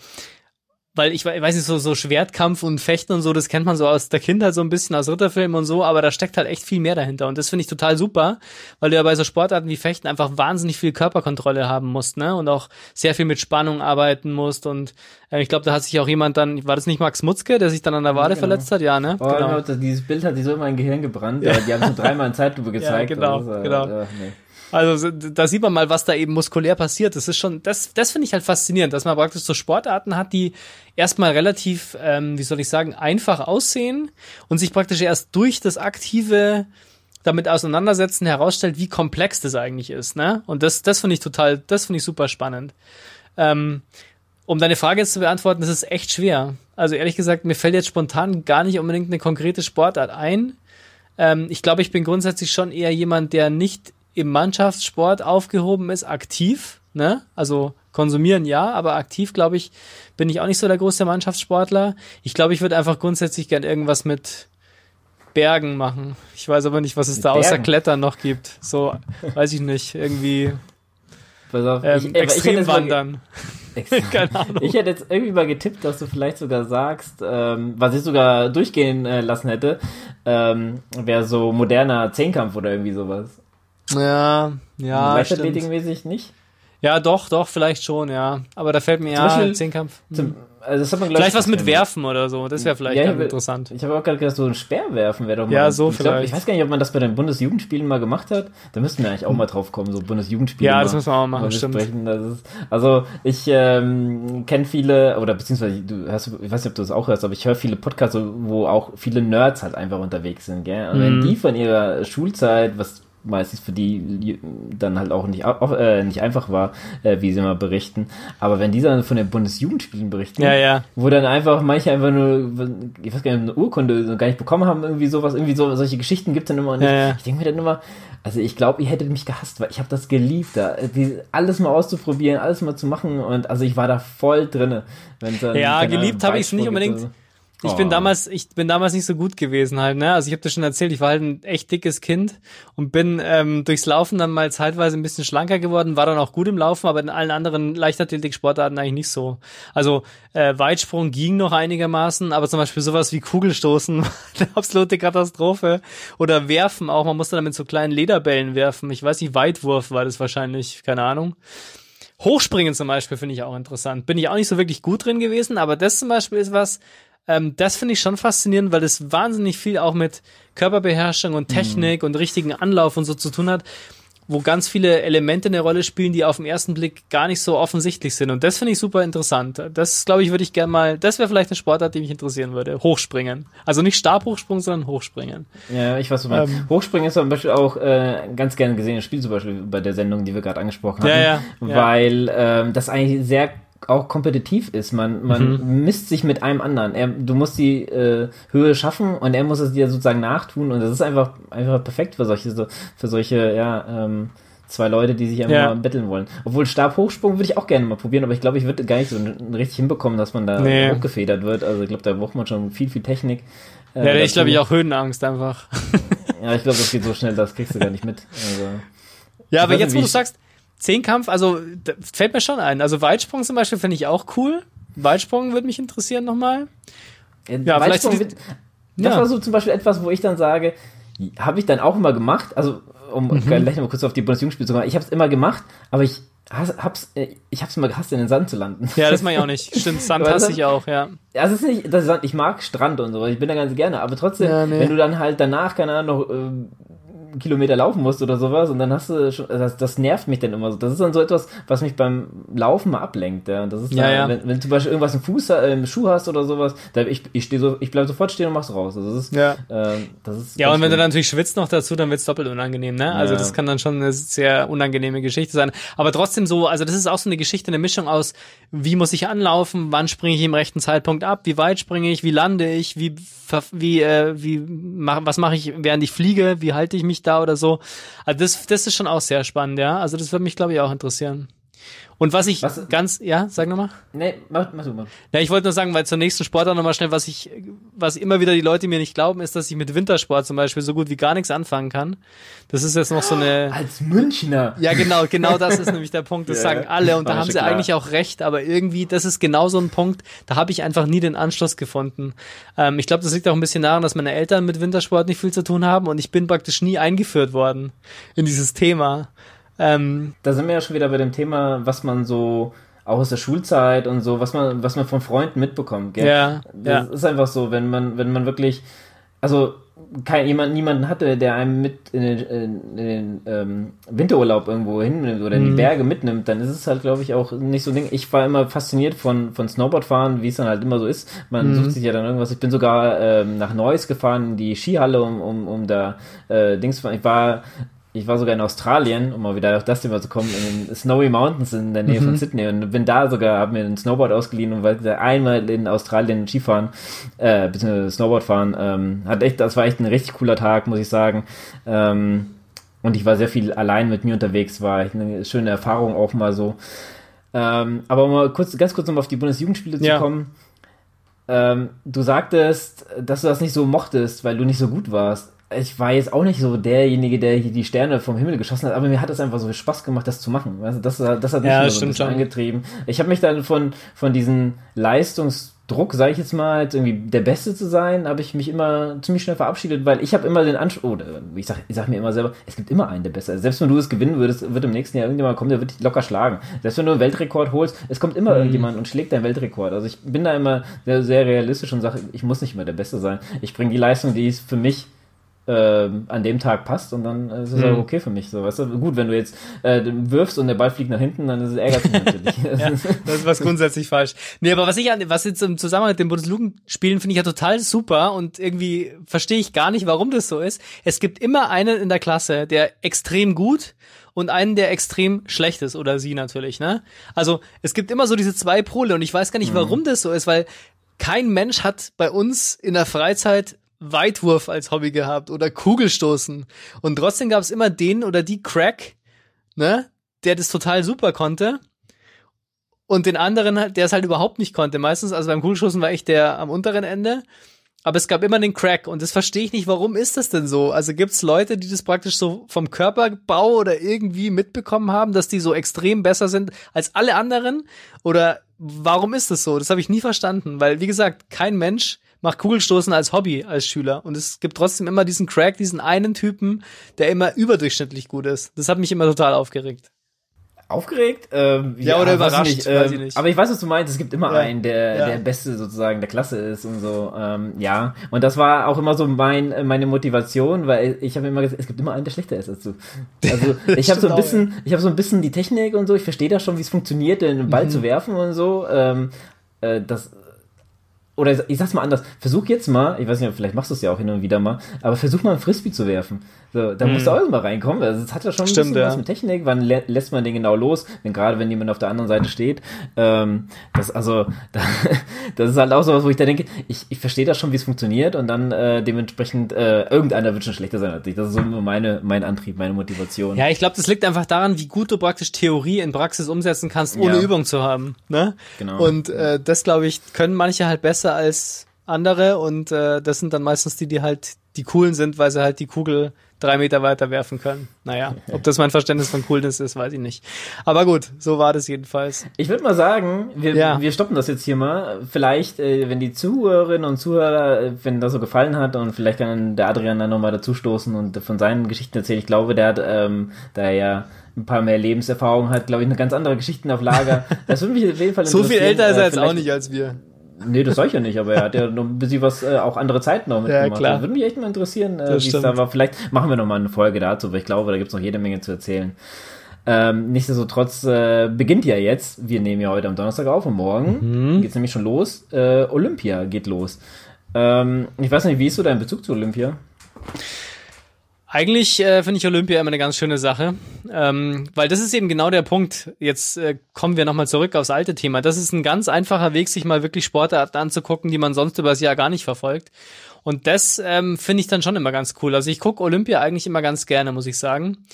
weil ich, weiß nicht, so, so Schwertkampf und Fechten und so, das kennt man so aus der Kindheit so ein bisschen, aus Ritterfilmen und so, aber da steckt halt echt viel mehr dahinter. Und das finde ich total super, weil du ja bei so Sportarten wie Fechten einfach wahnsinnig viel Körperkontrolle haben musst, ne? Und auch sehr viel mit Spannung arbeiten musst. Und äh, ich glaube, da hat sich auch jemand dann, war das nicht Max Mutzke, der sich dann an der Wade ja, genau. verletzt hat? Ja, ne? Oh, genau. dieses Bild hat sich so in mein Gehirn gebrannt. Ja. Die haben so dreimal in Zeitlupe (laughs) gezeigt. Ja, genau, also, genau. Äh, nee. Also da sieht man mal, was da eben muskulär passiert. Das ist schon, das, das finde ich halt faszinierend, dass man praktisch so Sportarten hat, die erstmal relativ, ähm, wie soll ich sagen, einfach aussehen und sich praktisch erst durch das aktive damit auseinandersetzen herausstellt, wie komplex das eigentlich ist. Ne? Und das, das finde ich total, das finde ich super spannend. Ähm, um deine Frage jetzt zu beantworten, das ist echt schwer. Also ehrlich gesagt, mir fällt jetzt spontan gar nicht unbedingt eine konkrete Sportart ein. Ähm, ich glaube, ich bin grundsätzlich schon eher jemand, der nicht im Mannschaftssport aufgehoben ist, aktiv, ne? Also konsumieren ja, aber aktiv, glaube ich, bin ich auch nicht so der große Mannschaftssportler. Ich glaube, ich würde einfach grundsätzlich gern irgendwas mit Bergen machen. Ich weiß aber nicht, was es mit da Bergen? außer Klettern noch gibt. So, weiß ich nicht, irgendwie Pass auf, ähm, ich, extrem wandern. (laughs) Keine Ahnung. Ich hätte jetzt irgendwie mal getippt, dass du vielleicht sogar sagst, ähm, was ich sogar durchgehen äh, lassen hätte, ähm, wäre so moderner Zehnkampf oder irgendwie sowas. Ja, ja. Leichtathletikmäßig nicht? Ja, doch, doch, vielleicht schon, ja. Aber da fällt mir zum ja Beispiel, Zehnkampf. Zum, hm. also das hat man, vielleicht was mit Werfen oder so, das wäre vielleicht ja, ganz interessant. Ich habe auch gerade gedacht, so ein Speerwerfen wäre doch mal. Ja, so ich vielleicht. Glaub, ich weiß gar nicht, ob man das bei den Bundesjugendspielen mal gemacht hat. Da müssten wir eigentlich auch mal drauf kommen, so Bundesjugendspiele. Ja, das müssen wir auch mal machen, stimmt. Ist, also ich ähm, kenne viele, oder beziehungsweise du hast, ich weiß nicht, ob du das auch hörst, aber ich höre viele Podcasts, wo auch viele Nerds halt einfach unterwegs sind, gell? Und mhm. wenn die von ihrer Schulzeit, was meistens für die dann halt auch nicht, äh, nicht einfach war, äh, wie sie mal berichten. Aber wenn die dann von den Bundesjugendspielen berichten, ja, ja. wo dann einfach manche einfach nur, ich weiß gar nicht, eine Urkunde gar nicht bekommen haben, irgendwie sowas, irgendwie so, solche Geschichten gibt's dann immer nicht. Ja, ich denke mir dann immer, also ich glaube, ihr hättet mich gehasst, weil ich habe das geliebt, da alles mal auszuprobieren, alles mal zu machen und also ich war da voll drinne. Dann, ja, geliebt habe ich es nicht unbedingt. So. Ich oh. bin damals, ich bin damals nicht so gut gewesen halt, ne? Also ich habe dir schon erzählt, ich war halt ein echt dickes Kind und bin ähm, durchs Laufen dann mal zeitweise ein bisschen schlanker geworden, war dann auch gut im Laufen, aber in allen anderen Leichtathletik-Sportarten eigentlich nicht so. Also äh, Weitsprung ging noch einigermaßen, aber zum Beispiel sowas wie Kugelstoßen, (laughs) eine absolute Katastrophe. Oder Werfen auch, man musste dann mit so kleinen Lederbällen werfen. Ich weiß nicht, Weitwurf war das wahrscheinlich, keine Ahnung. Hochspringen zum Beispiel finde ich auch interessant. Bin ich auch nicht so wirklich gut drin gewesen, aber das zum Beispiel ist was, ähm, das finde ich schon faszinierend, weil es wahnsinnig viel auch mit Körperbeherrschung und Technik mhm. und richtigen Anlauf und so zu tun hat, wo ganz viele Elemente eine Rolle spielen, die auf den ersten Blick gar nicht so offensichtlich sind. Und das finde ich super interessant. Das, glaube ich, würde ich gerne mal, das wäre vielleicht eine Sportart, die mich interessieren würde. Hochspringen. Also nicht Stabhochsprung, sondern Hochspringen. Ja, ich weiß, was du meinst. Ähm, Hochspringen ist zum Beispiel auch äh, ganz gerne gesehenes Spiel, zum Beispiel bei der Sendung, die wir gerade angesprochen haben. Ja, ja, weil ähm, das eigentlich sehr auch kompetitiv ist. Man, man mhm. misst sich mit einem anderen. Er, du musst die äh, Höhe schaffen und er muss es dir sozusagen nachtun und das ist einfach, einfach perfekt für solche, so, für solche, ja, ähm, zwei Leute, die sich einfach Ja. betteln wollen. Obwohl Stabhochsprung würde ich auch gerne mal probieren, aber ich glaube, ich würde gar nicht so richtig hinbekommen, dass man da Nee. hochgefedert wird. Also ich glaube, da braucht man schon viel, viel Technik. äh, Ja, ich glaube, ich auch Höhenangst einfach. Ja, ich glaube, das geht so schnell, das kriegst du gar nicht mit. Also, Ja, aber jetzt, wo du sagst, Zehnkampf, also fällt mir schon ein. Also Weitsprung zum Beispiel finde ich auch cool. Weitsprung würde mich interessieren nochmal. Ja, Ja, vielleicht Weitsprung so die- wird- das Ja. war so zum Beispiel etwas, wo ich dann sage, habe ich dann auch immer gemacht, also um Mhm. gleich mal kurz auf die Bundesjugendspiele zu kommen, ich habe es immer gemacht, aber ich has, hab's, äh, ich hab's immer gehasst, in den Sand zu landen. Ja, das mache ich auch nicht. (laughs) Stimmt, Sand hasse ich auch, ja. Ja, es ist nicht, das Sand, ich mag Strand und so, ich bin da ganz gerne, aber trotzdem, Ja, nee. wenn du dann halt danach, keine Ahnung, noch ähm, Kilometer laufen musst oder sowas und dann hast du schon, das, das nervt mich dann immer so. Das ist dann so etwas, was mich beim Laufen mal ablenkt, ja. Und das ist Ja, dann, ja. Wenn, wenn du zum Beispiel irgendwas im Fuß, äh, im Schuh hast oder sowas, da, ich, ich stehe so, ich bleib sofort stehen und mach's raus. Also das ist, Ja. ähm, das ist Ja, und wenn du dann natürlich schwitzt noch dazu, dann wird's doppelt unangenehm, ne? Also Ja. das kann dann schon eine sehr unangenehme Geschichte sein. Aber trotzdem so, also das ist auch so eine Geschichte, eine Mischung aus, wie muss ich anlaufen, wann springe ich im rechten Zeitpunkt ab, wie weit springe ich, wie lande ich, wie, wie, äh, wie mach, was mache ich, während ich fliege, wie halte ich mich da oder so. Also das, das ist schon auch sehr spannend, ja. Also das würde mich, glaube ich, auch interessieren. Und was ich Was- ganz, ja, sag nochmal. Nee, mach, mach du mal. Ja, ich wollte nur sagen, weil zur nächsten Sportart nochmal schnell, was ich, was immer wieder die Leute mir nicht glauben, ist, dass ich mit Wintersport zum Beispiel so gut wie gar nichts anfangen kann. Das ist jetzt noch so eine. (gasps) Als Münchner. Ja, genau, genau das ist nämlich der Punkt. Das (laughs) Ja, sagen alle und da haben sie klar. eigentlich auch recht, aber irgendwie, das ist genau so ein Punkt, da habe ich einfach nie den Anschluss gefunden. Ähm, ich glaube, das liegt auch ein bisschen daran, dass meine Eltern mit Wintersport nicht viel zu tun haben und ich bin praktisch nie eingeführt worden in dieses Thema. Ähm, Da sind wir ja schon wieder bei dem Thema, was man so auch aus der Schulzeit und so, was man, was man von Freunden mitbekommt. Gell? Ja, das ja. ist einfach so, wenn man, wenn man wirklich, also kein, jemand, niemanden hatte, der einem mit in den, in den ähm, Winterurlaub irgendwo hinnimmt oder in Mhm. die Berge mitnimmt, dann ist es halt, glaube ich, auch nicht so ein Ding. Ich war immer fasziniert von, von Snowboardfahren, wie es dann halt immer so ist. Man Mhm. sucht sich ja dann irgendwas. Ich bin sogar ähm, nach Neuss gefahren, in die Skihalle, um, um, um da äh, Dings zu fahren. Ich war ich war sogar in Australien, um mal wieder auf das Thema zu kommen, in den Snowy Mountains in der Nähe Mhm. von Sydney und bin da sogar, habe mir ein Snowboard ausgeliehen und wollte einmal in Australien Skifahren, äh, beziehungsweise Snowboard fahren. Ähm, hat echt, das war echt ein richtig cooler Tag, muss ich sagen. Ähm, und ich war sehr viel allein mit mir unterwegs, war echt eine schöne Erfahrung auch mal so. Ähm, aber um mal kurz, ganz kurz mal auf die Bundesjugendspiele zu Ja. kommen. Ähm, du sagtest, dass du das nicht so mochtest, weil du nicht so gut warst. Ich war jetzt auch nicht so derjenige, der hier die Sterne vom Himmel geschossen hat, aber mir hat es einfach so viel Spaß gemacht, das zu machen. Du, das, das hat mich Ja, so ein bisschen angetrieben. Ich habe mich dann von, von diesem Leistungsdruck, sage ich jetzt mal, jetzt irgendwie der Beste zu sein, habe ich mich immer ziemlich schnell verabschiedet, weil ich habe immer den Anspruch, oder ich sag, ich sag mir immer selber, es gibt immer einen, der besser ist. Selbst wenn du es gewinnen würdest, wird im nächsten Jahr irgendjemand kommen, der wird dich locker schlagen. Selbst wenn du einen Weltrekord holst, es kommt immer irgendjemand und schlägt deinen Weltrekord. Also ich bin da immer sehr, sehr realistisch und sage, ich muss nicht immer der Beste sein. Ich bringe die Leistung, die es für mich ähm, an dem Tag passt und dann ist es Mhm. auch okay für mich. So, weißt du? Gut, wenn du jetzt äh, wirfst und der Ball fliegt nach hinten, dann ist es ärgerlich (laughs) natürlich. Ja, das ist was grundsätzlich falsch. Nee, aber was ich an, was jetzt im Zusammenhang mit den Bundesliga-Spielen finde ich ja total super und irgendwie verstehe ich gar nicht, warum das so ist. Es gibt immer einen in der Klasse, der extrem gut und einen, der extrem schlecht ist oder sie natürlich, ne? Also, es gibt immer so diese zwei Pole und ich weiß gar nicht, warum das so ist, weil kein Mensch hat bei uns in der Freizeit Weitwurf als Hobby gehabt oder Kugelstoßen. Und trotzdem gab es immer den oder die Crack, ne, der das total super konnte. Und den anderen, halt, der es halt überhaupt nicht konnte. Meistens, also beim Kugelstoßen war ich der am unteren Ende. Aber es gab immer den Crack und das verstehe ich nicht, warum ist das denn so? Also gibt es Leute, die das praktisch so vom Körperbau oder irgendwie mitbekommen haben, dass die so extrem besser sind als alle anderen? Oder warum ist das so? Das habe ich nie verstanden, weil wie gesagt, kein Mensch macht Kugelstoßen als Hobby als Schüler und es gibt trotzdem immer diesen Crack, diesen einen Typen, der immer überdurchschnittlich gut ist. Das hat mich immer total aufgeregt. Aufgeregt? Ähm, Ja, oder weiß überrascht, nicht, weiß ähm, ich nicht. Aber ich weiß, was du meinst. Es gibt immer Ja. einen, der Ja. der Beste sozusagen der Klasse ist und so. Ähm, ja, und das war auch immer so mein meine Motivation, weil ich habe immer gesagt, es gibt immer einen, der schlechter ist als du. Also (laughs) ich habe so ein auch, bisschen, ich habe so ein bisschen die Technik und so. Ich verstehe da schon, wie es funktioniert, den Ball Mhm. zu werfen und so. Ähm, äh, das oder ich sag's mal anders, versuch jetzt mal, ich weiß nicht, vielleicht machst du es ja auch hin und wieder mal, aber versuch mal ein Frisbee zu werfen. So, da hm. musst du auch irgendwann reinkommen. Also es hat ja schon Stimmt, ein bisschen ja. was mit Technik. Wann lä lässt man den genau los? Wenn gerade wenn jemand auf der anderen Seite steht. Ähm, das also, (laughs) da, das ist halt auch so was, wo ich da denke, ich, ich verstehe das schon, wie es funktioniert und dann äh, dementsprechend äh, irgendeiner wird schon schlechter sein als ich. Das ist so meine mein Antrieb, meine Motivation. Ja, ich glaube, das liegt einfach daran, wie gut du praktisch Theorie in Praxis umsetzen kannst, ohne ja. Übung zu haben. Ne? Genau. Und äh, das glaube ich können manche halt besser als andere und äh, das sind dann meistens die, die halt die coolen sind, weil sie halt die Kugel drei Meter weiter werfen können. Naja, ob das mein Verständnis von Coolness ist, weiß ich nicht. Aber gut, so war das jedenfalls. Ich würde mal sagen, wir, ja. wir stoppen das jetzt hier mal. Vielleicht, äh, wenn die Zuhörerinnen und Zuhörer, äh, wenn das so gefallen hat und vielleicht kann der Adrian dann nochmal dazustoßen und von seinen Geschichten erzählen. Ich glaube, der hat, ähm, da er ja ein paar mehr Lebenserfahrung hat, glaube ich, eine ganz andere Geschichten auf Lager. (laughs) Das würde mich auf jeden Fall interessieren. So viel älter ist er äh, jetzt auch nicht als wir. Nee, das sag ich ja nicht, aber er hat ja (laughs) noch ein bisschen was, äh, auch andere Zeiten noch mitgemacht. Ja, klar. Das würde mich echt mal interessieren, äh, wie es da war. Vielleicht machen wir noch mal eine Folge dazu, weil ich glaube, da gibt's noch jede Menge zu erzählen. Ähm, nichtsdestotrotz äh, beginnt ja jetzt, wir nehmen ja heute am Donnerstag auf und morgen mhm. geht's nämlich schon los. Äh, Olympia geht los. Ähm, ich weiß nicht, wie ist so dein Bezug zu Olympia? Eigentlich äh, finde ich Olympia immer eine ganz schöne Sache, ähm, weil das ist eben genau der Punkt. Jetzt äh, kommen wir nochmal zurück aufs alte Thema. Das ist ein ganz einfacher Weg, sich mal wirklich Sportarten anzugucken, die man sonst über das Jahr gar nicht verfolgt. Und das ähm, finde ich dann schon immer ganz cool. Also ich gucke Olympia eigentlich immer ganz gerne, muss ich sagen.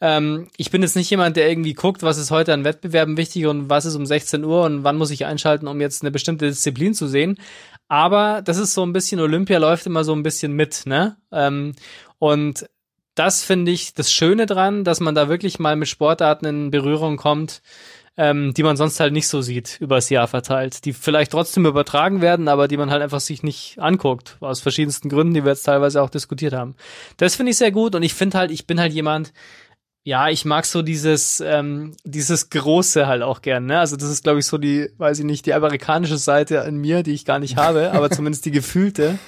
Ähm, ich bin jetzt nicht jemand, der irgendwie guckt, was ist heute an Wettbewerben wichtig und was ist um 16 Uhr und wann muss ich einschalten, um jetzt eine bestimmte Disziplin zu sehen. Aber das ist so ein bisschen, Olympia läuft immer so ein bisschen mit, ne? Ähm, und das finde ich das Schöne dran, dass man da wirklich mal mit Sportarten in Berührung kommt, ähm, die man sonst halt nicht so sieht übers Jahr verteilt, die vielleicht trotzdem übertragen werden, aber die man halt einfach sich nicht anguckt, aus verschiedensten Gründen, die wir jetzt teilweise auch diskutiert haben. Das finde ich sehr gut und ich finde halt, ich bin halt jemand, ja, ich mag so dieses, ähm, dieses Große halt auch gern, ne? Also das ist, glaube ich, so die, weiß ich nicht, die amerikanische Seite in mir, die ich gar nicht habe, aber (laughs) zumindest die gefühlte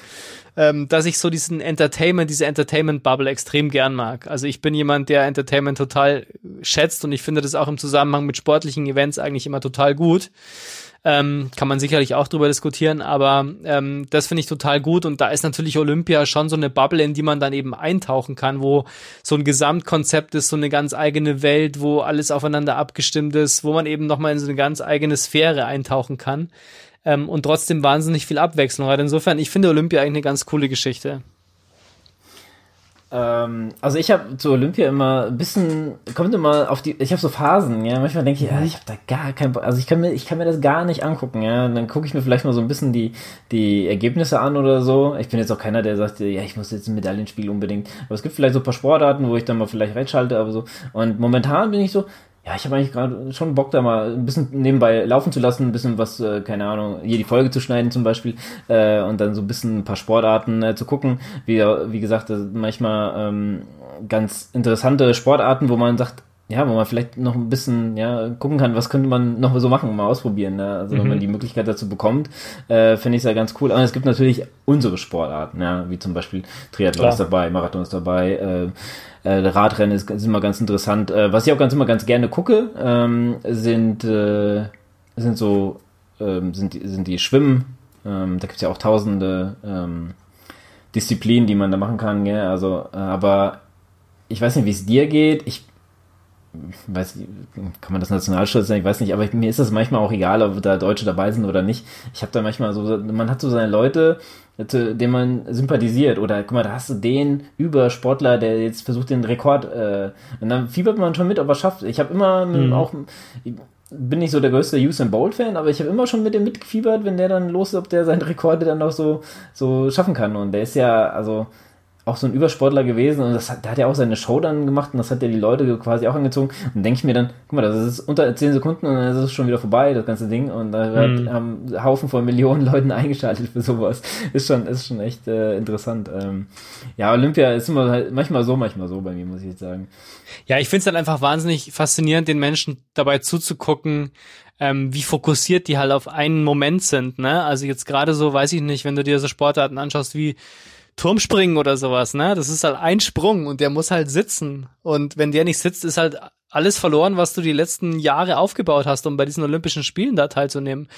ähm, dass ich so diesen Entertainment, diese Entertainment-Bubble extrem gern mag. Also ich bin jemand, der Entertainment total schätzt und ich finde das auch im Zusammenhang mit sportlichen Events eigentlich immer total gut. Ähm, kann man sicherlich auch drüber diskutieren, aber ähm, das finde ich total gut und da ist natürlich Olympia schon so eine Bubble, in die man dann eben eintauchen kann, wo so ein Gesamtkonzept ist, so eine ganz eigene Welt, wo alles aufeinander abgestimmt ist, wo man eben nochmal in so eine ganz eigene Sphäre eintauchen kann ähm, und trotzdem wahnsinnig viel Abwechslung hat. Insofern, ich finde Olympia eigentlich eine ganz coole Geschichte. Ähm, also ich habe zu Olympia immer ein bisschen, kommt immer auf die, ich habe so Phasen, ja, manchmal denke ich, ja, ich habe da gar kein, also ich kann mir, ich kann mir das gar nicht angucken, ja, und dann gucke ich mir vielleicht mal so ein bisschen die, die Ergebnisse an oder so. Ich bin jetzt auch keiner, der sagt, ja, ich muss jetzt ein Medaillenspiel unbedingt, aber es gibt vielleicht so ein paar Sportarten, wo ich dann mal vielleicht reinschalte, aber so, und momentan bin ich so, ja, ich habe eigentlich gerade schon Bock, da mal ein bisschen nebenbei laufen zu lassen, ein bisschen was, äh, keine Ahnung, hier die Folge zu schneiden zum Beispiel äh, und dann so ein bisschen ein paar Sportarten äh, zu gucken. Wie, wie gesagt, manchmal ähm, ganz interessante Sportarten, wo man sagt, ja, wo man vielleicht noch ein bisschen ja gucken kann, was könnte man noch so machen, mal ausprobieren. Ne? Also mhm. wenn man mhm. die Möglichkeit dazu bekommt, äh, finde ich es ja ganz cool. Aber es gibt natürlich unsere Sportarten, ja, wie zum Beispiel Triathlon Klar. ist dabei, Marathon ist dabei, äh, äh, Radrennen ist, ist immer ganz interessant. Äh, was ich auch ganz immer ganz gerne gucke, ähm, sind, äh, sind so, ähm, sind, die, sind die Schwimmen. Ähm, da gibt es ja auch tausende ähm, Disziplinen, die man da machen kann. Gell? Also, äh, aber ich weiß nicht, wie es dir geht. Ich weiß, kann man das Nationalstolz sein? Ich weiß nicht, aber mir ist das manchmal auch egal, ob da Deutsche dabei sind oder nicht. Ich habe da manchmal so, man hat so seine Leute, zu dem man sympathisiert. Oder guck mal, da hast du den Übersportler, der jetzt versucht, den Rekord, äh, und dann fiebert man schon mit, ob er schafft. Ich habe immer mhm. auch, bin nicht so der größte Usain Bolt Fan, aber ich habe immer schon mit dem mitgefiebert, wenn der dann los ist, ob der seine Rekorde dann noch so, so schaffen kann. Und der ist ja, also, auch so ein Übersportler gewesen und das hat, da hat er auch seine Show dann gemacht und das hat ja die Leute quasi auch angezogen und denke ich mir dann, guck mal, das ist unter 10 Sekunden und dann ist es schon wieder vorbei, das ganze Ding und da mhm. haben Haufen von Millionen Leuten (laughs) eingeschaltet für sowas. Ist schon, ist schon echt äh, interessant. Ähm, ja, Olympia ist immer halt manchmal so, manchmal so bei mir, muss ich jetzt sagen. Ja, ich finde es dann einfach wahnsinnig faszinierend, den Menschen dabei zuzugucken, ähm, wie fokussiert die halt auf einen Moment sind, ne? Also jetzt gerade so, weiß ich nicht, wenn du dir so Sportarten anschaust wie Turmspringen oder sowas, ne? Das ist halt ein Sprung und der muss halt sitzen. Und wenn der nicht sitzt, ist halt alles verloren, was du die letzten Jahre aufgebaut hast, um bei diesen Olympischen Spielen da teilzunehmen.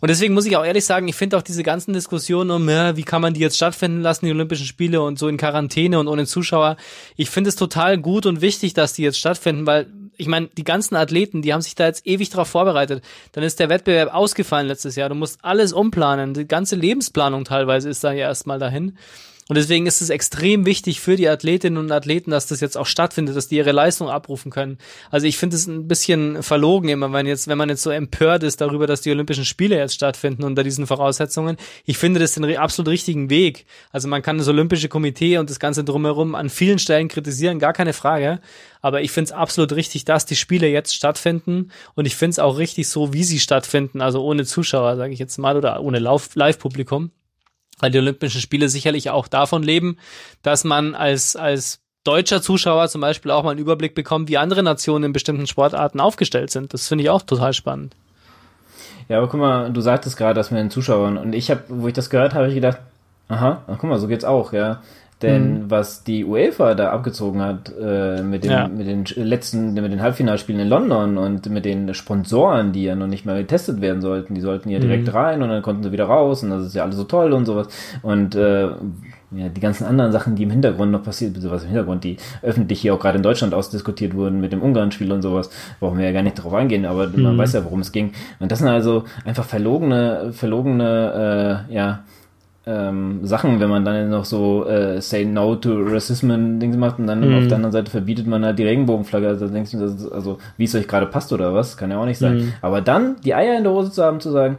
Und deswegen muss ich auch ehrlich sagen, ich finde auch diese ganzen Diskussionen um, ja, wie kann man die jetzt stattfinden lassen, die Olympischen Spiele und so in Quarantäne und ohne Zuschauer. Ich finde es total gut und wichtig, dass die jetzt stattfinden, weil ich meine, die ganzen Athleten, die haben sich da jetzt ewig drauf vorbereitet. Dann ist der Wettbewerb ausgefallen letztes Jahr. Du musst alles umplanen. Die ganze Lebensplanung teilweise ist da ja erstmal dahin. Und deswegen ist es extrem wichtig für die Athletinnen und Athleten, dass das jetzt auch stattfindet, dass die ihre Leistung abrufen können. Also ich finde es ein bisschen verlogen immer, wenn jetzt, wenn man jetzt so empört ist darüber, dass die Olympischen Spiele jetzt stattfinden unter diesen Voraussetzungen. Ich finde das den absolut richtigen Weg. Also man kann das Olympische Komitee und das Ganze drumherum an vielen Stellen kritisieren, gar keine Frage. Aber ich finde es absolut richtig, dass die Spiele jetzt stattfinden. Und ich finde es auch richtig so, wie sie stattfinden, also ohne Zuschauer, sage ich jetzt mal, oder ohne Live-Publikum weil die Olympischen Spiele sicherlich auch davon leben, dass man als, als deutscher Zuschauer zum Beispiel auch mal einen Überblick bekommt, wie andere Nationen in bestimmten Sportarten aufgestellt sind. Das finde ich auch total spannend. Ja, aber guck mal, du sagtest gerade, dass wir den Zuschauern und ich habe, wo ich das gehört habe, ich gedacht, aha, ach, guck mal, so geht's auch, ja. Denn mhm. was die UEFA da abgezogen hat äh, mit, den, ja. mit den letzten, mit den Halbfinalspielen in London und mit den Sponsoren, die ja noch nicht mal getestet werden sollten, die sollten ja direkt mhm. rein und dann konnten sie wieder raus und das ist ja alles so toll und sowas. Und äh, ja, die ganzen anderen Sachen, die im Hintergrund noch passiert, was im Hintergrund, die öffentlich hier auch gerade in Deutschland ausdiskutiert wurden mit dem Ungarn-Spiel und sowas, brauchen wir ja gar nicht drauf eingehen, aber mhm. man weiß ja, worum es ging. Und das sind also einfach verlogene, verlogene, äh, ja, ähm, Sachen, wenn man dann noch so äh, Say No to Racism Dings macht und dann mhm. auf der anderen Seite verbietet man halt die Regenbogenflagge. Also denkst du, das ist, also wie es euch gerade passt oder was, kann ja auch nicht sein. Mhm. Aber dann die Eier in der Hose zu haben, zu sagen,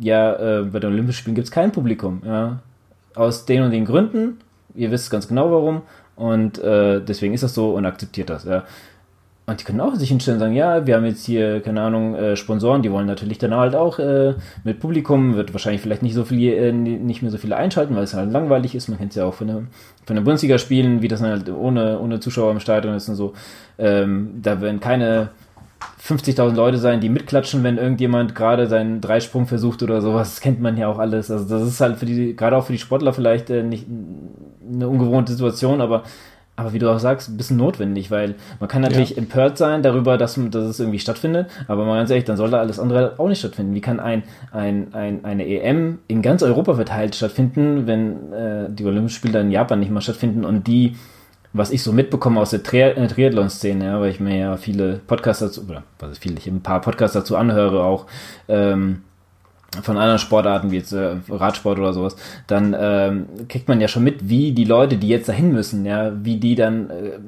ja, äh, bei den Olympischen Spielen gibt es kein Publikum, ja. Aus den und den Gründen, ihr wisst ganz genau warum, und äh, deswegen ist das so und akzeptiert das, ja. Und die können auch sich hinstellen und sagen, ja, wir haben jetzt hier, keine Ahnung, äh, Sponsoren, die wollen natürlich dann halt auch äh, mit Publikum, wird wahrscheinlich vielleicht nicht so viel, äh, nicht mehr so viele einschalten, weil es halt langweilig ist. Man kennt es ja auch von der, von der Bundesliga spielen, wie das dann halt ohne, ohne Zuschauer im Stadion ist und so. Ähm, da werden keine 50.000 Leute sein, die mitklatschen, wenn irgendjemand gerade seinen Dreisprung versucht oder sowas. Das kennt man ja auch alles. Also das ist halt für die, gerade auch für die Sportler vielleicht äh, nicht eine ungewohnte Situation, aber aber wie du auch sagst, ein bisschen notwendig, weil man kann natürlich ja. empört sein darüber, dass, dass es irgendwie stattfindet, aber mal ganz ehrlich, dann soll da alles andere auch nicht stattfinden. Wie kann ein, ein, ein, eine EM in ganz Europa verteilt stattfinden, wenn äh, die Olympischen Spiele in Japan nicht mal stattfinden und die, was ich so mitbekomme aus der Tri äh, Triathlon-Szene, ja, weil ich mir ja viele Podcasts dazu, oder was ist viel, ich ein paar Podcasts dazu anhöre auch, ähm, von anderen Sportarten wie jetzt äh, Radsport oder sowas, dann ähm, kriegt man ja schon mit, wie die Leute, die jetzt dahin müssen, ja, wie die dann äh,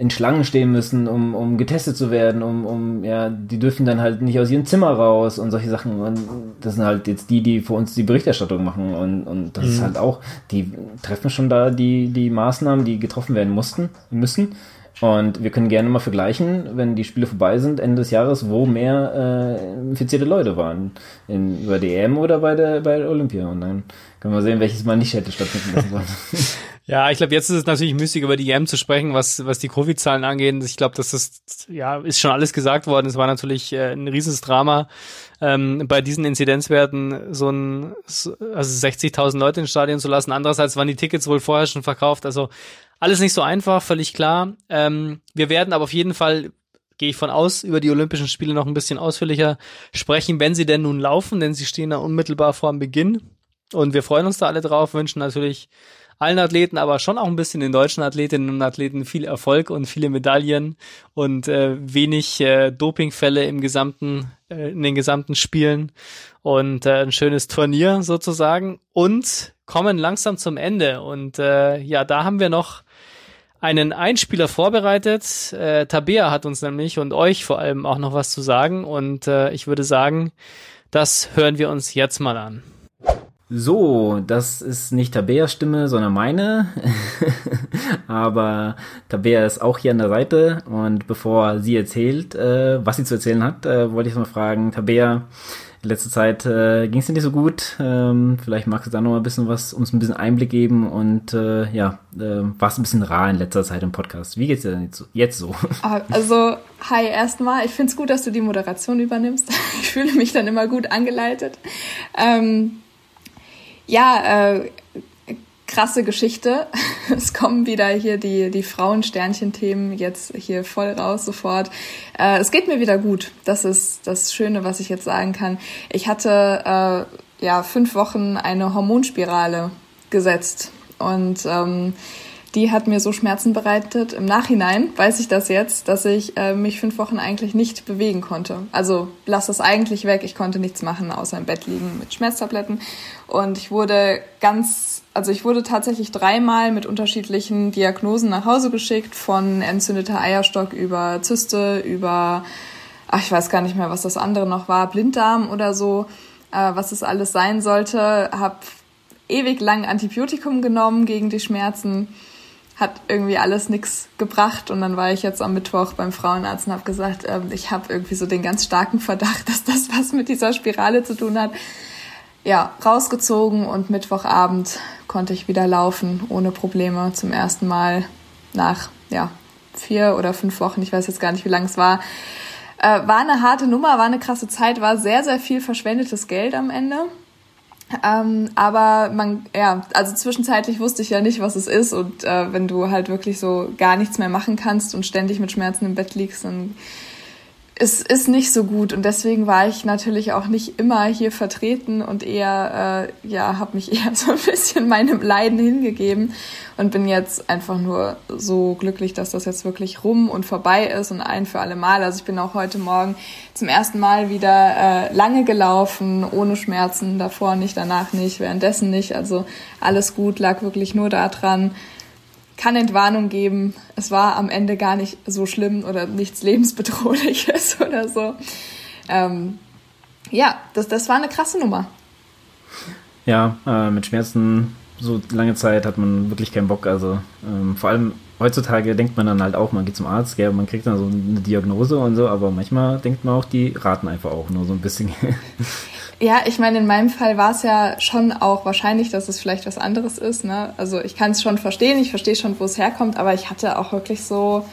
in Schlangen stehen müssen, um, um getestet zu werden, um, um, ja, die dürfen dann halt nicht aus ihrem Zimmer raus und solche Sachen. Und das sind halt jetzt die, die für uns die Berichterstattung machen. Und, und das mhm. ist halt auch, die treffen schon da die, die Maßnahmen, die getroffen werden mussten, müssen. Und wir können gerne mal vergleichen, wenn die Spiele vorbei sind, Ende des Jahres, wo mehr äh, infizierte Leute waren. In, bei EM oder bei der, bei Olympia. Und dann können wir sehen, welches mal nicht hätte stattfinden lassen sollen. (laughs) Ja, ich glaube, jetzt ist es natürlich müßig, über die EM zu sprechen, was, was die Covid-Zahlen angeht. Ich glaube, das, ja, ist schon alles gesagt worden. Es war natürlich äh, ein rieses Drama, ähm, bei diesen Inzidenzwerten so ein, also 60.000 Leute ins Stadion zu lassen. Andererseits waren die Tickets wohl vorher schon verkauft. Also alles nicht so einfach, völlig klar. Ähm, wir werden aber auf jeden Fall gehe ich von aus, über die Olympischen Spiele noch ein bisschen ausführlicher sprechen, wenn sie denn nun laufen, denn sie stehen da unmittelbar vor dem Beginn. Und wir freuen uns da alle drauf, wünschen natürlich allen Athleten, aber schon auch ein bisschen den deutschen Athletinnen und Athleten viel Erfolg und viele Medaillen und äh, wenig äh, Dopingfälle im gesamten, äh, in den gesamten Spielen und äh, ein schönes Turnier sozusagen und kommen langsam zum Ende. Und äh, ja, da haben wir noch einen Einspieler vorbereitet. Äh, Tabea hat uns nämlich und euch vor allem auch noch was zu sagen. Und äh, ich würde sagen, das hören wir uns jetzt mal an. So, das ist nicht Tabeas Stimme, sondern meine. (laughs) Aber Tabea ist auch hier an der Seite. Und bevor sie erzählt, äh, was sie zu erzählen hat, äh, wollte ich mal fragen, Tabea, in letzter Zeit äh, ging es dir nicht so gut. Ähm, vielleicht magst du da noch mal ein bisschen was, uns ein bisschen Einblick geben. Und äh, ja, äh, warst ein bisschen rar in letzter Zeit im Podcast. Wie geht's dir denn jetzt so? (laughs) Ah, also, hi erstmal. Ich find's gut, dass du die Moderation übernimmst. (laughs) Ich fühle mich dann immer gut angeleitet. Ähm, ja, äh, krasse Geschichte. (laughs) Es kommen wieder hier die, die Frauensternchen-Themen jetzt hier voll raus sofort. Äh, es geht mir wieder gut. Das ist das Schöne, was ich jetzt sagen kann. Ich hatte äh, ja fünf Wochen eine Hormonspirale gesetzt und ähm, die hat mir so Schmerzen bereitet. Im Nachhinein weiß ich das jetzt, dass ich äh, mich fünf Wochen eigentlich nicht bewegen konnte. Also lass das eigentlich weg. Ich konnte nichts machen, außer im Bett liegen mit Schmerztabletten. Und ich wurde ganz, also ich wurde tatsächlich dreimal mit unterschiedlichen Diagnosen nach Hause geschickt, von entzündeter Eierstock über Zyste, über, ach, ich weiß gar nicht mehr, was das andere noch war, Blinddarm oder so, äh, was es alles sein sollte. Hab ewig lang Antibiotikum genommen gegen die Schmerzen hat irgendwie alles nichts gebracht. Und dann war ich jetzt am Mittwoch beim Frauenarzt und habe gesagt, äh, ich habe irgendwie so den ganz starken Verdacht, (laughs) dass das was mit dieser Spirale zu tun hat. Ja, rausgezogen und Mittwochabend konnte ich wieder laufen ohne Probleme zum ersten Mal nach ja, vier oder fünf Wochen. Ich weiß jetzt gar nicht, wie lange es war. Äh, war eine harte Nummer, war eine krasse Zeit, war sehr, sehr viel verschwendetes Geld am Ende. Ähm, aber man, ja, also zwischenzeitlich wusste ich ja nicht, was es ist. Und äh, wenn du halt wirklich so gar nichts mehr machen kannst und ständig mit Schmerzen im Bett liegst, dann es ist nicht so gut und deswegen war ich natürlich auch nicht immer hier vertreten und eher, äh, ja, habe mich (laughs) eher so ein bisschen meinem Leiden hingegeben und bin jetzt einfach nur so glücklich, dass das jetzt wirklich rum und vorbei ist und ein für alle Mal. Also ich bin auch heute Morgen zum ersten Mal wieder äh, lange gelaufen, ohne Schmerzen, davor nicht, danach nicht, währenddessen nicht. Also alles gut, lag wirklich nur daran kann Entwarnung geben. Es war am Ende gar nicht so schlimm oder nichts lebensbedrohliches (laughs) oder so. Ähm, ja, das, das war eine krasse Nummer. Ja, äh, mit Schmerzen so lange Zeit hat man wirklich keinen Bock. Also ähm, vor allem heutzutage denkt man dann halt auch, man geht zum Arzt, gell, man kriegt dann so eine Diagnose und so, aber manchmal denkt man auch, die raten einfach auch nur so ein bisschen. (laughs) Ja, ich meine, in meinem Fall war es ja schon auch wahrscheinlich, dass es vielleicht was anderes ist. Ne? Also ich kann es schon verstehen, ich verstehe schon, wo es herkommt, aber ich hatte auch wirklich so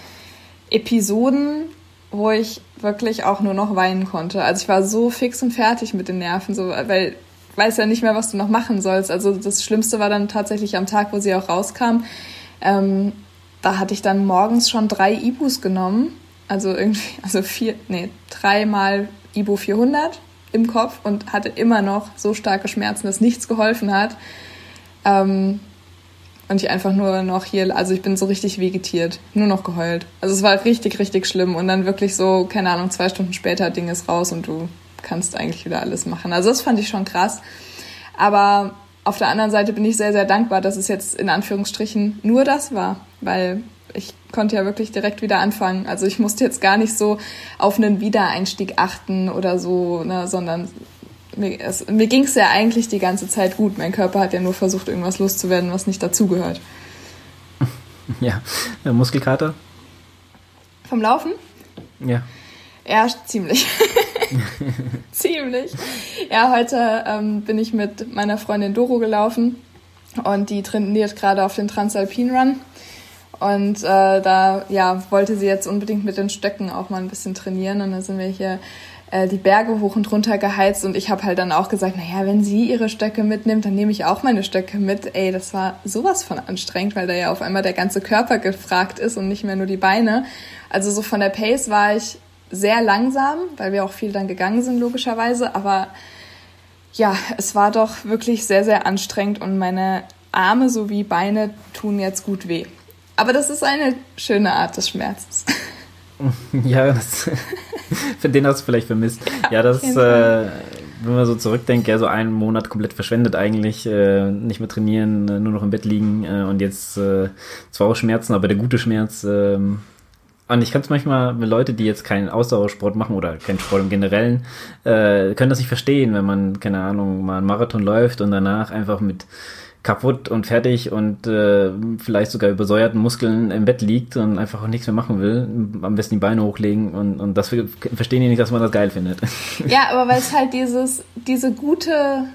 Episoden, wo ich wirklich auch nur noch weinen konnte. Also ich war so fix und fertig mit den Nerven, so, weil weiß ja nicht mehr, was du noch machen sollst. Also das Schlimmste war dann tatsächlich am Tag, wo sie auch rauskam. Ähm, da hatte ich dann morgens schon drei Ibus genommen. Also irgendwie, (laughs) also vier, nee, dreimal Ibu 400 im Kopf und hatte immer noch so starke Schmerzen, dass nichts geholfen hat. Ähm, und ich einfach nur noch hier, also ich bin so richtig vegetiert, nur noch geheult. Also es war richtig, richtig schlimm. Und dann wirklich so, keine Ahnung, zwei Stunden später Ding ist raus und du kannst eigentlich wieder alles machen. Also das fand ich schon krass. Aber auf der anderen Seite bin ich sehr, sehr dankbar, dass es jetzt in Anführungsstrichen nur das war, weil ich konnte ja wirklich direkt wieder anfangen. Also ich musste jetzt gar nicht so auf einen Wiedereinstieg achten oder so, ne, sondern mir, mir ging es ja eigentlich die ganze Zeit gut. Mein Körper hat ja nur versucht, irgendwas loszuwerden, was nicht dazugehört. (laughs) Ja, Muskelkater? Vom Laufen? Ja. Ja, ziemlich. (laughs) ziemlich. Ja, heute ähm, bin ich mit meiner Freundin Doro gelaufen und die trainiert gerade auf den Transalpin Run. Und äh, da ja, wollte sie jetzt unbedingt mit den Stöcken auch mal ein bisschen trainieren. Und dann sind wir hier äh, die Berge hoch und runter geheizt. Und ich habe halt dann auch gesagt, naja, wenn sie ihre Stöcke mitnimmt, dann nehme ich auch meine Stöcke mit. Ey, das war sowas von anstrengend, weil da ja auf einmal der ganze Körper gefragt ist und nicht mehr nur die Beine. Also so von der Pace war ich sehr langsam, weil wir auch viel dann gegangen sind, logischerweise. Aber ja, es war doch wirklich sehr, sehr anstrengend und meine Arme sowie Beine tun jetzt gut weh. Aber das ist eine schöne Art des Schmerzes. (laughs) Ja, das, (laughs) für den hast du vielleicht vermisst. Ja, ja das, äh, wenn man so zurückdenkt, ja, so einen Monat komplett verschwendet eigentlich, äh, nicht mehr trainieren, äh, nur noch im Bett liegen äh, und jetzt äh, zwar auch Schmerzen, aber der gute Schmerz. Äh, und ich kann es manchmal mit Leute, die jetzt keinen Ausdauersport machen oder keinen Sport im Generellen, äh, können das nicht verstehen, wenn man, keine Ahnung, mal einen Marathon läuft und danach einfach mit kaputt und fertig und äh, vielleicht sogar übersäuerten Muskeln im Bett liegt und einfach auch nichts mehr machen will, am besten die Beine hochlegen und, und das verstehen die nicht, dass man das geil findet. (laughs) Ja, aber weil es halt dieses, diese gute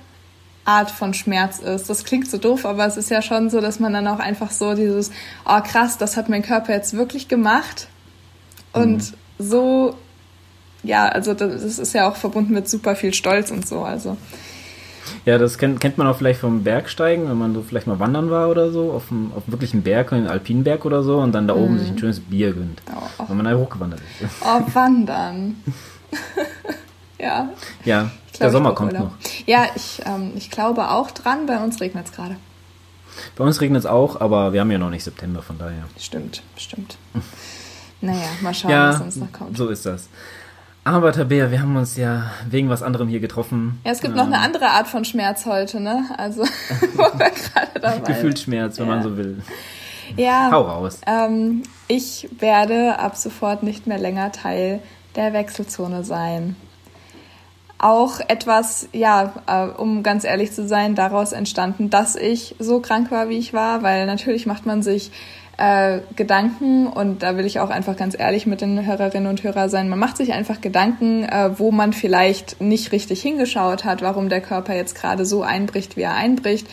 Art von Schmerz ist. Das klingt so doof, aber es ist ja schon so, dass man dann auch einfach so dieses, oh krass, das hat mein Körper jetzt wirklich gemacht. Und mhm. so, ja, also das ist ja auch verbunden mit super viel Stolz und so. Also Ja, das kennt, kennt man auch vielleicht vom Bergsteigen, wenn man so vielleicht mal wandern war oder so, auf einem, auf wirklich einem Berg, einen Alpinberg oder so, und dann da oben mm. sich ein schönes Bier gönnt. Oh, wenn man da hochgewandert ist. Oh, wandern. (laughs) ja. Ja, glaub, der Sommer kommt noch. Ja, ich, ähm, ich glaube auch dran, bei uns regnet es gerade. Bei uns regnet es auch, aber wir haben ja noch nicht September, von daher. Stimmt, stimmt. naja, mal schauen, ja, was uns noch kommt. So ist das. Aber Tabea, wir haben uns ja wegen was anderem hier getroffen. Ja, es gibt ähm, noch eine ähm, andere Art von Schmerz heute, ne? Also, (laughs) (laughs) wo wir gerade dabei Gefühlsschmerz, wenn ja. man so will. Ja. Hau raus. Ähm, ich werde ab sofort nicht mehr länger Teil der Wechselzone sein. Auch etwas, ja, äh, um ganz ehrlich zu sein, daraus entstanden, dass ich so krank war, wie ich war, weil natürlich macht man sich äh, Gedanken und da will ich auch einfach ganz ehrlich mit den Hörerinnen und Hörern sein. Man macht sich einfach Gedanken, äh, wo man vielleicht nicht richtig hingeschaut hat, warum der Körper jetzt gerade so einbricht, wie er einbricht.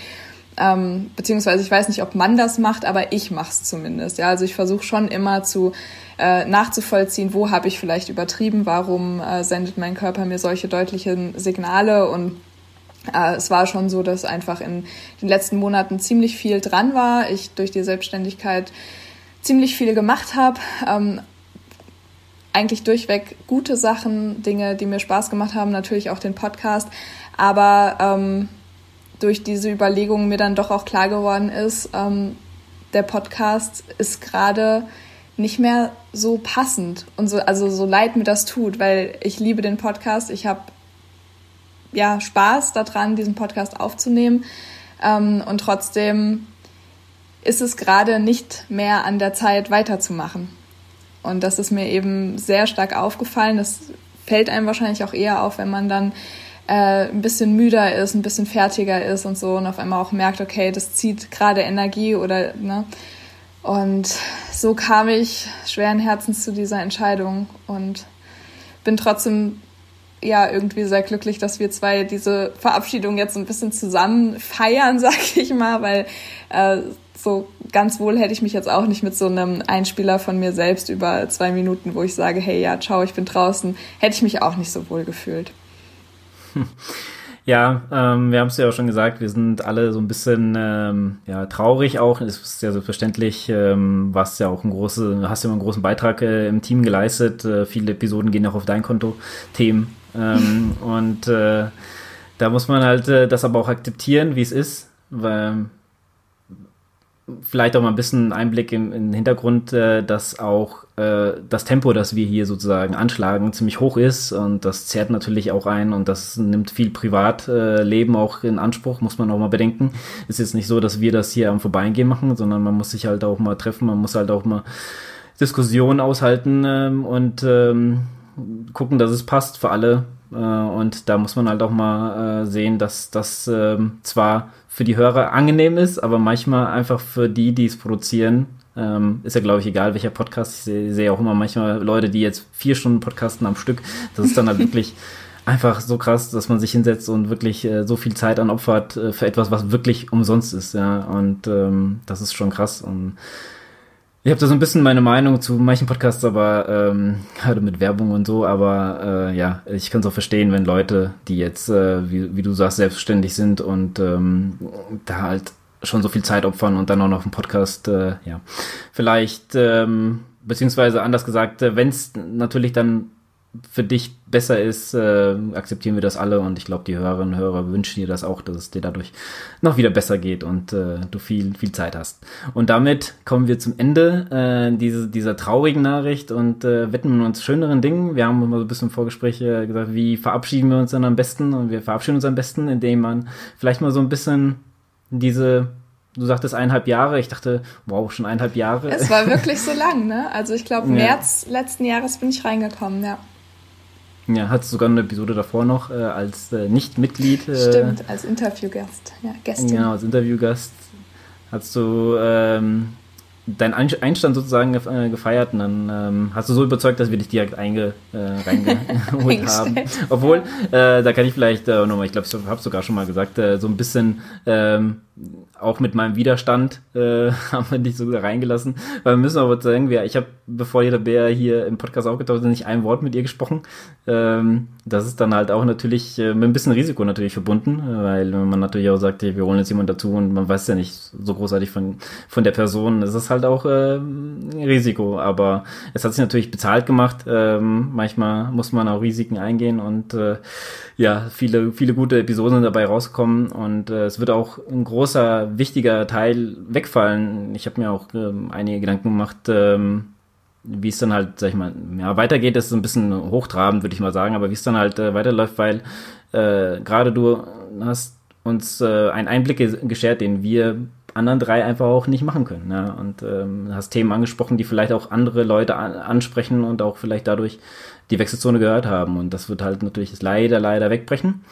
Ähm, beziehungsweise ich weiß nicht, ob man das macht, aber ich mache es zumindest. Ja, also ich versuche schon immer zu äh, nachzuvollziehen, wo habe ich vielleicht übertrieben, warum äh, sendet mein Körper mir solche deutlichen Signale und äh, es war schon so, dass einfach in den letzten Monaten ziemlich viel dran war. Ich durch die Selbstständigkeit ziemlich viel gemacht habe. Ähm, eigentlich durchweg gute Sachen, Dinge, die mir Spaß gemacht haben, natürlich auch den Podcast. Aber ähm, durch diese Überlegungen mir dann doch auch klar geworden ist, ähm, der Podcast ist gerade nicht mehr so passend und so, also so leid mir das tut, weil ich liebe den Podcast. Ich habe ja, Spaß daran, diesen Podcast aufzunehmen. Ähm, und trotzdem ist es gerade nicht mehr an der Zeit, weiterzumachen. Und das ist mir eben sehr stark aufgefallen. Das fällt einem wahrscheinlich auch eher auf, wenn man dann äh, ein bisschen müder ist, ein bisschen fertiger ist und so und auf einmal auch merkt, okay, das zieht gerade Energie oder, ne? Und so kam ich schweren Herzens zu dieser Entscheidung und bin trotzdem ja irgendwie sehr glücklich, dass wir zwei diese Verabschiedung jetzt ein bisschen zusammen feiern, (laughs) sag ich mal, weil äh, so ganz wohl hätte ich mich jetzt auch nicht mit so einem Einspieler von mir selbst über zwei Minuten, wo ich sage, hey, ja, ciao, ich bin draußen, hätte ich mich auch nicht so wohl gefühlt. Ja, ähm, wir haben es ja auch schon gesagt, wir sind alle so ein bisschen ähm, ja, traurig auch. Es ist ja selbstverständlich, ähm, was ja auch ein große, hast ja einen großen Beitrag äh, im Team geleistet. Äh, viele Episoden gehen auch auf dein Konto, Themen. Ähm, und äh, da muss man halt äh, das aber auch akzeptieren, wie es ist, weil vielleicht auch mal ein bisschen Einblick im, im Hintergrund, äh, dass auch äh, das Tempo, das wir hier sozusagen anschlagen, ziemlich hoch ist und das zehrt natürlich auch ein und das nimmt viel Privatleben äh, auch in Anspruch, muss man auch mal bedenken. Ist jetzt nicht so, dass wir das hier am Vorbeigehen machen, sondern man muss sich halt auch mal treffen, man muss halt auch mal Diskussionen aushalten ähm, und ähm, gucken, dass es passt für alle. Äh, und da muss man halt auch mal äh, sehen, dass das äh, zwar für die Hörer angenehm ist, aber manchmal einfach für die, die es produzieren, ähm, ist ja, glaube ich, egal, welcher Podcast. Ich sehe seh auch immer manchmal Leute, die jetzt vier Stunden podcasten am Stück. Das ist dann halt wirklich einfach so krass, dass man sich hinsetzt und wirklich äh, so viel Zeit anopfert äh, für etwas, was wirklich umsonst ist. Ja, und ähm, das ist schon krass. Und ich habe da so ein bisschen meine Meinung zu manchen Podcasts, aber ähm, (laughs) gerade mit Werbung und so, aber äh, ja, ich kann es auch verstehen, wenn Leute, die jetzt, äh, wie, wie du sagst, selbstständig sind und ähm, da halt schon so viel Zeit opfern und dann auch noch einen Podcast, äh, ja, vielleicht, ähm, beziehungsweise anders gesagt, äh, wenn es natürlich dann für dich besser ist, äh, akzeptieren wir das alle und ich glaube, die Hörerinnen und Hörer wünschen dir das auch, dass es dir dadurch noch wieder besser geht und äh, du viel, viel Zeit hast. Und damit kommen wir zum Ende äh, diese, dieser traurigen Nachricht und äh, widmen uns schöneren Dingen. Wir haben immer so ein bisschen im Vorgespräch äh, gesagt, wie verabschieden wir uns dann am besten und wir verabschieden uns am besten, indem man vielleicht mal so ein bisschen diese Du sagtest eineinhalb Jahre. Ich dachte, wow, schon eineinhalb Jahre. Es war (laughs) wirklich so lang, ne? Also ich glaube, März ja. letzten Jahres bin ich reingekommen, ja. Ja, hat sogar eine Episode davor noch äh, als äh, Nicht-Mitglied. Äh, Stimmt, als Interviewgast. Ja, Gästin. Genau, als Interviewgast hast du ähm, deinen Einstand sozusagen äh, gefeiert und dann ähm, hast du so überzeugt, dass wir dich direkt einge, äh, reingeholt (laughs) haben. Obwohl, äh, da kann ich vielleicht äh, nochmal, ich glaube, ich habe sogar schon mal gesagt, so ein bisschen ähm, auch mit meinem Widerstand äh, (laughs) haben wir dich so reingelassen. Weil wir müssen aber sagen, wir, ich habe, bevor jeder Bär hier im Podcast aufgetaucht ist, nicht ein Wort mit ihr gesprochen. Ähm, das ist dann halt auch natürlich äh, mit ein bisschen Risiko natürlich verbunden, weil man natürlich auch sagt, wir holen jetzt jemanden dazu und man weiß ja nicht so großartig von, von der Person. Es ist halt auch äh, ein Risiko, aber es hat sich natürlich bezahlt gemacht. Ähm, manchmal muss man auch Risiken eingehen und äh, ja, viele, viele gute Episoden dabei rauskommen und äh, es wird auch ein großer, wichtiger Teil wegfallen. Ich habe mir auch ähm, einige Gedanken gemacht, ähm, wie es dann halt, sag ich mal, ja, weitergeht, ist ein bisschen hochtrabend, würde ich mal sagen, aber wie es dann halt äh, weiterläuft, weil äh, gerade du hast uns äh, einen Einblick geschert, den wir anderen drei einfach auch nicht machen können. Ja? Und ähm, hast Themen angesprochen, die vielleicht auch andere Leute an ansprechen und auch vielleicht dadurch die Wechselzone gehört haben. Und das wird halt natürlich leider, leider wegbrechen.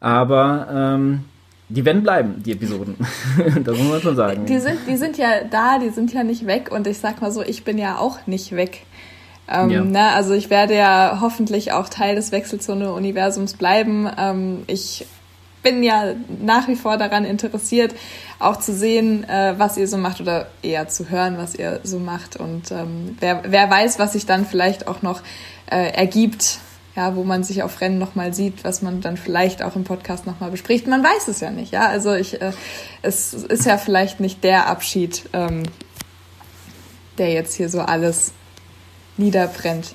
Aber ähm, die werden bleiben, die Episoden. (laughs) das muss man schon sagen. Die sind, die sind ja da, die sind ja nicht weg. Und ich sag mal so, ich bin ja auch nicht weg. Ähm, ja. ne, also ich werde ja hoffentlich auch Teil des Wechselzone-Universums bleiben. Ähm, ich bin ja nach wie vor daran interessiert, auch zu sehen, äh, was ihr so macht oder eher zu hören, was ihr so macht. Und ähm, wer, wer weiß, was sich dann vielleicht auch noch äh, ergibt, ja, wo man sich auf Rennen nochmal sieht, was man dann vielleicht auch im Podcast nochmal bespricht. Man weiß es ja nicht, ja. Also ich, äh, es ist ja vielleicht nicht der Abschied, ähm, der jetzt hier so alles niederbrennt.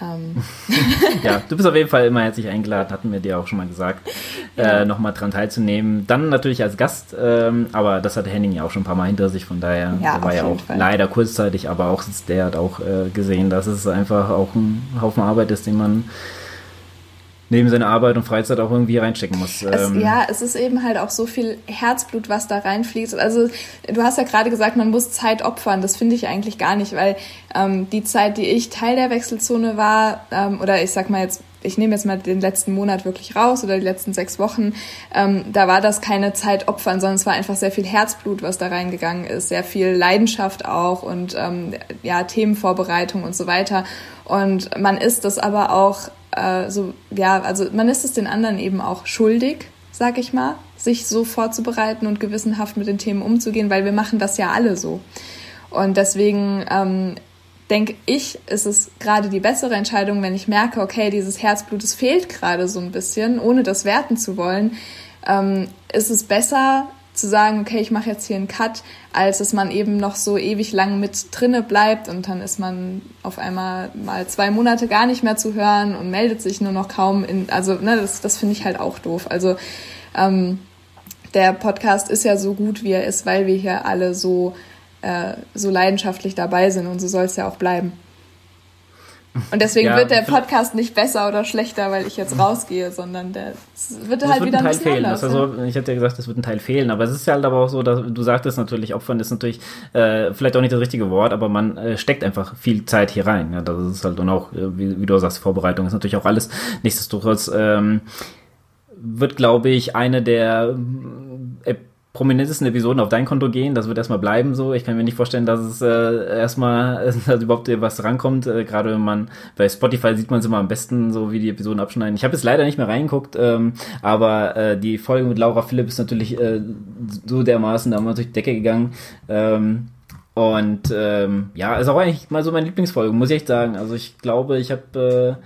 Ähm. (laughs) ja, du bist auf jeden Fall immer herzlich eingeladen, hatten wir dir auch schon mal gesagt, ja. äh, nochmal dran teilzunehmen. Dann natürlich als Gast, ähm, aber das hat Henning ja auch schon ein paar Mal hinter sich, von daher ja, war ja auch Fall. leider kurzzeitig, aber auch der hat auch äh, gesehen, dass es einfach auch ein Haufen Arbeit ist, den man neben seiner Arbeit und Freizeit auch irgendwie reinstecken muss. Es, ähm, ja, es ist eben halt auch so viel Herzblut, was da reinfließt. Also du hast ja gerade gesagt, man muss Zeit opfern. Das finde ich eigentlich gar nicht, weil ähm, die Zeit, die ich Teil der Wechselzone war, ähm, oder ich sag mal jetzt ich nehme jetzt mal den letzten Monat wirklich raus oder die letzten sechs Wochen, ähm, da war das keine Zeit opfern, sondern es war einfach sehr viel Herzblut, was da reingegangen ist, sehr viel Leidenschaft auch und ähm, ja Themenvorbereitung und so weiter. Und man ist das aber auch äh, so, ja, also man ist es den anderen eben auch schuldig, sag ich mal, sich so vorzubereiten und gewissenhaft mit den Themen umzugehen, weil wir machen das ja alle so. Und deswegen ähm, denke ich, ist es gerade die bessere Entscheidung, wenn ich merke, okay, dieses Herzblut, es fehlt gerade so ein bisschen, ohne das werten zu wollen, ähm, ist es besser, zu sagen, okay, ich mache jetzt hier einen Cut, als dass man eben noch so ewig lang mit drinne bleibt und dann ist man auf einmal mal zwei Monate gar nicht mehr zu hören und meldet sich nur noch kaum in, also ne, das, das finde ich halt auch doof. Also ähm, der Podcast ist ja so gut, wie er ist, weil wir hier alle so, äh, so leidenschaftlich dabei sind und so soll es ja auch bleiben. Und deswegen ja, wird der Podcast nicht besser oder schlechter, weil ich jetzt rausgehe, sondern der wird halt wird wieder ein, Teil fehlen. Anders, also, ich hatte ja gesagt, es wird ein Teil fehlen, aber es ist halt aber auch so, dass du sagtest natürlich, Opfern ist natürlich äh, vielleicht auch nicht das richtige Wort, aber man äh, steckt einfach viel Zeit hier rein. Ja, das ist halt und auch, äh, wie, wie, du sagst, Vorbereitung ist natürlich auch alles. Nichtsdestotrotz ähm, wird, glaube ich, eine der prominentesten Episoden auf dein Konto gehen. Das wird erstmal bleiben so. Ich kann mir nicht vorstellen, dass es äh, erstmal (laughs) dass überhaupt was rankommt. Äh, Gerade wenn man bei Spotify sieht man es immer am besten, so wie die Episoden abschneiden. Ich habe jetzt leider nicht mehr reingeguckt, ähm, aber äh, die Folge mit Laura Philipp ist natürlich äh, so dermaßen da wir durch die Decke gegangen. Ähm, und ähm, ja, ist auch eigentlich mal so meine Lieblingsfolge, muss ich echt sagen. Also ich glaube, ich habe äh,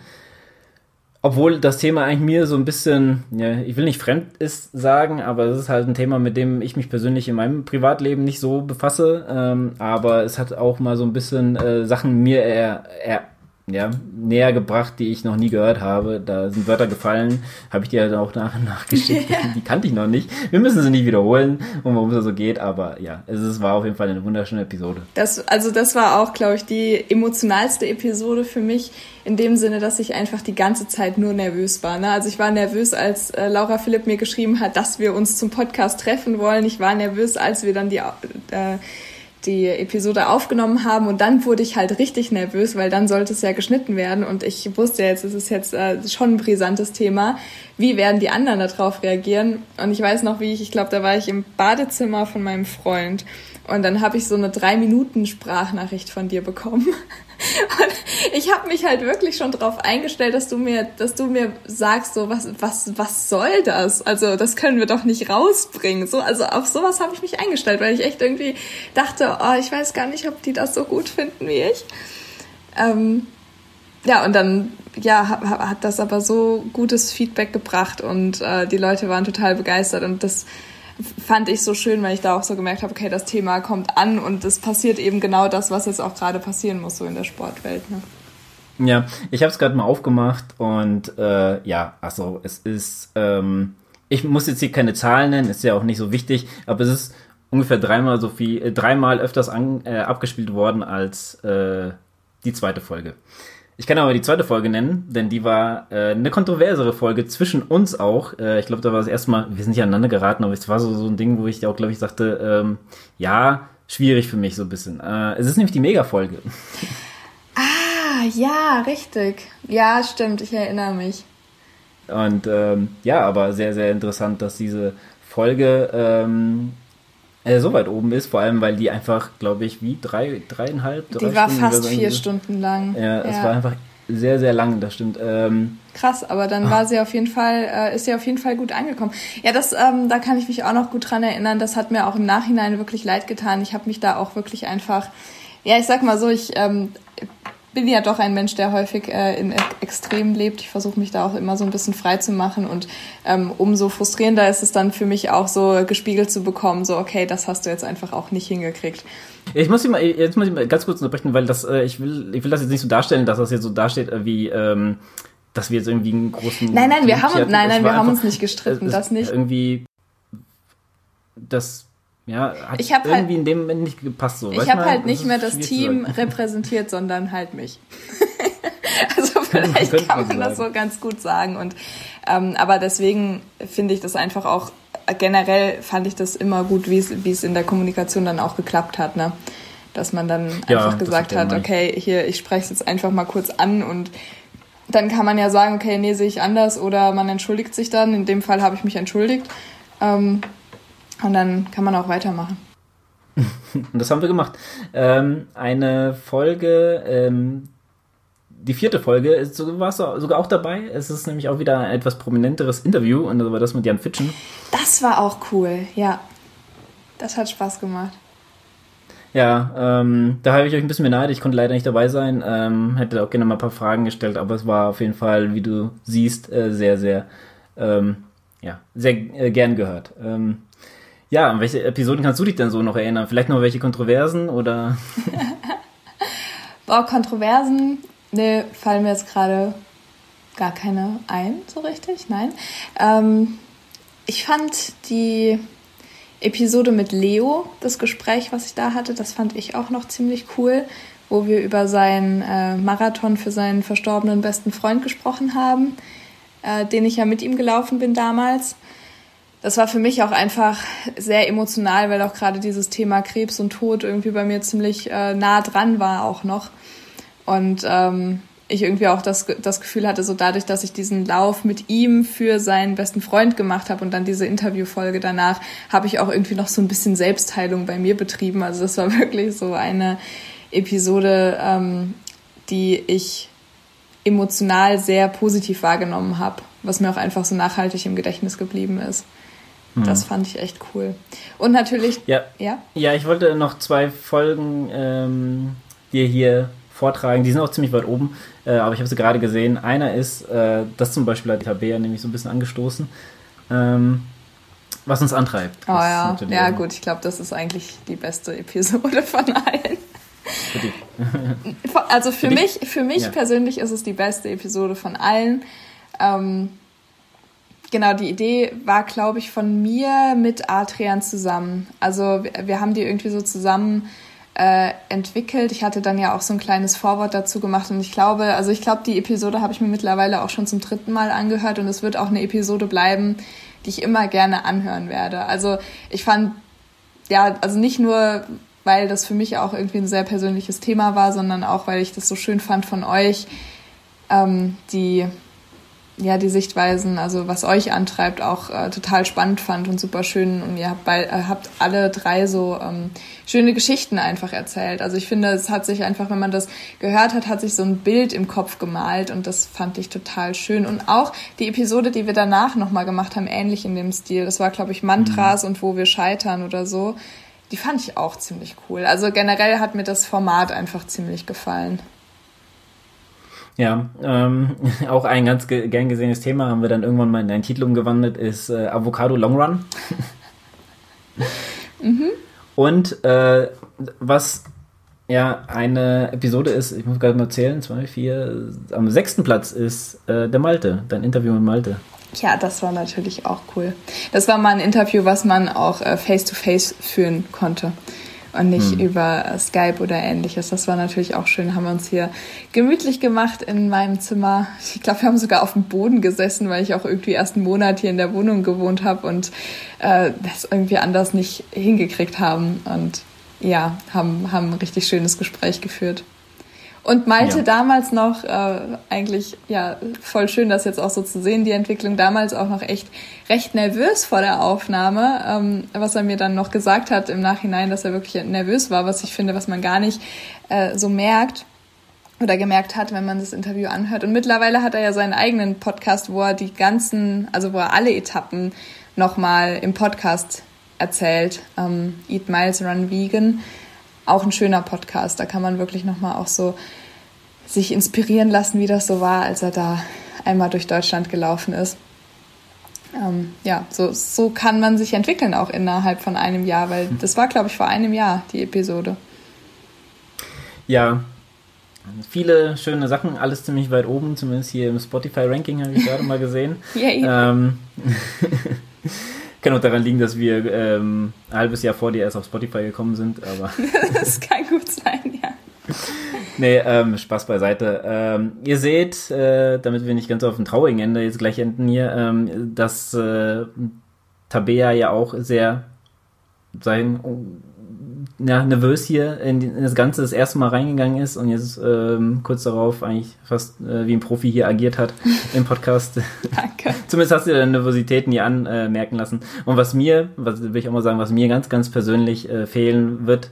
obwohl das Thema eigentlich mir so ein bisschen, ja, ich will nicht fremd ist sagen, aber es ist halt ein Thema, mit dem ich mich persönlich in meinem Privatleben nicht so befasse. Ähm, aber es hat auch mal so ein bisschen äh, Sachen mir eher, eher ja, näher gebracht, die ich noch nie gehört habe. Da sind Wörter gefallen, habe ich dir halt auch nach und nach (laughs) geschickt. (laughs) die kannte ich noch nicht. Wir müssen sie nicht wiederholen, um worum es so geht, aber ja, es, es war auf jeden Fall eine wunderschöne Episode. Das, also das war auch, glaube ich, die emotionalste Episode für mich, in dem Sinne, dass ich einfach die ganze Zeit nur nervös war. Ne? Also ich war nervös, als äh, Laura Philipp mir geschrieben hat, dass wir uns zum Podcast treffen wollen. Ich war nervös, als wir dann die äh, die Episode aufgenommen haben und dann wurde ich halt richtig nervös, weil dann sollte es ja geschnitten werden und ich wusste jetzt, es ist jetzt äh, schon ein brisantes Thema. Wie werden die anderen darauf reagieren? Und ich weiß noch, wie ich, ich glaube, da war ich im Badezimmer von meinem Freund und dann habe ich so eine drei Minuten Sprachnachricht von dir bekommen (laughs) Und ich habe mich halt wirklich schon darauf eingestellt, dass du mir, dass du mir sagst, so was, was, was soll das? Also das können wir doch nicht rausbringen. So, also auf sowas habe ich mich eingestellt, weil ich echt irgendwie dachte, oh, ich weiß gar nicht, ob die das so gut finden wie ich. Ähm, ja, und dann ja, hat, das aber so gutes Feedback gebracht und äh, die Leute waren total begeistert und das fand ich so schön, weil ich da auch so gemerkt habe, okay, das Thema kommt an und es passiert eben genau das, was jetzt auch gerade passieren muss, so in der Sportwelt. Ne? Ja, ich habe es gerade mal aufgemacht und äh, ja, also es ist, ähm, ich muss jetzt hier keine Zahlen nennen, ist ja auch nicht so wichtig, aber es ist ungefähr dreimal so viel, äh, dreimal öfters an, äh, abgespielt worden als äh, die zweite Folge. Ich kann aber die zweite Folge nennen, denn die war äh, eine kontroversere Folge zwischen uns auch. Äh, ich glaube, da war es erstmal, wir sind nicht aneinander geraten, aber es war so, so ein Ding, wo ich auch, glaube ich, sagte, ähm, ja, schwierig für mich so ein bisschen. Äh, es ist nämlich die Mega-Folge. (laughs) Ah, ja, richtig. Ja, stimmt, ich erinnere mich. Und ähm, ja, aber sehr, sehr interessant, dass diese Folge ähm, äh, so weit oben ist, vor allem weil die einfach, glaube ich, wie drei, dreieinhalb, drei Die war Stunden fast vier Stunden lang. Ja, es war einfach sehr, sehr lang, das stimmt. Ähm, Krass, aber dann war sie auf jeden Fall, äh, ist sie auf jeden Fall gut angekommen. Ja, das, ähm, da kann ich mich auch noch gut dran erinnern. Das hat mir auch im Nachhinein wirklich leid getan. Ich habe mich da auch wirklich einfach, ja, ich sag mal so, ich ähm, bin ja doch ein Mensch, der häufig äh, in Extremen lebt. Ich versuche mich da auch immer so ein bisschen frei zu machen und ähm, umso frustrierender ist es dann für mich auch so gespiegelt zu bekommen, so okay, das hast du jetzt einfach auch nicht hingekriegt. Ich muss mal, jetzt muss ich mal ganz kurz unterbrechen, weil das, äh, ich will, ich will das jetzt nicht so darstellen, dass das jetzt so dasteht äh, wie, ähm, dass wir jetzt irgendwie einen großen. Nein, nein, wir haben, nein, nein, wir haben uns nicht gestritten, das nicht. Irgendwie, das ja, hat ich irgendwie halt, in dem Moment nicht gepasst. So. Ich habe halt nicht mehr das Team repräsentiert, sondern halt mich. (laughs) also vielleicht kann man, man das so ganz gut sagen. Und ähm, aber deswegen finde ich das einfach auch generell fand ich das immer gut, wie es in der Kommunikation dann auch geklappt hat, ne? Dass man dann ja, einfach gesagt hat, okay, hier, ich spreche es jetzt einfach mal kurz an und dann kann man ja sagen, okay, nee, sehe ich anders oder man entschuldigt sich dann. In dem Fall habe ich mich entschuldigt. Ähm, und dann kann man auch weitermachen. (laughs) Und das haben wir gemacht. Ähm, eine Folge, ähm, die vierte Folge, ist, warst du sogar auch dabei. Es ist nämlich auch wieder ein etwas prominenteres Interview und das war das mit Jan Fitschen. Das war auch cool, ja. Das hat Spaß gemacht. Ja, ähm, da habe ich euch ein bisschen beneidet. Ich konnte leider nicht dabei sein. Ähm, hätte auch gerne mal ein paar Fragen gestellt, aber es war auf jeden Fall, wie du siehst, äh, sehr, sehr, ähm, ja, sehr äh, gern gehört. Ja, an welche Episoden kannst du dich denn so noch erinnern? Vielleicht noch welche Kontroversen oder? (laughs) Boah, Kontroversen, ne, fallen mir jetzt gerade gar keine ein, so richtig, nein. Ähm, ich fand die Episode mit Leo, das Gespräch, was ich da hatte, das fand ich auch noch ziemlich cool, wo wir über seinen äh, Marathon für seinen verstorbenen besten Freund gesprochen haben, äh, den ich ja mit ihm gelaufen bin damals das war für mich auch einfach sehr emotional, weil auch gerade dieses Thema Krebs und Tod irgendwie bei mir ziemlich äh, nah dran war auch noch. Und ähm, ich irgendwie auch das, das Gefühl hatte, so dadurch, dass ich diesen Lauf mit ihm für seinen besten Freund gemacht habe und dann diese Interviewfolge danach, habe ich auch irgendwie noch so ein bisschen Selbstheilung bei mir betrieben. Also das war (laughs) wirklich so eine Episode, ähm, die ich emotional sehr positiv wahrgenommen habe, was mir auch einfach so nachhaltig im Gedächtnis geblieben ist. Das hm. fand ich echt cool. Und natürlich. Ja. Ja, ja ich wollte noch zwei Folgen ähm, dir hier vortragen. Die sind auch ziemlich weit oben, äh, aber ich habe sie gerade gesehen. Einer ist, äh, das zum Beispiel hat Tabea nämlich so ein bisschen angestoßen, ähm, was uns antreibt. Oh ja, ja gut, ich glaube, das ist eigentlich die beste Episode (laughs) von allen. Für also für, für mich, für mich ja. persönlich ist es die beste Episode von allen. Ähm, Genau, die Idee war, glaube ich, von mir mit Adrian zusammen. Also wir haben die irgendwie so zusammen äh, entwickelt. Ich hatte dann ja auch so ein kleines Vorwort dazu gemacht und ich glaube, also ich glaube, die Episode habe ich mir mittlerweile auch schon zum dritten Mal angehört und es wird auch eine Episode bleiben, die ich immer gerne anhören werde. Also ich fand, ja, also nicht nur, weil das für mich auch irgendwie ein sehr persönliches Thema war, sondern auch, weil ich das so schön fand von euch, ähm, die ja die Sichtweisen, also was euch antreibt, auch äh, total spannend fand und super schön. Und ihr habt, bei, äh, habt alle drei so ähm, schöne Geschichten einfach erzählt. Also ich finde, es hat sich einfach, wenn man das gehört hat, hat sich so ein Bild im Kopf gemalt und das fand ich total schön. Und auch die Episode, die wir danach nochmal gemacht haben, ähnlich in dem Stil. Das war, glaube ich, Mantras mhm. und wo wir scheitern oder so. Die fand ich auch ziemlich cool. Also generell hat mir das Format einfach ziemlich gefallen. Ja, ähm, (laughs) auch ein ganz ge gern gesehenes Thema haben wir dann irgendwann mal in einen Titel umgewandelt, ist äh, Avocado Long Run. (laughs) mhm. Und äh, was ja eine Episode ist, ich muss gerade mal zählen, zwei, vier, am sechsten Platz ist äh, der Malte, dein Interview mit Malte. Ja, das war natürlich auch cool. Das war mal ein Interview, was man auch äh, face-to-face -face führen konnte und nicht hm. über Skype oder ähnliches. Das war natürlich auch schön. Haben wir uns hier gemütlich gemacht in meinem Zimmer. Ich glaube, wir haben sogar auf dem Boden gesessen, weil ich auch irgendwie erst einen Monat hier in der Wohnung gewohnt habe und äh, das irgendwie anders nicht hingekriegt haben. Und ja, haben, haben ein richtig schönes Gespräch geführt. Und Malte ja. damals noch, äh, eigentlich, ja, voll schön, das jetzt auch so zu sehen, die Entwicklung damals auch noch echt recht nervös vor der Aufnahme, ähm, was er mir dann noch gesagt hat im Nachhinein, dass er wirklich nervös war, was ich finde, was man gar nicht äh, so merkt oder gemerkt hat, wenn man das Interview anhört. Und mittlerweile hat er ja seinen eigenen Podcast, wo er die ganzen, also wo er alle Etappen nochmal im Podcast erzählt. Ähm, Eat Miles, Run Vegan auch ein schöner Podcast. Da kann man wirklich nochmal auch so sich inspirieren lassen, wie das so war, als er da einmal durch Deutschland gelaufen ist. Ähm, ja, so, so kann man sich entwickeln auch innerhalb von einem Jahr, weil das war, glaube ich, vor einem Jahr die Episode. Ja, viele schöne Sachen, alles ziemlich weit oben, zumindest hier im Spotify-Ranking habe ich gerade mal gesehen. (laughs) ja, ähm, Kann auch daran liegen, dass wir ähm, ein halbes Jahr vor dir erst auf Spotify gekommen sind, aber. (laughs) das kann gut sein, ja. Nee, ähm, Spaß beiseite. Ähm, ihr seht, äh, damit wir nicht ganz auf dem traurigen Ende jetzt gleich enden hier, ähm, dass äh, Tabea ja auch sehr sein ja, nervös hier in, in, das Ganze das erste Mal reingegangen ist und jetzt ähm, kurz darauf eigentlich fast äh, wie ein Profi hier agiert hat (laughs) im Podcast. Danke. (laughs) Zumindest hast du deine Nervosität nie anmerken lassen. Und was mir, was will ich auch mal sagen, was mir ganz, ganz persönlich äh, fehlen wird,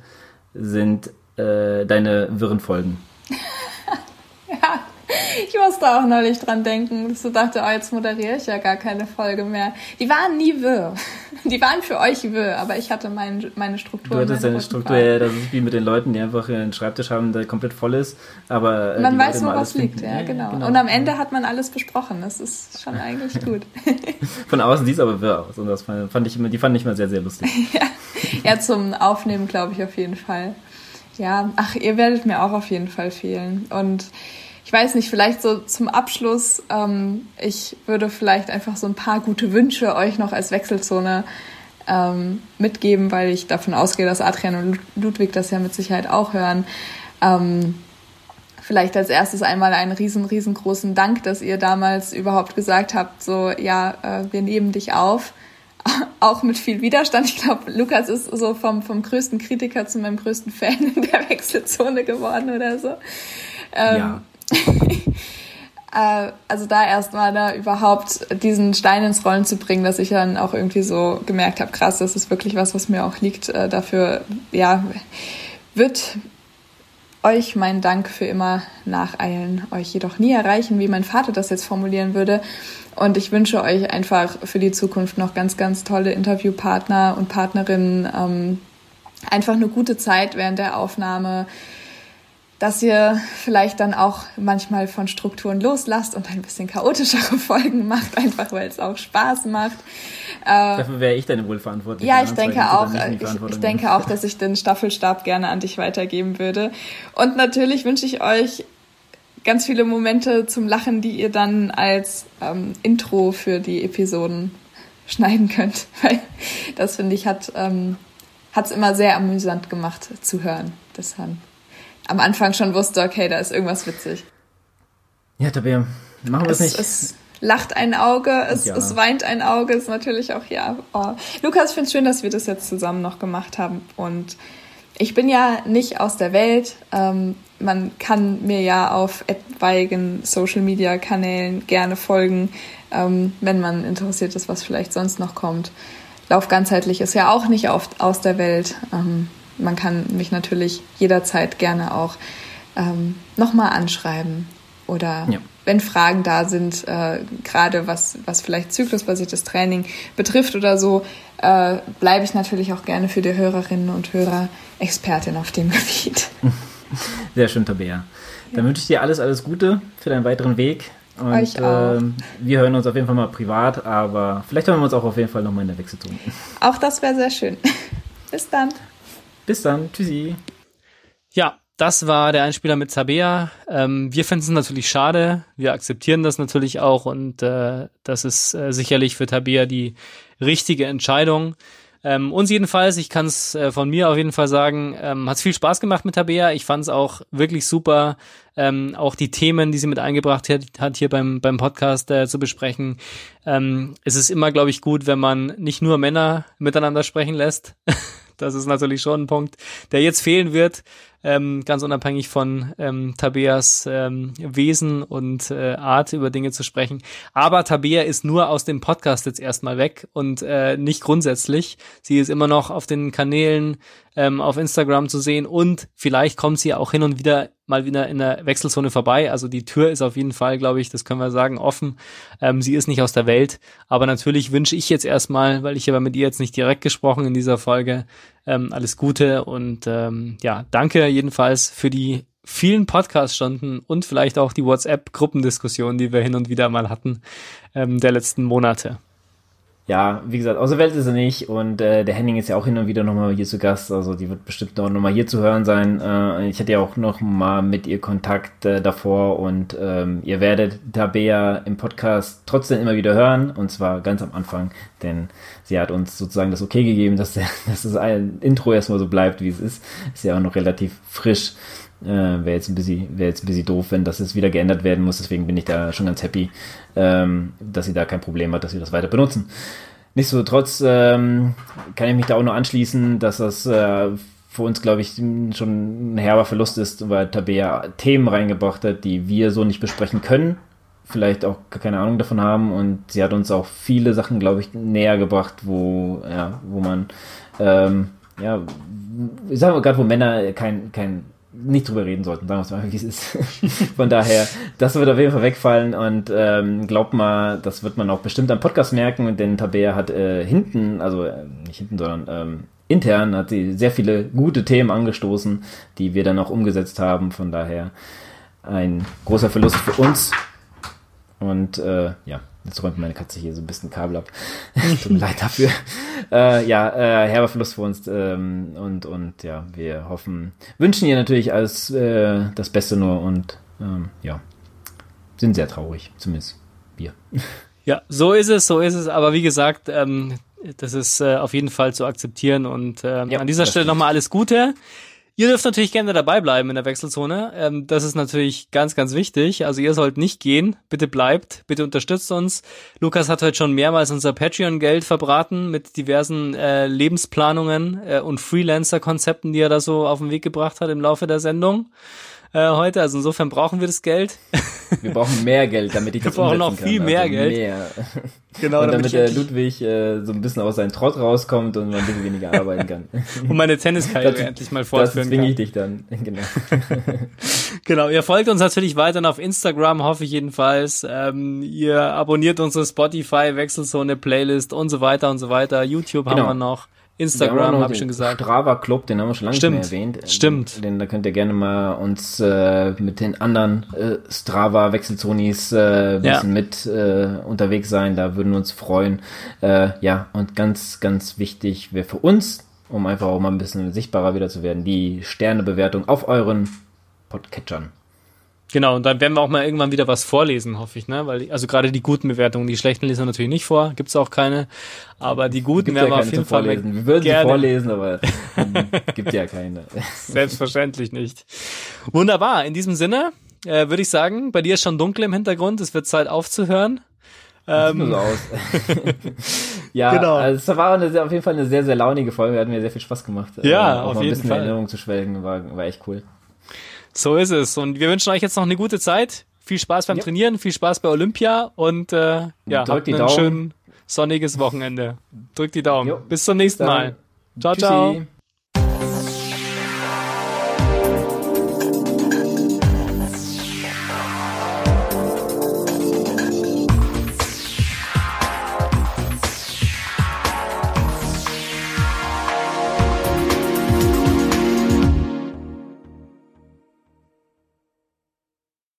sind äh, deine wirren Folgen. (laughs) Ich musste auch neulich dran denken, dass du dachte, oh, jetzt moderiere ich ja gar keine Folge mehr. Die waren nie wirr. (laughs) Die waren für euch wirr, aber ich hatte mein, meine Struktur. Du hattest deine Struktur, ja, das ist wie mit den Leuten, die einfach einen Schreibtisch haben, der komplett voll ist, aber äh, man weiß, wo was liegt, ja, ja genau. genau. Und am Ende hat man alles besprochen. Das ist schon eigentlich (laughs) gut. Von außen sieht es aber wirr aus und das fand ich immer, die fand ich immer sehr, sehr lustig. ja. ja, zum Aufnehmen glaube ich auf jeden Fall. Ja, ach, ihr werdet mir auch auf jeden Fall fehlen und ich weiß nicht, vielleicht so zum Abschluss, ähm, ich würde vielleicht einfach so ein paar gute Wünsche euch noch als Wechselzone ähm, mitgeben, weil ich davon ausgehe, dass Adrian und Ludwig das ja mit Sicherheit auch hören. Ähm, vielleicht als erstes einmal einen riesen, riesengroßen Dank, dass ihr damals überhaupt gesagt habt, so, ja, äh, wir nehmen dich auf. (laughs) Auch mit viel Widerstand. Ich glaube, Lukas ist so vom, vom größten Kritiker zu meinem größten Fan in der Wechselzone geworden oder so. Ähm, ja. (laughs) Äh, also da erstmal da überhaupt diesen Stein ins Rollen zu bringen, dass ich dann auch irgendwie so gemerkt habe, krass, das ist wirklich was, was mir auch liegt. Äh, dafür, ja, wird euch mein Dank für immer nacheilen, euch jedoch nie erreichen, wie mein Vater das jetzt formulieren würde. Und ich wünsche euch einfach für die Zukunft noch ganz, ganz tolle Interviewpartner und Partnerinnen. Ähm, einfach eine gute Zeit während der Aufnahme dass ihr vielleicht dann auch manchmal von Strukturen loslasst und ein bisschen chaotischere (laughs) Folgen macht, einfach weil es auch Spaß macht. Äh, Dafür wäre ich dann wohl verantwortlich. Ja, ich denke auch. Ich, ich denke auch, dass ich den Staffelstab gerne an dich weitergeben würde. Und natürlich wünsche ich euch ganz viele Momente zum Lachen, die ihr dann als ähm, Intro für die Episoden schneiden könnt. (laughs) Weil das finde ich hat ähm, es immer sehr amüsant gemacht zu hören. Deshalb am Anfang schon wusste, okay, da ist irgendwas witzig. Ja, Tabea, machen wir es nicht. Es lacht ein Auge, es, ja. es weint ein Auge, ist natürlich auch, ja. Oh. Lukas, ich finde es schön, dass wir das jetzt zusammen noch gemacht haben und ich bin ja nicht aus der Welt. Ähm, man kann mir ja auf etwaigen Social-Media-Kanälen gerne folgen, ähm, wenn man interessiert ist, was vielleicht sonst noch kommt. Lauf ganzheitlich ist ja auch nicht oft aus der Welt. Ähm, man kann mich natürlich jederzeit gerne auch ähm, nochmal anschreiben oder ja. wenn Fragen da sind, äh, gerade was, was vielleicht zyklusbasiertes Training betrifft oder so, äh, bleibe ich natürlich auch gerne für die Hörerinnen und Hörer Expertin auf dem (laughs) Gebiet. Sehr schön, Tabea. Dann wünsche ich dir alles, alles Gute für deinen weiteren Weg. Und Euch auch. Äh, wir hören uns auf jeden Fall mal privat, aber vielleicht hören wir uns auch auf jeden Fall nochmal in der Wechselzone. Auch das wäre sehr schön. (laughs) Bis dann. Bis dann. Tschüssi. Ja, das war der Einspieler mit Tabea. Ähm, wir finden es natürlich schade. Wir akzeptieren das natürlich auch und äh, das ist äh, sicherlich für Tabea die richtige Entscheidung. Ähm, uns jedenfalls, ich kann es äh, von mir auf jeden Fall sagen, ähm, hat viel Spaß gemacht mit Tabea. Ich fand es auch wirklich super, ähm, auch die Themen, die sie mit eingebracht hat, hat hier beim, beim Podcast äh, zu besprechen. Ähm, es ist immer, glaube ich, gut, wenn man nicht nur Männer miteinander sprechen lässt. (laughs) das ist natürlich schon ein Punkt, der jetzt fehlen wird ähm, ganz unabhängig von ähm, Tabeas ähm, Wesen und äh, Art über Dinge zu sprechen. Aber Tabea ist nur aus dem Podcast jetzt erstmal weg und äh, nicht grundsätzlich. Sie ist immer noch auf den Kanälen ähm, auf Instagram zu sehen und vielleicht kommt sie auch hin und wieder mal wieder in der Wechselzone vorbei. Also die Tür ist auf jeden Fall, glaube ich, das können wir sagen, offen. Ähm, sie ist nicht aus der Welt, aber natürlich wünsche ich jetzt erstmal, weil ich aber mit ihr jetzt nicht direkt gesprochen in dieser Folge, ähm, alles Gute und ähm, ja, danke jedenfalls für die vielen Podcast-Stunden und vielleicht auch die WhatsApp-Gruppendiskussion, die wir hin und wieder mal hatten ähm, der letzten Monate ja, wie gesagt, außer Welt ist er nicht und äh, der Henning ist ja auch hin und wieder nochmal hier zu Gast, also die wird bestimmt auch nochmal hier zu hören sein. Äh, ich hatte ja auch nochmal mit ihr Kontakt äh, davor und ähm, ihr werdet Tabea im Podcast trotzdem immer wieder hören und zwar ganz am Anfang, denn sie hat uns sozusagen das Okay gegeben, dass, der, (laughs) dass das Intro erstmal so bleibt, wie es ist. Ist ja auch noch relativ frisch. Äh, wäre jetzt ein bisschen, wäre jetzt ein bisschen doof, wenn das jetzt wieder geändert werden muss. Deswegen bin ich da schon ganz happy, ähm, dass sie da kein Problem hat, dass wir das weiter benutzen. Nichtsdestotrotz ähm, kann ich mich da auch nur anschließen, dass das äh, für uns, glaube ich, schon ein herber Verlust ist, weil Tabea Themen reingebracht hat, die wir so nicht besprechen können, vielleicht auch keine Ahnung davon haben und sie hat uns auch viele Sachen, glaube ich, näher gebracht, wo, ja, wo man, ähm, ja, ich sage mal gerade, wo Männer kein, kein nicht drüber reden sollten, sagen wir es mal, wie es ist. (laughs) Von daher, das wird auf jeden Fall wegfallen und ähm, glaubt mal, das wird man auch bestimmt am Podcast merken, denn Tabea hat äh, hinten, also äh, nicht hinten, sondern ähm, intern hat sie sehr viele gute Themen angestoßen, die wir dann auch umgesetzt haben. Von daher ein großer Verlust für uns. Und äh, ja, Jetzt räumt meine Katze hier so ein bisschen Kabel ab. (laughs) Tut mir leid dafür. Äh, ja, äh, herber Verlust für uns ähm, und, und ja, wir hoffen, wünschen ihr natürlich alles äh, das Beste nur und ähm, ja, sind sehr traurig, zumindest wir. (laughs) Ja, so ist es, so ist es, aber wie gesagt, ähm, das ist äh, auf jeden Fall zu akzeptieren und ähm, ja, an dieser Stelle nochmal alles Gute. Ihr dürft natürlich gerne dabei bleiben in der Wechselzone. Ähm, das ist natürlich ganz, ganz wichtig. Also ihr sollt nicht gehen. Bitte bleibt. Bitte unterstützt uns. Lukas hat heute schon mehrmals unser Patreon-Geld verbraten mit diversen äh, Lebensplanungen äh, und Freelancer-Konzepten, die er da so auf den Weg gebracht hat im Laufe der Sendung äh, heute. Also insofern brauchen wir das Geld. Wir brauchen mehr Geld, damit ich das Wir brauchen noch viel kann. mehr also Geld. Mehr. Genau, und damit, damit der Ludwig äh, so ein bisschen aus seinem Trott rauskommt und man ein bisschen weniger arbeiten kann. Und meine Tenniskarriere endlich mal fortführen das zwinge ich dich dann. (laughs) Genau. genau, ihr folgt uns natürlich weiterhin auf Instagram, hoffe ich jedenfalls. Ähm, ihr abonniert unsere Spotify, Wechselzone, Playlist und so weiter und so weiter. YouTube genau. haben wir noch. Instagram, habe ich schon gesagt. Strava Club, den haben wir schon lange Stimmt. nicht mehr erwähnt. Stimmt. Den, da könnt ihr gerne mal uns äh, mit den anderen äh, Strava Wechselzonis äh, bisschen ja. mit äh, unterwegs sein. Da würden wir uns freuen. Äh, ja, und ganz, ganz wichtig wäre für uns, um einfach auch mal ein bisschen sichtbarer wieder zu werden, die Sternebewertung auf euren Podcatchern. Genau, und dann werden wir auch mal irgendwann wieder was vorlesen, hoffe ich, ne? Weil, also gerade die guten Bewertungen, die schlechten lesen wir natürlich nicht vor, gibt's auch keine. Aber die guten werden ja wir auf jeden Fall vorlesen. Wir würden gerne. sie vorlesen, aber (laughs) gibt ja keine. Selbstverständlich nicht. Wunderbar. In diesem Sinne äh, würde ich sagen, bei dir ist schon dunkel im Hintergrund, es wird Zeit aufzuhören. Ähm, so aus. (laughs) ja, genau. Also es war eine, auf jeden Fall eine sehr, sehr launige Folge. Hat mir sehr viel Spaß gemacht. Ja, äh, auf jeden ein bisschen Fall. Erinnerung zu schwelgen, war, war echt cool. So ist es. Und wir wünschen euch jetzt noch eine gute Zeit. Viel Spaß beim ja. Trainieren, viel Spaß bei Olympia und äh, ja, habt einen schönen sonniges Wochenende. Drückt die Daumen. Jo. Bis zum nächsten Dann. Mal. Ciao, Tschüssi. ciao.